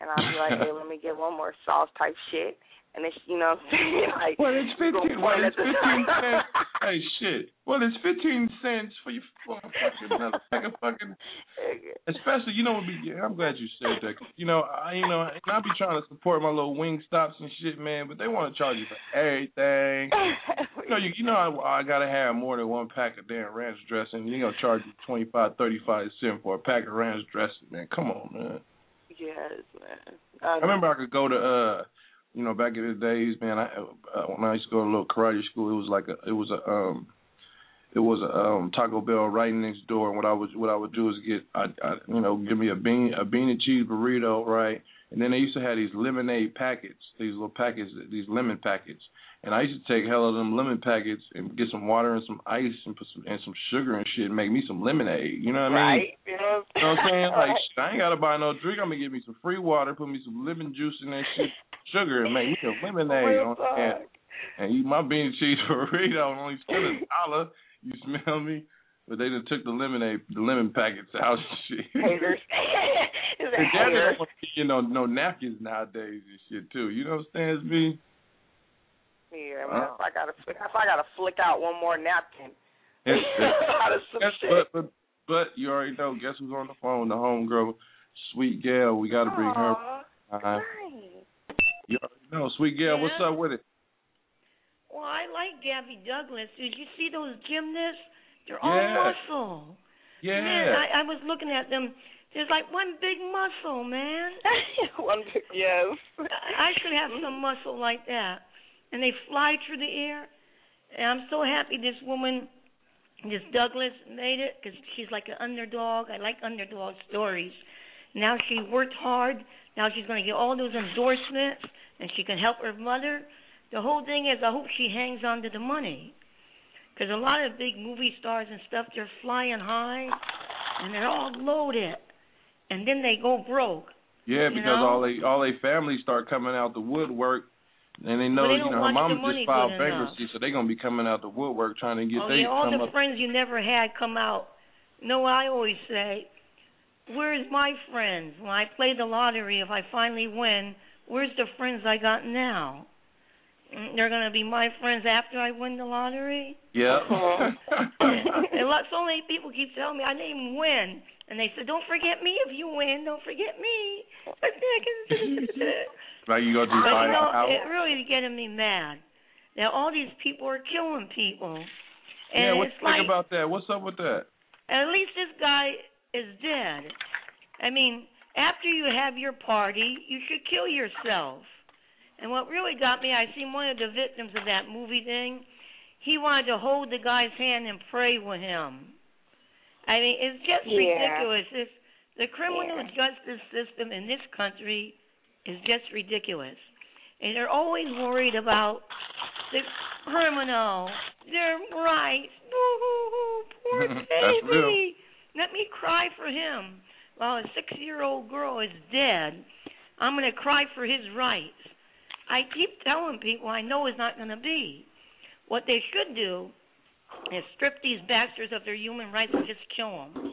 and I'll be like, hey, let me get one more sauce type shit, and it's you know what I'm saying? Like, Well, it's fifteen. Well, it's fifteen cents. hey, shit. Well, it's fifteen cents for you for fucking another fucking fucking. Especially, you know what? Be, I'm glad you said that You know, I you know, and I be trying to support my little wing stops and shit, man. But they want to charge you for everything. You know, you, you know, I, I gotta have more than one pack of damn ranch dressing. You gonna charge you twenty five, thirty five cent for a pack of ranch dressing, man. Come on, man. Yes, man. I remember I could go to uh you know back in the days man I uh, when I used to go to a little karate school it was like a it was a um it was a um Taco Bell right next door. And what I would what I would do is get I, I you know give me a bean a bean and cheese burrito right and then they used to have these lemonade packets these little packets these lemon packets and I used to take hell of them lemon packets and get some water and some ice and put some and some sugar and shit and make me some lemonade you know what I mean Right. You know you know what I'm saying? Like, Right. I ain't gotta buy no drink. I'm gonna give me some free water, put me some lemon juice in that shit, sugar, and make me a lemonade. On and, and eat my bean and cheese burrito and only spend a dollar. You smell me? But they just took the lemonade, the lemon packets out shit. Haters. Is The it dad haters? don't want to get, you know, no napkins nowadays and shit too. You know what I'm saying, me? Yeah, man. if I gotta, if I gotta flick out one more napkin It's- out of some Guess- shit. but, but but you already know. Guess who's on the phone? The homegirl, Sweet Gal. We got to bring her. Aw, Uh, you already know, Sweet Gal. What's up with it? Well, I like Gabby Douglas. Did you see those gymnasts? They're all Yeah. muscle. Yeah. Man, I, I was looking at them. There's like one big muscle, man. one big yes. I should have some muscle like that. And they fly through the air. And I'm so happy this woman, this Douglas, made it because she's like an underdog. I like underdog stories. Now she worked hard. Now she's going to get all those endorsements, and she can help her mother. The whole thing is, I hope she hangs on to the money. Because a lot of big movie stars and stuff, they're flying high, and they're all loaded, and then they go broke. Yeah, because know? all they all they families start coming out the woodwork, and they know But they you know her mama just filed good enough. bankruptcy, so they're gonna be coming out the woodwork trying to get oh yeah, all the up. friends you never had come out. You know what I always say? Where's my friends? When I play the lottery, if I finally win, where's the friends I got now? They're gonna be my friends after I win the lottery. Yeah. and lots so many people keep telling me I didn't even win, and they said, "Don't forget me if you win. Don't forget me." like you gonna do But buy you a know, house? it really is getting me mad. Now all these people are killing people, and yeah, what it's you think like about that? What's up with that? at least this guy is dead. I mean, after you have your party, you should kill yourself. And what really got me, I seen one of the victims of that movie thing. He wanted to hold the guy's hand and pray with him. I mean, it's just Yeah. ridiculous. It's, the criminal justice system in this country is just ridiculous. And they're always worried about the criminal, their rights. Boo-hoo-hoo, poor baby. Let me cry for him. While a six-year-old girl is dead, I'm going to cry for his rights. I keep telling people I know it's not going to be. What they should do is strip these bastards of their human rights and just kill them.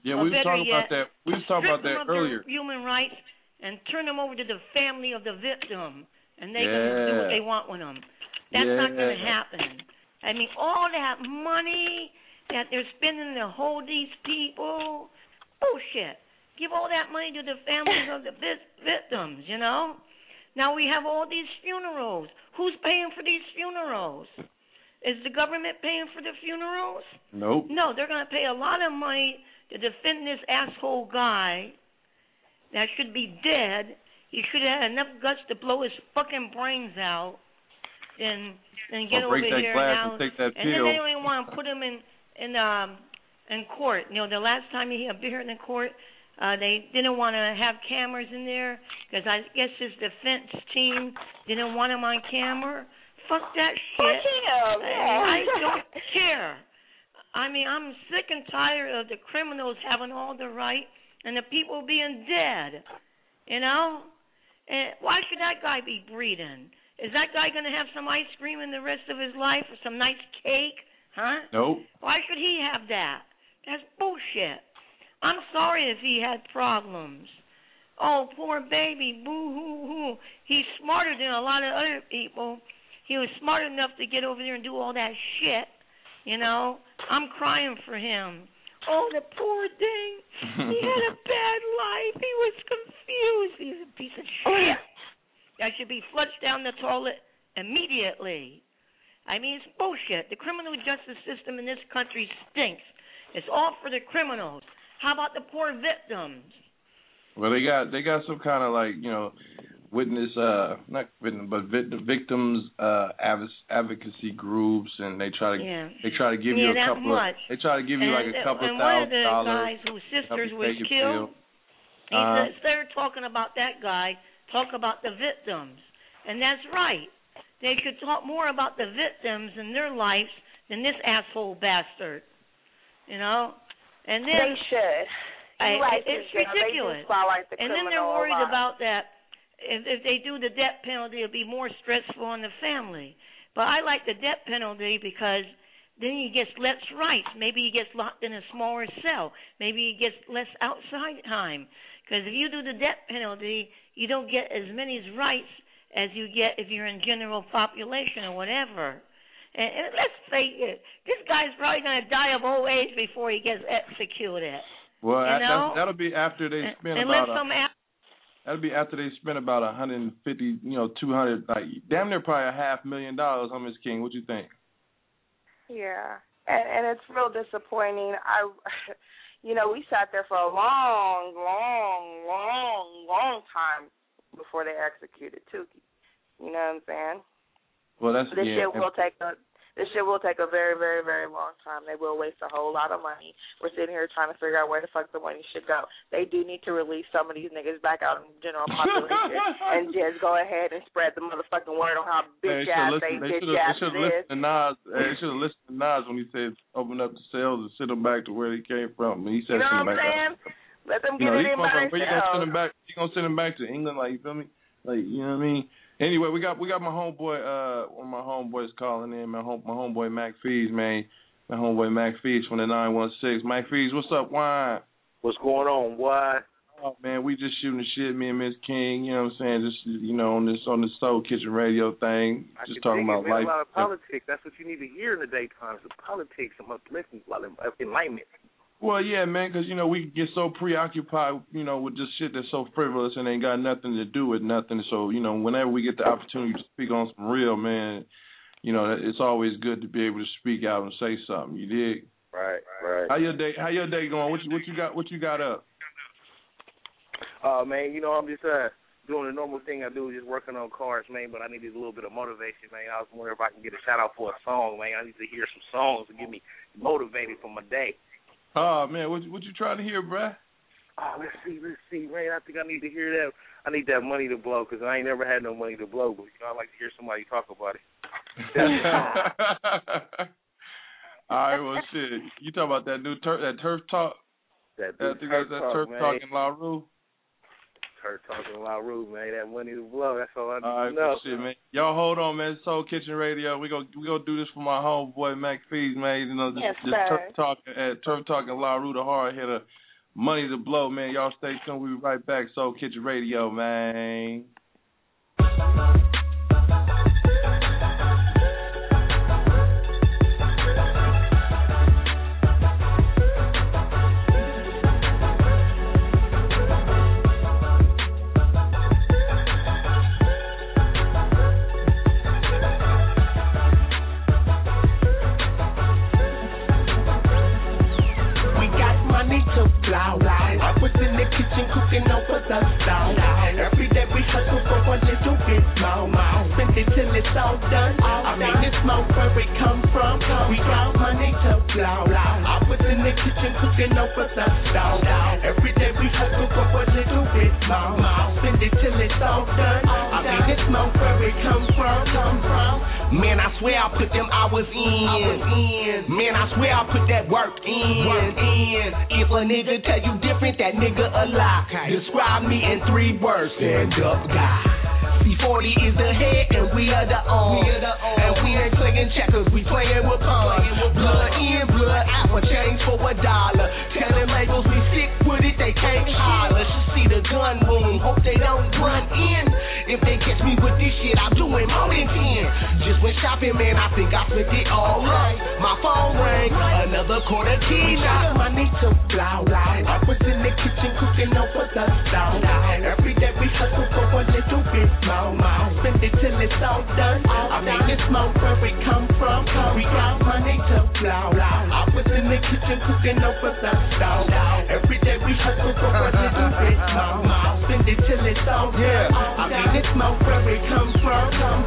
Yeah, Or we better talking about that. We was talking about that them of earlier. Their human rights and turn them over to the family of the victim, and they can do what they want with them. That's not going to happen. I mean, all that money that they're spending to hold these people, bullshit. Give all that money to the families of the vic- victims, you know? Now we have all these funerals. Who's paying for these funerals? Is the government paying for the funerals? Nope. No, they're going to pay a lot of money to defend this asshole guy that should be dead. He should have had enough guts to blow his fucking brains out and and get over that here glass now. and take that and then they don't even want to put him in in um in court. You know, the last time he appeared in court, uh they didn't want to have cameras in there because I guess his defense team didn't want him on camera. Fuck that shit. Fuck him, yeah. I don't care. I mean, I'm sick and tired of the criminals having all the right and the people being dead. You know? And why should that guy be breeding? Is that guy going to have some ice cream in the rest of his life or some nice cake? Huh? Nope. Why should he have that? That's bullshit. I'm sorry if he had problems. Oh, poor baby, boo hoo hoo. He's smarter than a lot of other people. He was smart enough to get over there and do all that shit. You know, I'm crying for him. Oh, the poor thing. he had a bad life. He was confused. He's a piece of oh, shit. That should be flushed down the toilet immediately. I mean, it's bullshit. The criminal justice system in this country stinks. It's all for the criminals. How about the poor victims? Well, they got they got some kind of like you know witness uh not witness but vic- victims uh adv- advocacy groups and they try to Yeah. they try to give Yeah, you a couple much. of they try to give you like a couple and of one of thousand the dollars guys whose sisters was killed, Uh, instead of talking about that guy, talk about the victims. And that's right. They could talk more about the victims and their lives than this asshole bastard. You know? And then they should. I, right, it's Christina. They do ridiculous. the and then they're worried about that. If, if they do the death penalty, it'll be more stressful on the family. But I like the death penalty because then he gets less rights. Maybe he gets locked in a smaller cell. Maybe he gets less outside time. Because if you do the death penalty, you don't get as many rights as you get if you're in general population or whatever. And, and let's face it, uh, this guy's probably going to die of old age before he gets executed. well, you that- know? that'll be after they spend Unless about a, some a- that'll be after they spend about a hundred and fifty, you know, two hundred, like damn near probably a half million dollars on Miss King. What you think? Yeah, and and it's real disappointing. I, you know, we sat there for a long, long, long, long time before they executed Tookie. You know what I'm saying? Well, that's This yeah. shit will take a this shit will take a very, very, very long time. They will waste a whole lot of money. We're sitting here trying to figure out where the fuck the money should go. They do need to release some of these niggas back out in the general population and just go ahead and spread the motherfucking word on how Hey, bitch they ass they. They bitch ass They should it is. listened to Nas. Hey, They should have listened to Nas when he said open up the cells and send them back to where they came from. And he said You know what I'm saying? Let them You get know, it in by where you gonna send them back? You gonna send them back to England? Like you feel me? Like you know what I mean? Anyway, we got we got my homeboy. Uh, one of my homeboys calling in. My home my homeboy Mac Fees, man. My homeboy Mac Fees from the nine one six. Mac Fees, what's up, wine? What's going on? Why? Oh man, we just shooting the shit, me and Miss King. You know what I'm saying? Just you know on this on the Soul Kitchen Radio thing. I Just talking about man. life. A lot of politics. That's what you need to hear in the daytime. Some politics, some uplifting, a lot of enlightenment. Well, yeah, man, 'cause you know we get so preoccupied, you know, with just shit that's so frivolous and ain't got nothing to do with nothing. So, you know, whenever we get the opportunity to speak on some real, man, you know, it's always good to be able to speak out and say something. You dig? Right, right. How your day? How your day going? What you what you got? What you got up? Uh, man, you know, I'm just uh doing the normal thing I do, just working on cars, man. But I needed a little bit of motivation, man. I was wondering if I can get a shout out for a song, man. I need to hear some songs to get me motivated for my day. Oh man, what what you trying to hear, bruh? Oh, let's see, let's see, man. I think I need to hear that. I need that money to blow because I ain't never had no money to blow, but you know, I like to hear somebody talk about it. All right, well, shit. You talking about that new turf that turf talk? That, I think that's that turf man. talk in Laroo. Turf talking Laroo, man. That money to blow. That's all I need All right, to know. shit, man. Y'all hold on, man. Soul Kitchen Radio. We go we gonna do this for my homeboy Mac Fees, man. You know, just, Yes, this sir. Uh, turf talk at turf talking Laroo, the hard hitter. Money to blow, man. Y'all stay tuned. We'll be right back. Soul Kitchen Radio, man. Nigga tell you different, that nigga a lie. Describe me in three words. Stand up guy. C40 is the head and we are the arm. And we ain't playing checkers, we playing with pawns. Blood in, blood out, for change for a dollar. Tell them labels we sick with it, they can't holler. Should see the gun wound, hope they don't run in. This shit, I'm doing more than 10. Just went shopping, man, I think I spent it all right. My phone rang, another quarter key now. Money to blow loud. I was in the kitchen cooking over the stove. Every day we hustle for a little bit more. Spend it till it's all done. I made this smoke where it come from. We got money to blow. I was in the kitchen cooking over the stove. I.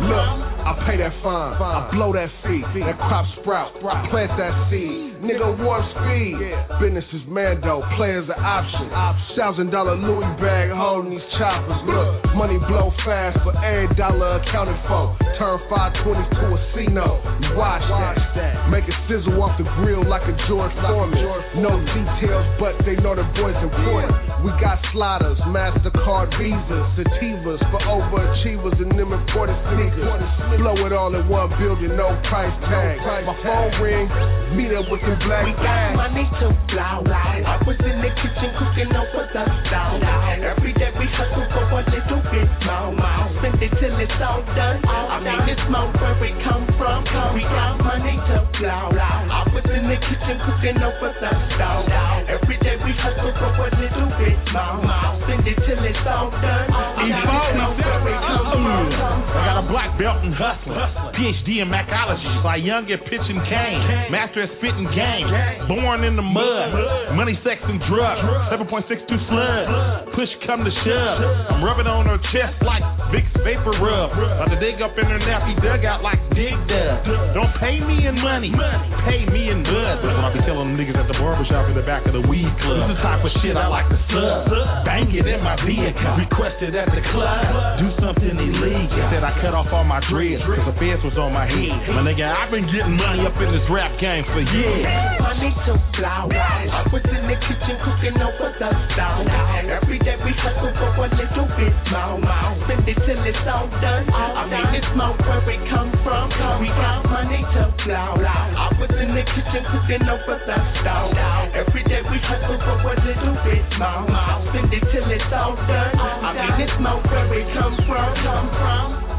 Look, I pay that fine, I blow that fee, that crop sprout, plant that seed. Nigga, warp speed. Business is Mando, players are option. Thousand dollar Louis bag holding these choppers. Look, money blow fast, but every dollar accounted for. Turn 520 to a C note. You watch that. Make it sizzle off the grill like a George Foreman. No details, but they know the boy's important. We got sliders, MasterCard visas, sativas for overachievers and them important sneakers. Blow it all in one building, no price tag. My phone ring, meet up with the black We got money to blow loud. I was in the kitchen cooking up over the stove. Every day we hustle for a little bit more, more. Spend it till it's all done. I made this smoke where it come from. We got money to blow loud. I was in the kitchen cooking over the stove. Every we hustle for a little bit more, more. Spend it till it's all done. I made from. I got a black belt in hustling, PhD in macology, by young at pitch and cane, master at spitting game, born in the mud, money, sex, and drugs, 7.62 slug, push come to shove, I'm rubbing on her chest like Vicks VapoRub, about to dig up in her nappy dugout like Dig Dug. Don't pay me in money, pay me in bud. That's what I be telling them niggas at the barbershop in the back of the weed club. This is the type of shit I like to sub, bang it in my vehicle, requested at the club, do something illegal. Said I cut off all my dreads, cause the fence was on my head. My nigga, I've been getting money up in this rap game for years. Money to blow loud. I was in the kitchen cooking over the stove. Every day we hustle for a little bit more, more. Spend it till it's all done. I made this smoke where it come from. We got money to blow loud. I was in the kitchen cooking over the stove. Every day we hustle for a little bit more, more. Spend it till it's all done. I made this smoke where it come from, come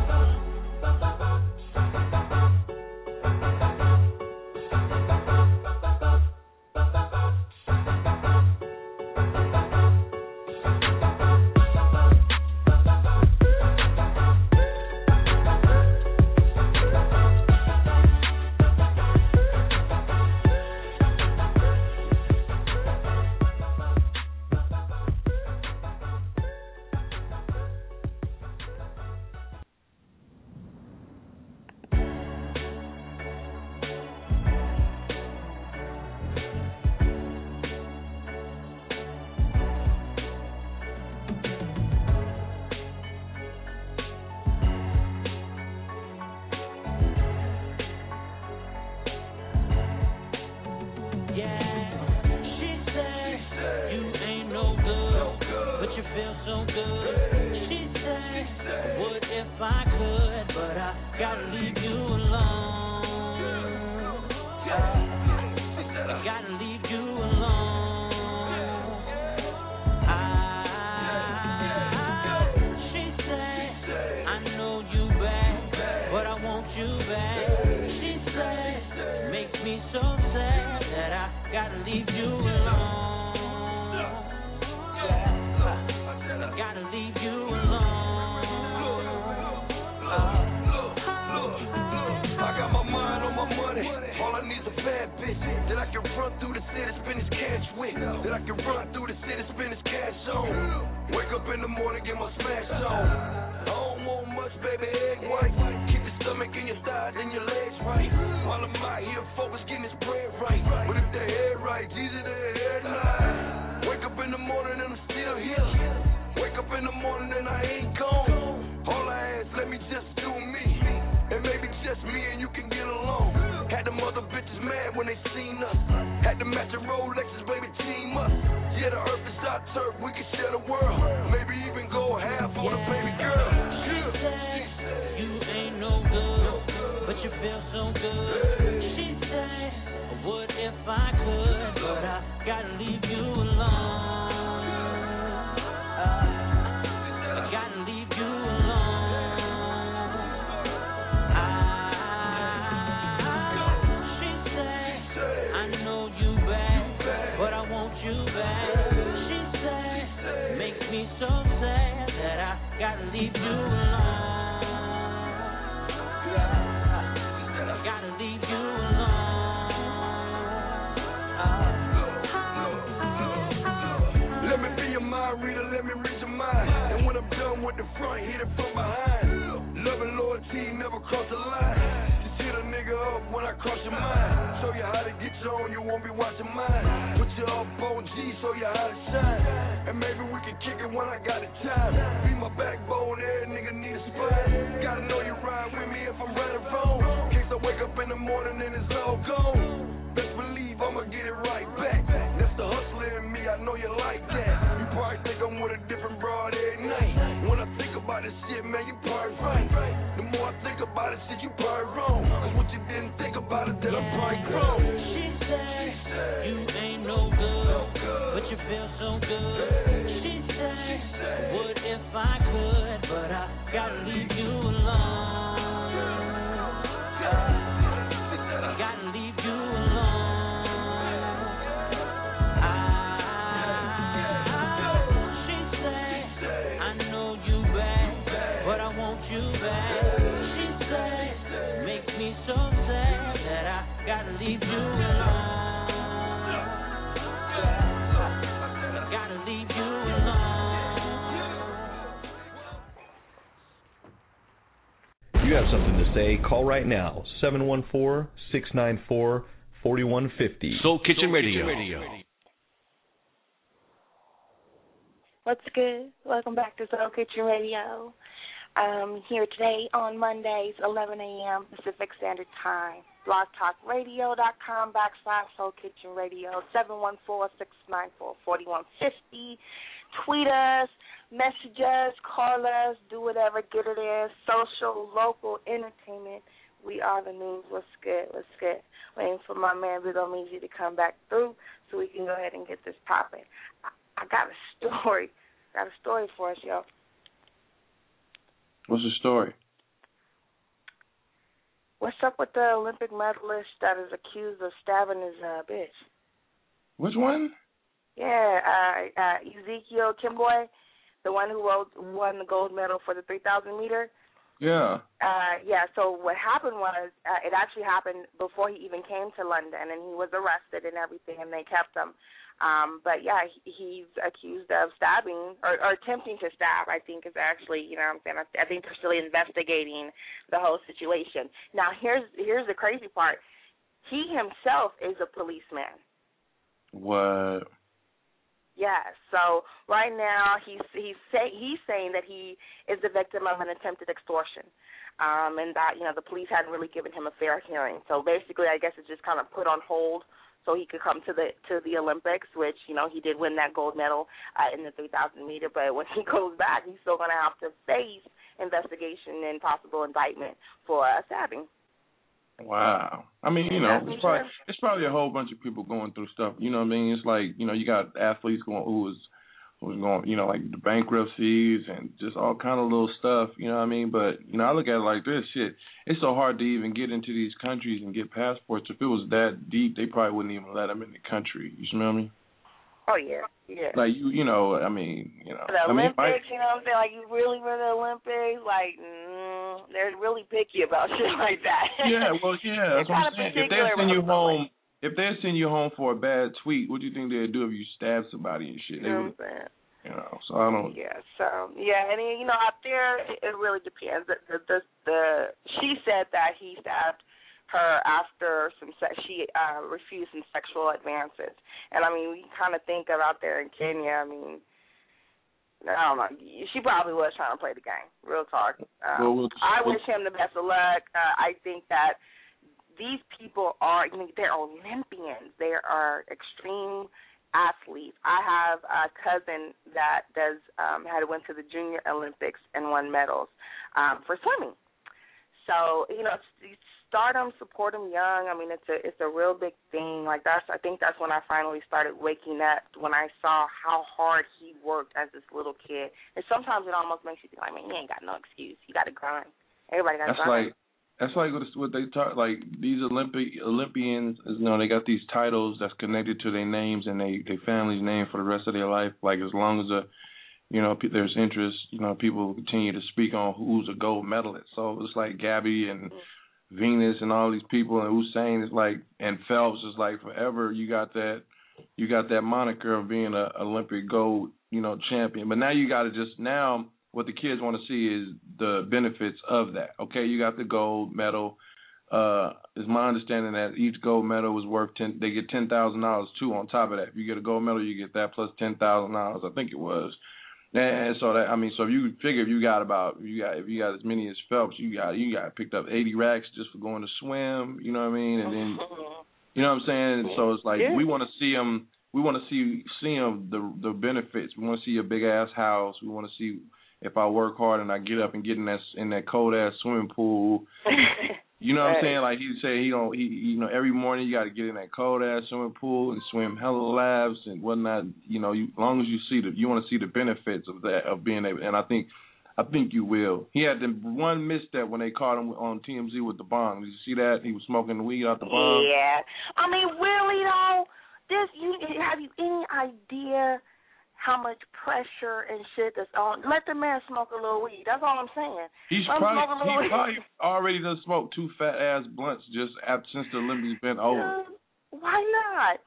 You have something to say, call right now. 714 694 4150. Soul Kitchen Radio. What's good? Welcome back to Soul Kitchen Radio. Um, here today on Mondays, 11 a.m. Pacific Standard Time. BlogTalkRadio.com backslash Soul Kitchen Radio, 714-694-4150. Tweet us, message us, call us, do whatever, get it in. Social, local, entertainment. We are the news. What's good? What's good? Waiting for my man Big Omeezy to come back through so we can go ahead and get this popping. I, I got a story. Got a story for us, y'all. What's the story? What's up with the Olympic medalist that is accused of stabbing his uh, bitch? Which one? Yeah, uh, uh, Ezekiel Kemboi, the one who won the gold medal for the 3,000 meter. Yeah. Uh, yeah. So what happened was, uh, it actually happened before he even came to London, and he was arrested and everything, and they kept him. Um, but yeah, he, he's accused of stabbing or, or attempting to stab. I think is actually, you know, what I'm saying. I, I think they're still investigating the whole situation. Now, here's here's the crazy part. He himself is a policeman. What? Yeah. So right now he's he's say he's saying that he is the victim of an attempted extortion. Um and that, you know, the police hadn't really given him a fair hearing. So basically I guess it's just kind of put on hold so he could come to the to the Olympics, which, you know, he did win that gold medal uh, in the three thousand meter, but when he goes back he's still gonna have to face investigation and possible indictment for uh, stabbing. Wow. I mean, you know, it's probably it's probably a whole bunch of people going through stuff. You know what I mean? It's like, you know, you got athletes going who was who was going, you know, like the bankruptcies and just all kind of little stuff, you know what I mean? But, you know, I look at it like this shit. It's so hard to even get into these countries and get passports. If it was that deep, they probably wouldn't even let them in the country. You smell me? Oh yeah, yeah. Like you, you know, I mean, you know, the I mean, Olympics, you know what I'm saying? Like you really for the Olympics, like mm, they're really picky about shit like that. yeah, well, yeah, that's what I'm saying. If they send you home, if they send you home for a bad tweet, what do you think they'd do if you stab somebody and shit? You They know would, what I'm saying? you know. So I don't. Yeah, so yeah, and you know, out there it, it really depends. The, the the the she said that he stabbed her after some se- she uh refused some sexual advances. And I mean, we kind of think of out there in Kenya, I mean, I don't know. She probably was trying to play the game. Real talk. Um, Well, I wish him the best of luck. Uh, I think that these people are, you know, they're Olympians. They are extreme athletes. I have a cousin that does um had went to the Junior Olympics and won medals um for swimming. So you know, s- start them, support them young. I mean, it's a it's a real big thing. Like that's I think that's when I finally started waking up when I saw how hard he worked as this little kid. And sometimes it almost makes you think like, man, he ain't got no excuse. You got to grind. Everybody got to That's grind. like that's like what, what they talk like these Olympic Olympians. You know, they got these titles that's connected to their names and they their family's name for the rest of their life. Like as long as a you know there's interest, you know, people will continue to speak on who's a gold medalist. So it's like Gabby and mm-hmm. Venus and all these people and Usain is like and Phelps is like forever. You got that you got that moniker of being a Olympic gold you know champion. But now you got to just now what the kids want to see is the benefits of that. Okay, you got the gold medal. Uh, is my understanding that each gold medal was worth ten. They get ten thousand dollars too on top of that. If you get a gold medal, you get that plus ten thousand dollars. I think it was. And so that I mean, so if you figure if you got about if you got if you got as many as Phelps, you got you got picked up eighty racks just for going to swim. You know what I mean? And then you know what I'm saying? And so it's like Yeah. we want to see them. We want to see see them the the benefits. We want to see a big ass house. We want to see if I work hard and I get up and get in that in that cold ass swimming pool. You know what I'm saying? Like he he don't he you know every morning you got to get in that cold ass swimming pool and swim hella laps and whatnot. You know, you, as long as you see the you want to see the benefits of that of being able. And I think I think you will. He had the one misstep when they caught him on TMZ with the bong. Did you see that? He was smoking the weed out the bong. Yeah. I mean, really though, this you have you any idea how much pressure and shit that's on? Let the man smoke a little weed. That's all I'm saying. He's Let probably smoke a little he weed. probably already done smoked two fat ass blunts just after, since the Olympics been over. Why not?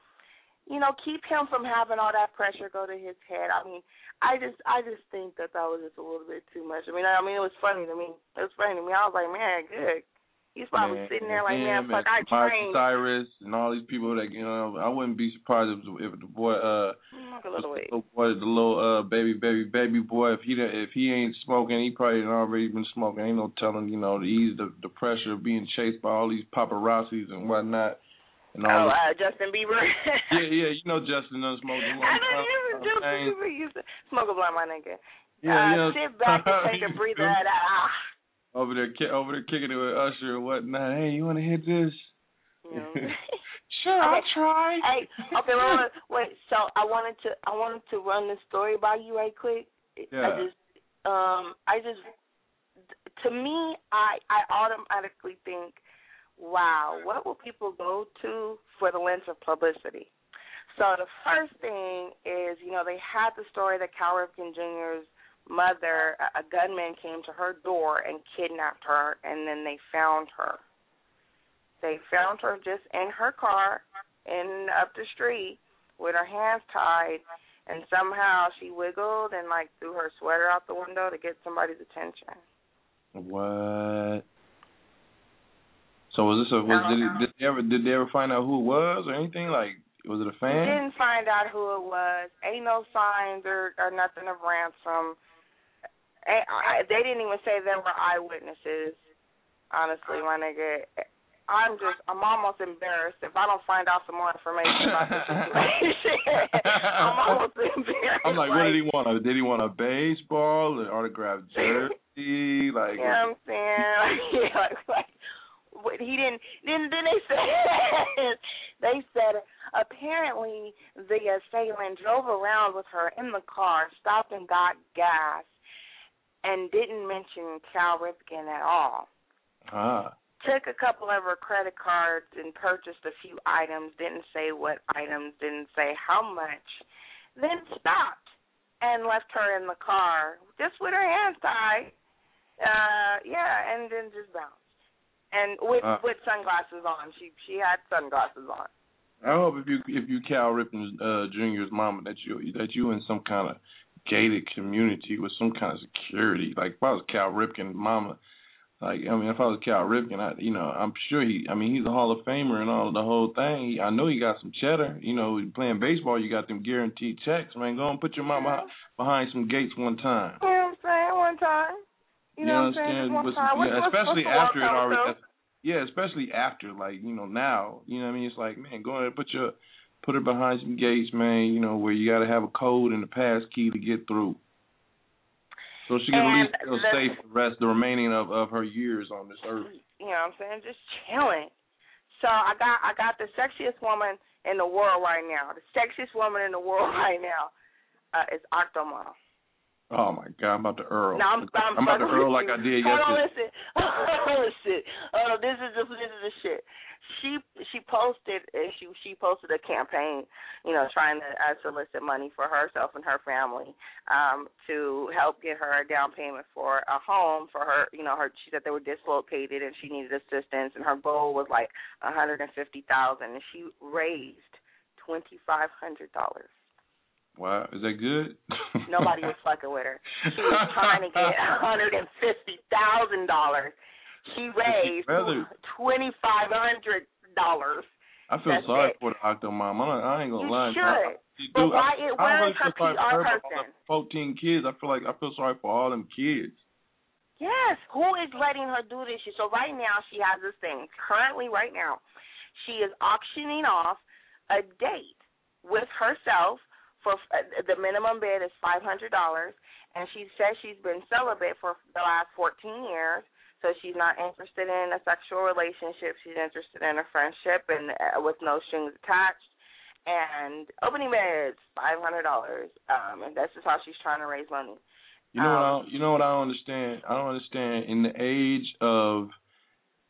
You know, keep him from having all that pressure go to his head. I mean, I just, I just think that that was just a little bit too much. I mean, I mean, it was funny to me. It was funny to me. I was like, man, good. He's probably Man, sitting there like, man, fuck, I trained. Cyrus and all these people that you know. I wouldn't be surprised if, if the boy, uh, Smoke a little the boy, the little uh baby, baby, baby boy, if he if he ain't smoking, he probably already been smoking. Ain't no telling, you know, to ease the the pressure of being chased by all these paparazzis and whatnot. And Oh, all uh, this- Justin Bieber. yeah, yeah, you know Justin a long I time. you Justin. Bieber used to smoke a blunt, my nigga. Yeah, uh, yeah. Sit back and take a breather. Ah. Over there, over there kicking it with Usher and whatnot. Hey, you want to hit this? Sure, I'll try. Hey, okay, wait, wait, wait. So I wanted to, I wanted to run this story by you right quick. Yeah. I just, um, I just, to me, I, I automatically think, wow, what will people go to for the lens of publicity? So the first thing is, you know, they had the story that Cal Ripken Jr.'s mother, a, gunman came to her door and kidnapped her, and then they found her. They found her just in her car, in up the street, with her hands tied, and somehow she wiggled and like threw her sweater out the window to get somebody's attention. What? So was this a was did, it, did they ever did they ever find out who it was or anything like was it a We fan? didn't find out who it was. Ain't no signs or, or nothing of ransom. I, I, they didn't even say there were eyewitnesses. Honestly, my nigga, I'm just I'm almost embarrassed if I don't find out some more information about this situation. I'm almost embarrassed. I'm like, what did he want? Did he want a baseball, an autographed jersey? Like, You know what I'm saying? yeah, like, like what he didn't. Then then they said they said apparently the assailant drove around with her in the car, stopped and got gas, and didn't mention Cal Ripken at all. ah, Took a couple of her credit cards and purchased a few items. Didn't say what items. Didn't say how much. Then stopped and left her in the car just with her hands tied. Uh, yeah, and then just bounced. And with Uh. with sunglasses on. She she had sunglasses on. I hope if you if you Cal Ripken uh, Jr.'s mama that you that you in some kind of gated community with some kind of security. Like if I was Cal Ripken mama, Like I mean, if I was Cal Ripken, I you know I'm sure he. I mean, he's a Hall of Famer and all the whole thing. He, I know he got some cheddar. You know, playing baseball, you got them guaranteed checks, man. Go and put your mama behind, some gates one time. You know what I'm saying? One time. You know what I'm saying? One time. What's- yeah, what's- especially what's after it already. Yeah, especially after, like you know, now, you know, what I mean, it's like, man, go ahead, put your, put her behind some gates, man. You know, where you got to have a code and a pass key to get through. So she can at least feel the- safe the rest, the remaining of of her years on this earth. You know what I'm saying? Just chilling. So I got I got the sexiest woman in the world right now. The sexiest woman in the world right now uh, is Octomom. Oh my God, I'm about to Earl. No, I'm, I'm, about to Earl like. I did Hold on, yesterday. listen. Hold on, listen. Oh, this is the this is the shit. She she posted and she she posted a campaign, you know, trying to uh, solicit money for herself and her family, um, to help get her a down payment for a home for her. You know, her she said they were dislocated and she needed assistance, and her goal was like a hundred and fifty thousand, and she raised twenty five hundred dollars. Wow, is that good? Nobody was fucking with her. She was trying to get a hundred and fifty thousand dollars. She raised twenty five hundred dollars. I feel That's sorry it. for the Octomom. I'm not, I ain't gonna You lie. should. You But do. why I, it- I where really is her feel sorry for PR her about person? all the 14 kids. I feel like I feel sorry for all them kids. Yes. Who is letting her do this shit? So right now she has this thing. Currently, right now, she is auctioning off a date with herself for uh, the minimum bid is five hundred dollars, and she says she's been celibate for the last fourteen years. So she's not interested in a sexual relationship. She's interested in a friendship and uh, with no strings attached. And opening bids five hundred dollars. Um, and that's just how she's trying to raise money. You know what? I Um, you know what I don't understand. I don't understand. In the age of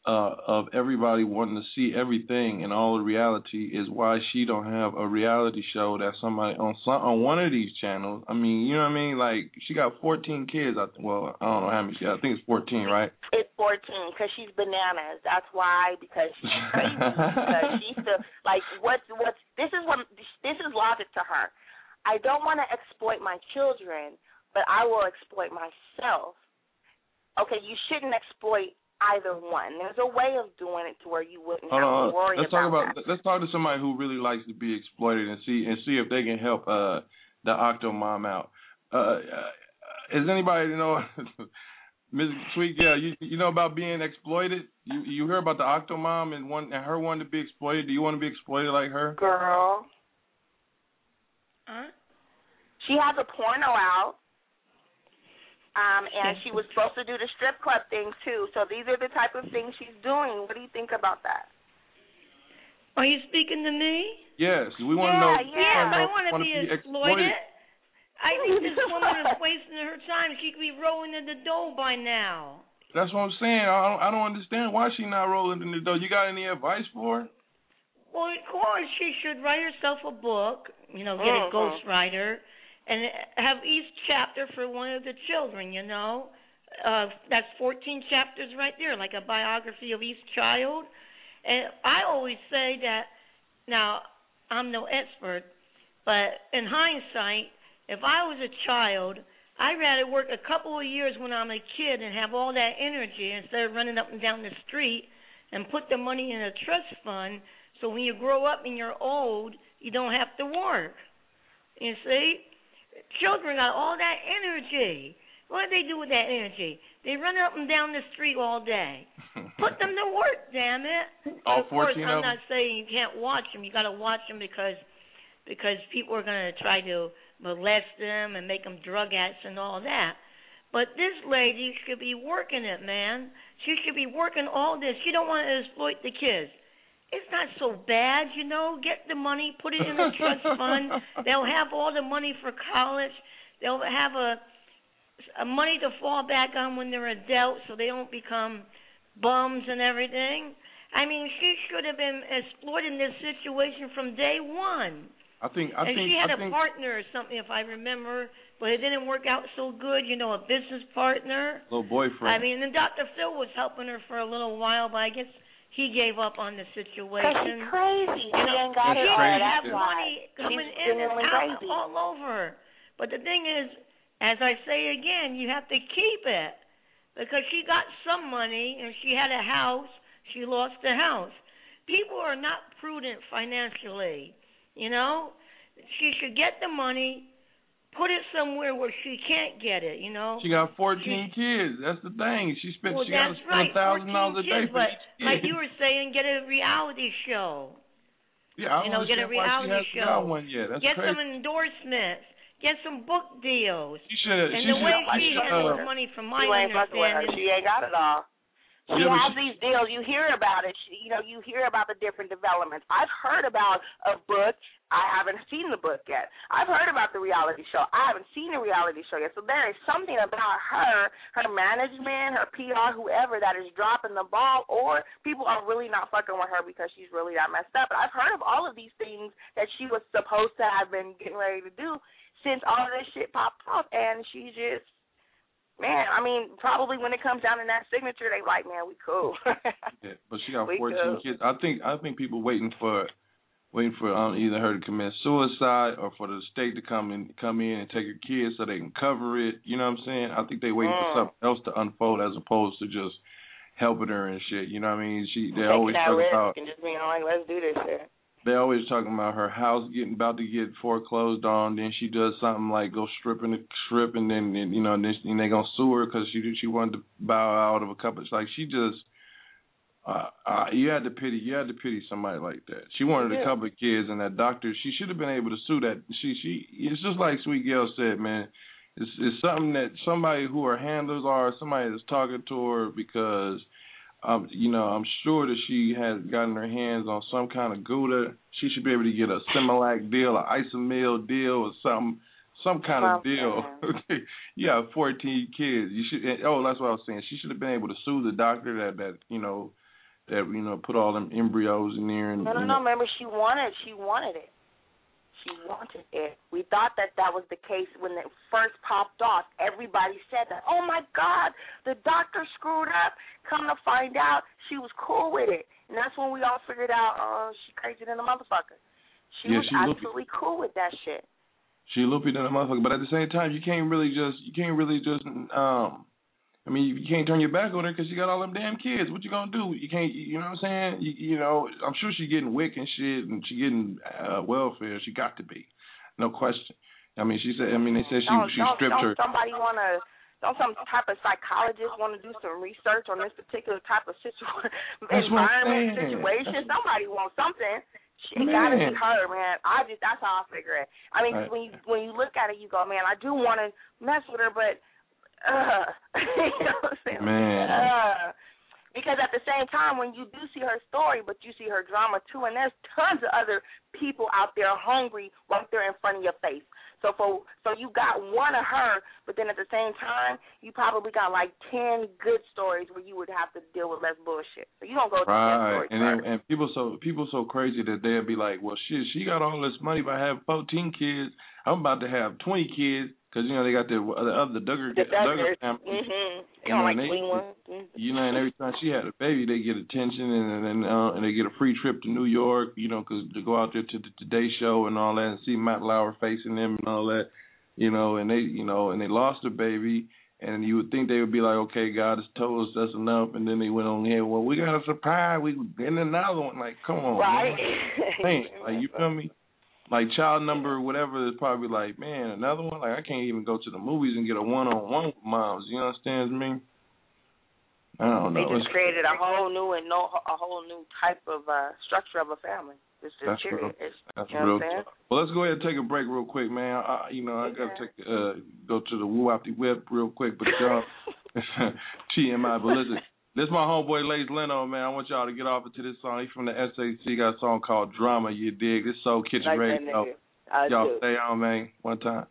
uh of everybody wanting to see everything and all the reality is why she don't have a reality show that somebody on some on one of these channels. I mean, you know what I mean? Like she got 14 kids. I th- well, I don't know how many. She I think it's 14, right? It's 14 because she's bananas. That's why because she's crazy. because she's the like what's what's this is what this is logic to her. I don't want to exploit my children, but I will exploit myself. Okay, you shouldn't exploit either one. There's a way of doing it to where you wouldn't Hold have on. to worry Let's talk about, about let's talk to somebody who really likes to be exploited and see and see if they can help uh the Octomom out. Uh, uh is anybody you know Ms. Sweet Gal, you you know about being exploited? You you hear about the Octomom and one and her wanting to be exploited. Do you want to be exploited like her? Girl. Huh? She has a porno out. Um, and she was supposed to do the strip club thing too. So these are the type of things she's doing. What do you think about that? Are you speaking to me? Yes, we want to know. Yeah, we wanna I want to wanna be exploited. I think this woman is wasting her time. She could be rolling in the dough by now. That's what I'm saying. I don't, I don't understand why she's not rolling in the dough. You got any advice for her? Well, of course, she should write herself a book. You know, get Mhm. a ghostwriter, and have each chapter for one of the children. You know, uh, that's 14 chapters right there, like a biography of each child. And I always say that. Now, I'm no expert, but in hindsight, if I was a child, I'd rather work a couple of years when I'm a kid and have all that energy instead of running up and down the street and put the money in a trust fund so when you grow up and you're old, you don't have to work. You see? Children got all that energy. What do they do with that energy? They run up and down the street all day. Put them to work, damn it. All of course, I'm not saying you can't watch them. You got to watch them because because people are going to try to molest them and make them drug addicts and all that. But this lady should be working it, man. She should be working all this. She don't want to exploit the kids. It's not so bad, you know. Get the money, put it in a trust fund. They'll have all the money for college. They'll have a, a money to fall back on when they're adults, so they don't become bums and everything. I mean, she should have been exploiting this situation from day one. I think I and think she had I a think partner or something, if I remember, but it didn't work out so good. You know, a business partner. little boyfriend. I mean, and Dr. Phil was helping her for a little while, but I guess he gave up on the situation. Cause she's crazy. You she know, ain't got she it all. didn't have money coming She's in and genuinely out crazy. all over. Her. But the thing is, as I say again, you have to keep it. because she got some money and she had a house. She lost the house. People are not prudent financially. You know, she should get the money, put it somewhere where she can't get it. You know. She got 14 kids. That's the thing. She spent. Well, she got to spend right. a thousand dollars a day kids, for but each kid. like you were saying, get a reality show. yeah, I you don't know, get a understand why reality she show. got one yet. That's get crazy. some endorsements. Get some book deals. She should. And she the way should, she should, handles uh, money, from my you ain't fucking with her. understanding, She ain't got it all. She Yeah, has she- these deals. You hear about it. She, you know, you hear about the different developments. I've heard about a book. I haven't seen the book yet. I've heard about the reality show. I haven't seen the reality show yet. So there is something about her, her management, her PR, whoever that is dropping the ball, or people are really not fucking with her because she's really that messed up. But I've heard of all of these things that she was supposed to have been getting ready to do since all of this shit popped off, and she just Man, I mean, probably when it comes down to that signature, they like, man, we cool. Yeah, but she got We 14 good. kids. I think I think people waiting for waiting for um, either her to commit suicide or for the state to come in come in and take her kids so they can cover it. You know what I'm saying? I think they waiting Mm. for something else to unfold as opposed to just helping her and shit. You know what I mean? She they always talk about and just being like, let's do this shit. They always talking about her house getting about to get foreclosed on. Then she does something like go stripping, the strip, and then then, you know, and then and they gonna sue her because she she wanted to bow out of a couple. It's like she just, uh, uh, you had to pity, you had to pity somebody like that. She wanted Yeah. a couple of kids, and that doctor, she should have been able to sue that. She she, it's just like Sweet Gail said, man. It's it's something that somebody who her handlers are, somebody that's talking to her because um, you know, I'm sure that she has gotten her hands on some kind of Gouda. She should be able to get a Similac deal, a Isomil deal, or some some kind of deal. you have 14 kids. You should. and- Oh, that's what I was saying. She should have been able to sue the doctor that that you know that you know put all them embryos in there and No, no, you no. know, Remember, she wanted, she wanted it. She wanted it. We thought that that was the case when it first popped off. Everybody said that. Oh my God, the doctor screwed up. Come to find out, she was cool with it, and that's when we all figured out, oh, she crazy than a motherfucker. She Yeah, was she absolutely cool with that shit. she loopy than a motherfucker. But at the same time, you can't really just you can't really just um. I mean, you can't turn your back on her because you got all them damn kids. What you gonna do? You can't. You know what I'm saying? You, you know, I'm sure she getting WIC and shit, and she getting uh, welfare. She got to be, no question. I mean, she said. I mean, they said she don't, she don't, stripped don't her. somebody want to don't some type of psychologist want to do some research on this particular type of situ- That's what I'm environment situation? Somebody wants something. She it gotta be Man. her, man. I just that's how I figure it. I mean, Right. when you when you look at it, you go, man, I do want to mess with her, but uh, you know what I'm saying? Man. Uh, because at the same time, when you do see her story, but you see her drama too, and there's tons of other people out there hungry right there in front of your face. So for so you got one of her, but then at the same time, you probably got like ten good stories where you would have to deal with less bullshit. So you don't go Right, and then, and people so people so crazy that they'll be like, well, shit, she got all this money but I have 14 kids. I'm about to have 20 kids because you know they got the the other Duggar The Duggar family. mm-hmm. You know, like and they-. Mhm. You know, and every time she had a baby, they get attention and and uh, and they get a free trip to New York. You know, 'cause to go out there to the Today Show and all that and see Matt Lauer facing them and all that. You know, and they you know and they lost a baby. And you would think they would be like, okay, God has told us that's enough. And then they went on here, well, we got a surprise. We getting another one. Like, come on, Right. man. Man, like you feel me? Like child number whatever is probably like, man, another one. Like I can't even go to the movies and get a one on one with moms. You understand me? I don't know. They just created a whole new and no a whole new type of uh structure of a family. It's just That's real. It's, That's you know real. saying? Well, let's go ahead and take a break real quick, man. I, you know, I gotta take uh go to the woo the real quick, but y'all TMI. But listen, this is my homeboy Lace Leno, man. I want y'all to get off into this song. He's from the SAC. Got a song called Drama. You dig? This Soul Kitchen Like that Radio. y'all do. stay on, man. One time.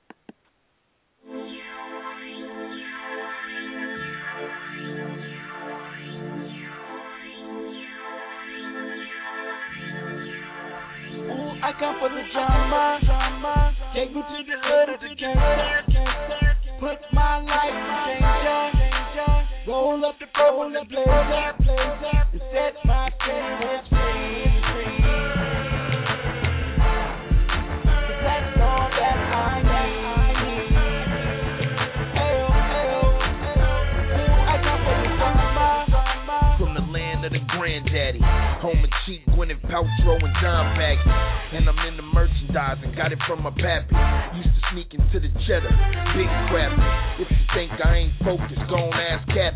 Ooh, I come for the drama. Take me to the hood of the gangster. Put my life in danger. Roll up the pole and play that, play And set my spirit Gwyneth Paltrow and John Bag. And I'm in the merchandising, got it from my pappy. Used to sneak into the cheddar, big crap. If you think I ain't focused, gon' ask Cap.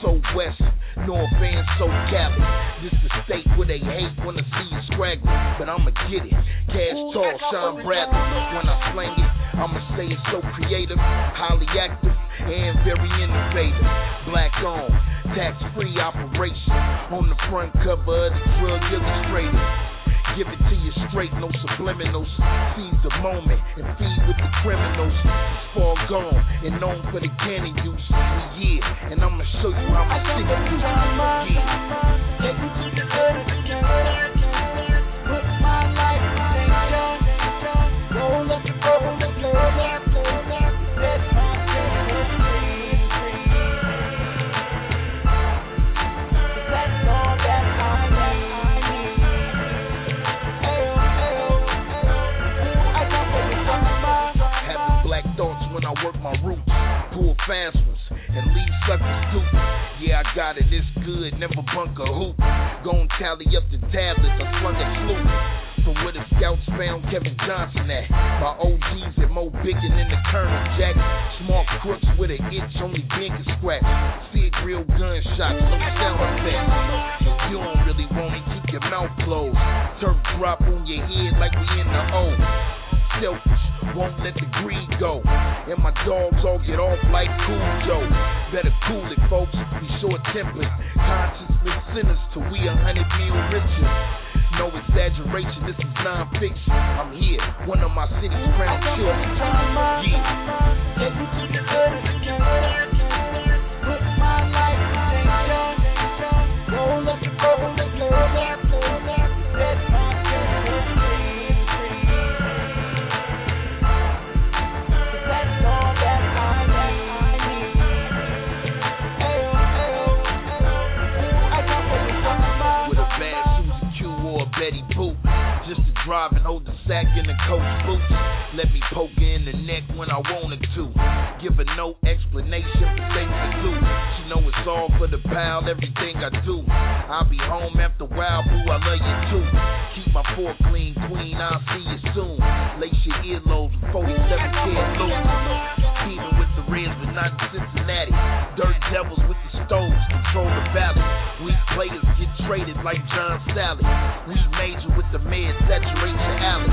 So West, North Van, so Cali. This the state where they hate when I see you scraggling. But I'ma get it. Cash tall, Shawn Bradley. When I slang it, I'ma say it's so creative, highly active, and very innovative. Black on, tax free operation. On the front cover of the drug illustrator. Give it to you straight, no subliminals. Seize the moment and feed with the criminals. It's far gone and known for the cannon use. Yeah, and I'ma show you how my city do. Yeah. Fast ones and leave suckers stoop. Yeah, I got it, it's good, never bunk a hoop. Gon' tally up the tablets, I slung a flute. From where the scouts found Kevin Johnson at. My OGs at Mo Biggin in the Colonel Jack. Small crooks with an itch, only Ben can scratch. See it real gunshots, no sound effects. You don't really want it, keep your mouth closed. Turf drop on your head like we in the O. Selfish, won't let the greed go. And my dogs all get off like cool Joe. Better cool it, folks. Be short tempered. Consciousness sinners till we a hundred mil richer. No exaggeration, this is non-fiction. I'm here, one of my city's crown children. With To hold the sack in the coach boots. Let me poke in the neck when I wanted to. Give her no explanation for things I do. She know it's all for the pal, everything I do. I'll be home after a while, boo, I love you too. Keep my fork clean, queen, I'll see you soon. Lace your earlobes with 47 karat loose. Teaming with the Reds, but not in Cincinnati. Dirt devils with the stoves, control the battle. Weak players traded like John Salley. Major with the meds, saturate alley.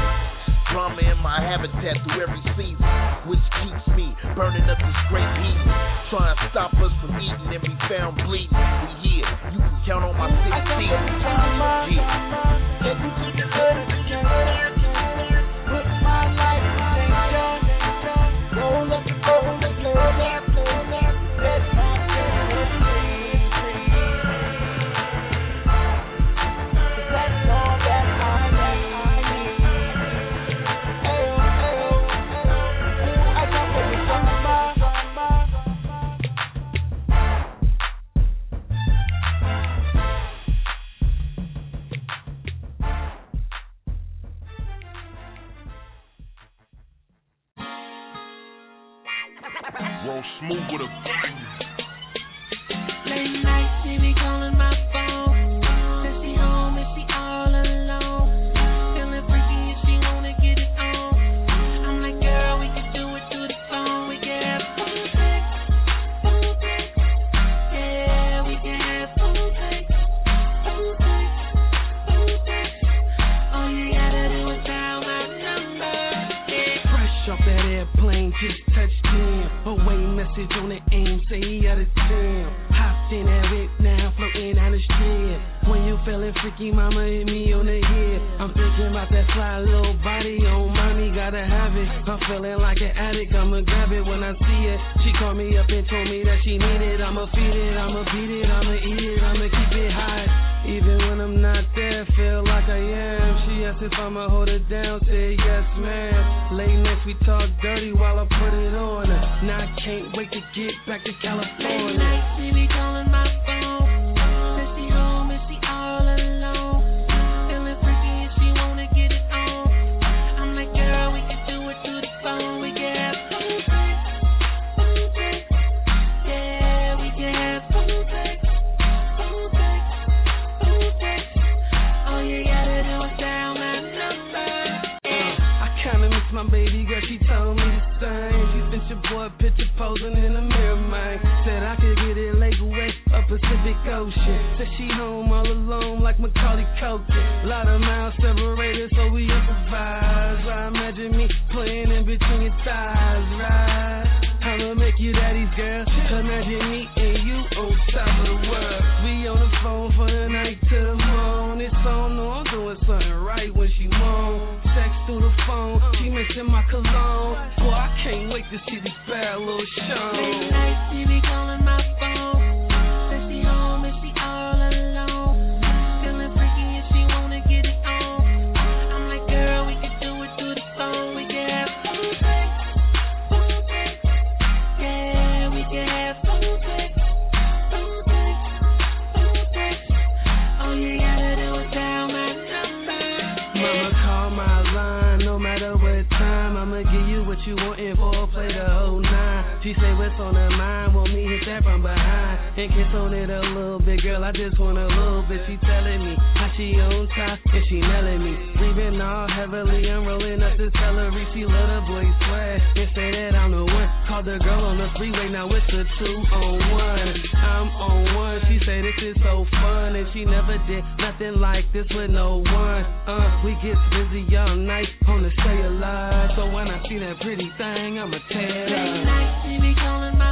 Drama in my habitat through every season, which keeps me burning up this great heat. Trying to stop us from eating and be found bleeding. We here, you can count on my city team. Roll smooth with a bang. Message on the aim, say he out of town. Hopped in that whip now, floating down the strip. When you feeling freaky, mama hit me on the about that fly little body on mommy, gotta have it. I'm feeling like an addict, I'ma grab it when I see it. She called me up and told me that she need it. I'ma feed it, I'ma beat it, I'ma eat it, I'ma keep it high. Even when I'm not there, feel like I am. She asked if I'ma hold it down, say yes, man. Late nights we talk dirty while I put it on. her. Now I can't wait to get back to Late California. night, she be calling my phone. baby girl, she told me the same. She sent your boy a picture posing in the mirror, man. Said I could get it Lake West, up Pacific Ocean. Said she home all alone like Macaulay Culkin. Lot of miles separated, so we improvise. I imagine me playing in between your thighs, right? I'ma make you daddy's girl. To see this bad little show. On her and kiss on it a little bit, girl. I just want a little bit. She telling me how she on top and she nailing me. Breathing all heavily, I'm rolling up the celery. She let her boy swag and say that I'm the one. Called the girl on the freeway, now it's a two on one. I'm on one. She say this is so fun and she never did nothing like this with no one. Uh, we get busy all night on the stay alive. So when I see that pretty thing, I'ma tear it Late up. night, she be calling my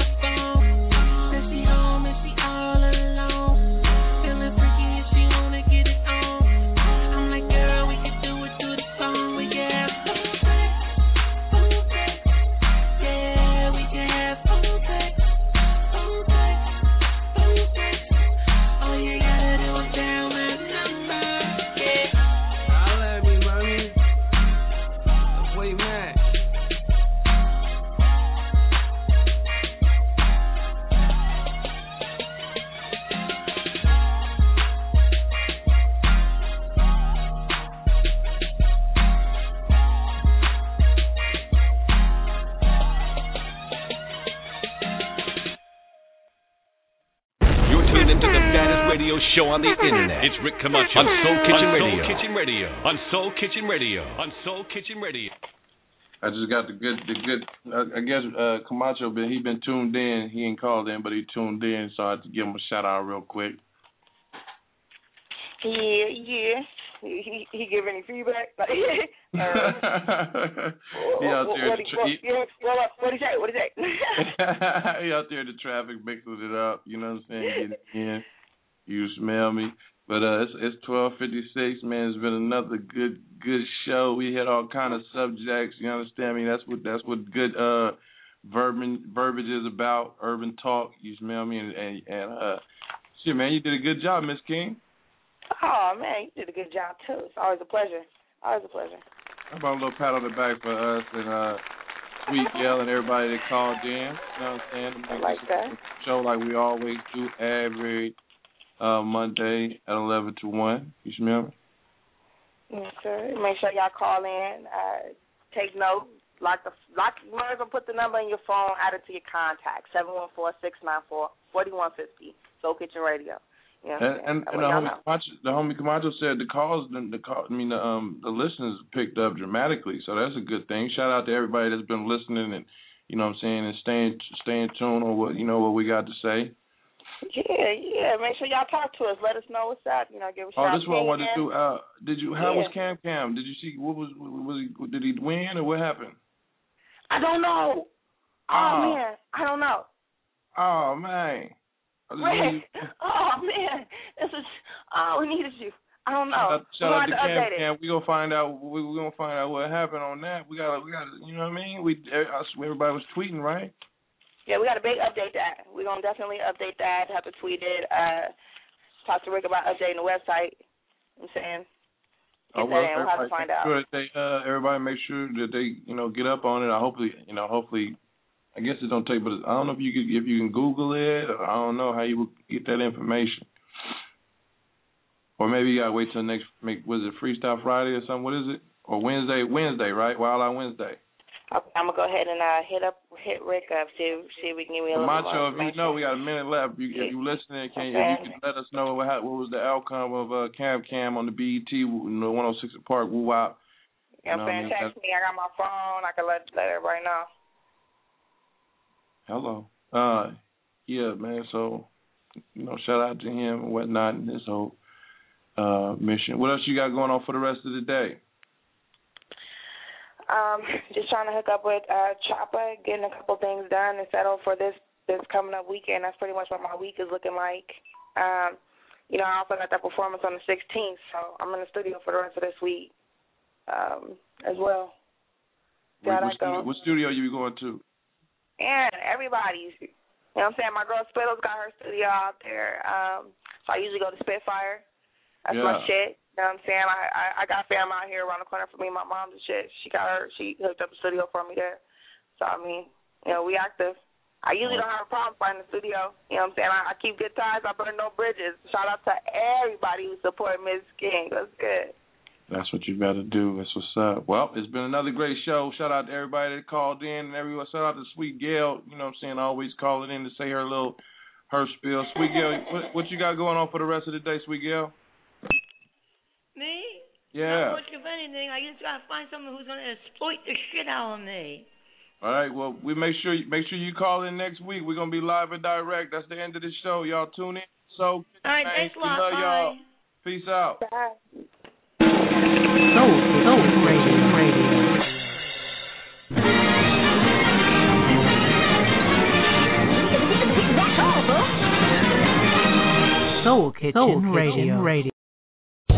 Rick Camacho on Soul Kitchen On Radio. Soul Kitchen Radio. On Soul Kitchen Radio. On Soul Kitchen Radio. I just got the good, the good. Uh, I guess uh, Camacho been he been tuned in. He ain't called in, but he tuned in, so I had to give him a shout out real quick. Yeah, yeah. He he, he give any feedback? Like, uh, he out what, there. what, the he- tra- what, he- yeah, what, what he say? What he say? he out there in the traffic mixing it up. You know what I'm saying? Getting in. You smell me. But uh, it's it's twelve fifty six, man. It's been another good good show. We hit all kind of subjects. You understand me? That's what that's what good uh verbiage verbiage is about. Urban talk. You smell me? And and, and uh, shit, man, you did a good job, Miss King. oh man, you did a good job too. It's always a pleasure. Always a pleasure. How about a little pat on the back for us and uh Sweet Yell and everybody that called in. You know what I'm saying? Make like that. Show like we always do every uh Monday at eleven to one. You smell me? Yes, sir. Make sure y'all call in. Uh, take note. Lock the lock. Might as well put the number in your phone. Add it to your contacts. Seven one four six nine four forty one fifty. Soul Kitchen Radio. You know And and, and the homie know. Camacho, the homie Camacho said the calls the, the call I mean the um the listeners picked up dramatically, so that's a good thing. Shout out to everybody that's been listening and you know what I'm saying and staying staying tuned on what you know what we got to say. Yeah, yeah. Make sure y'all talk to us. Let us know what's up. You know, give us. Oh, this is what I wanted to do. Uh, did you? How was Yeah. Cam Cam? Did you see? What was? Was he? Did he win or what happened? I don't know. Oh Oh. man, I don't know. Oh man. I Wait. Oh man, this is. Oh, we needed you. I don't know. out, shout out to Cam. Cam. We gonna find out. We we gonna find out what happened on that. We got. to We got. to You know what I mean? We. I swear everybody was tweeting, right? Yeah, we got to big update that. We're gonna definitely update that. Have to tweet it. Uh, talk to Rick about updating the website. You know I'm saying. Get Oh, in. We'll have to find out. Sure they, uh, everybody make sure that they, you know, get up on it. I hopefully, you know, hopefully, I guess it don't take, but I don't know if you could, if you can Google it. Or I don't know how you would get that information. Or maybe you gotta wait till next. Make was it Freestyle Friday or something? What is it? Or Wednesday? Wednesday, right? Wild Out Wednesday. Okay, I'm gonna go ahead and uh, hit up hit Rick up see see if we can give me a little Macho, more if you know, we got a minute left. You, if you listening, can if you can let us know what, what was the outcome of uh, Cam Cam on the BET, you know, 106 Park Woo Wop. You know saying? Text me. I got my phone. I can let let everybody know. Hello. Uh, yeah, man. So, you know, shout out to him and whatnot and his whole uh mission. What else you got going on for the rest of the day? Um, just trying to hook up with uh Choppa, getting a couple things done and settled for this this coming up weekend. That's pretty much what my week is looking like. Um, you know, I also got that performance on the 16th, so I'm in the studio for the rest of this week um, as well. What, what, studio, what studio are you going to? And everybody's. You know what I'm saying? My girl Spittles got her studio out there. Um, so I usually go to Spitfire. That's Yeah. my shit. You know what I'm saying? I, I I got fam out here around the corner for me. My mom's and shit. She got her. She hooked up a studio for me there. So I mean, you know, we active. I usually don't have a problem finding the studio. You know what I'm saying? I, I keep good ties. I burn no bridges. Shout out to everybody who support Miss King. That's good. That's what you to do. That's what's up. Well, it's been another great show. Shout out to everybody that called in and everyone. Shout out to Sweet Gail. You know what I'm saying? Always calling in to say her little her spiel. Sweet Gail, what, what you got going on for the rest of the day, Sweet Gail? Me? Yeah. Not much of anything. I just gotta find someone who's gonna exploit the shit out of me. All right. Well, we make sure make sure you call in next week. We're gonna be live and direct. That's the end of the show. Y'all tune in. So, All right, thanks a lot. love Bye. y'all. Peace out. Soul, Soul Radio. Radio. Soul Kitchen, Soul Kitchen Radio. Radio.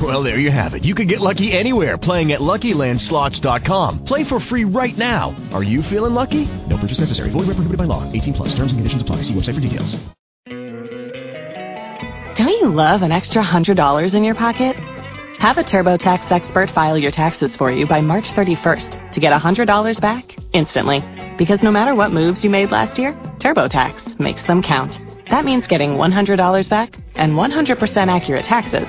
Well, there you have it. You can get lucky anywhere playing at LuckyLandSlots.com. Play for free right now. Are you feeling lucky? No purchase necessary. Void where prohibited by law. 18 plus. Terms and conditions apply. See website for details. Don't you love an extra $100 in your pocket? Have a TurboTax expert file your taxes for you by March 31st to get $100 back instantly. Because no matter what moves you made last year, TurboTax makes them count. That means getting $100 back and 100% accurate taxes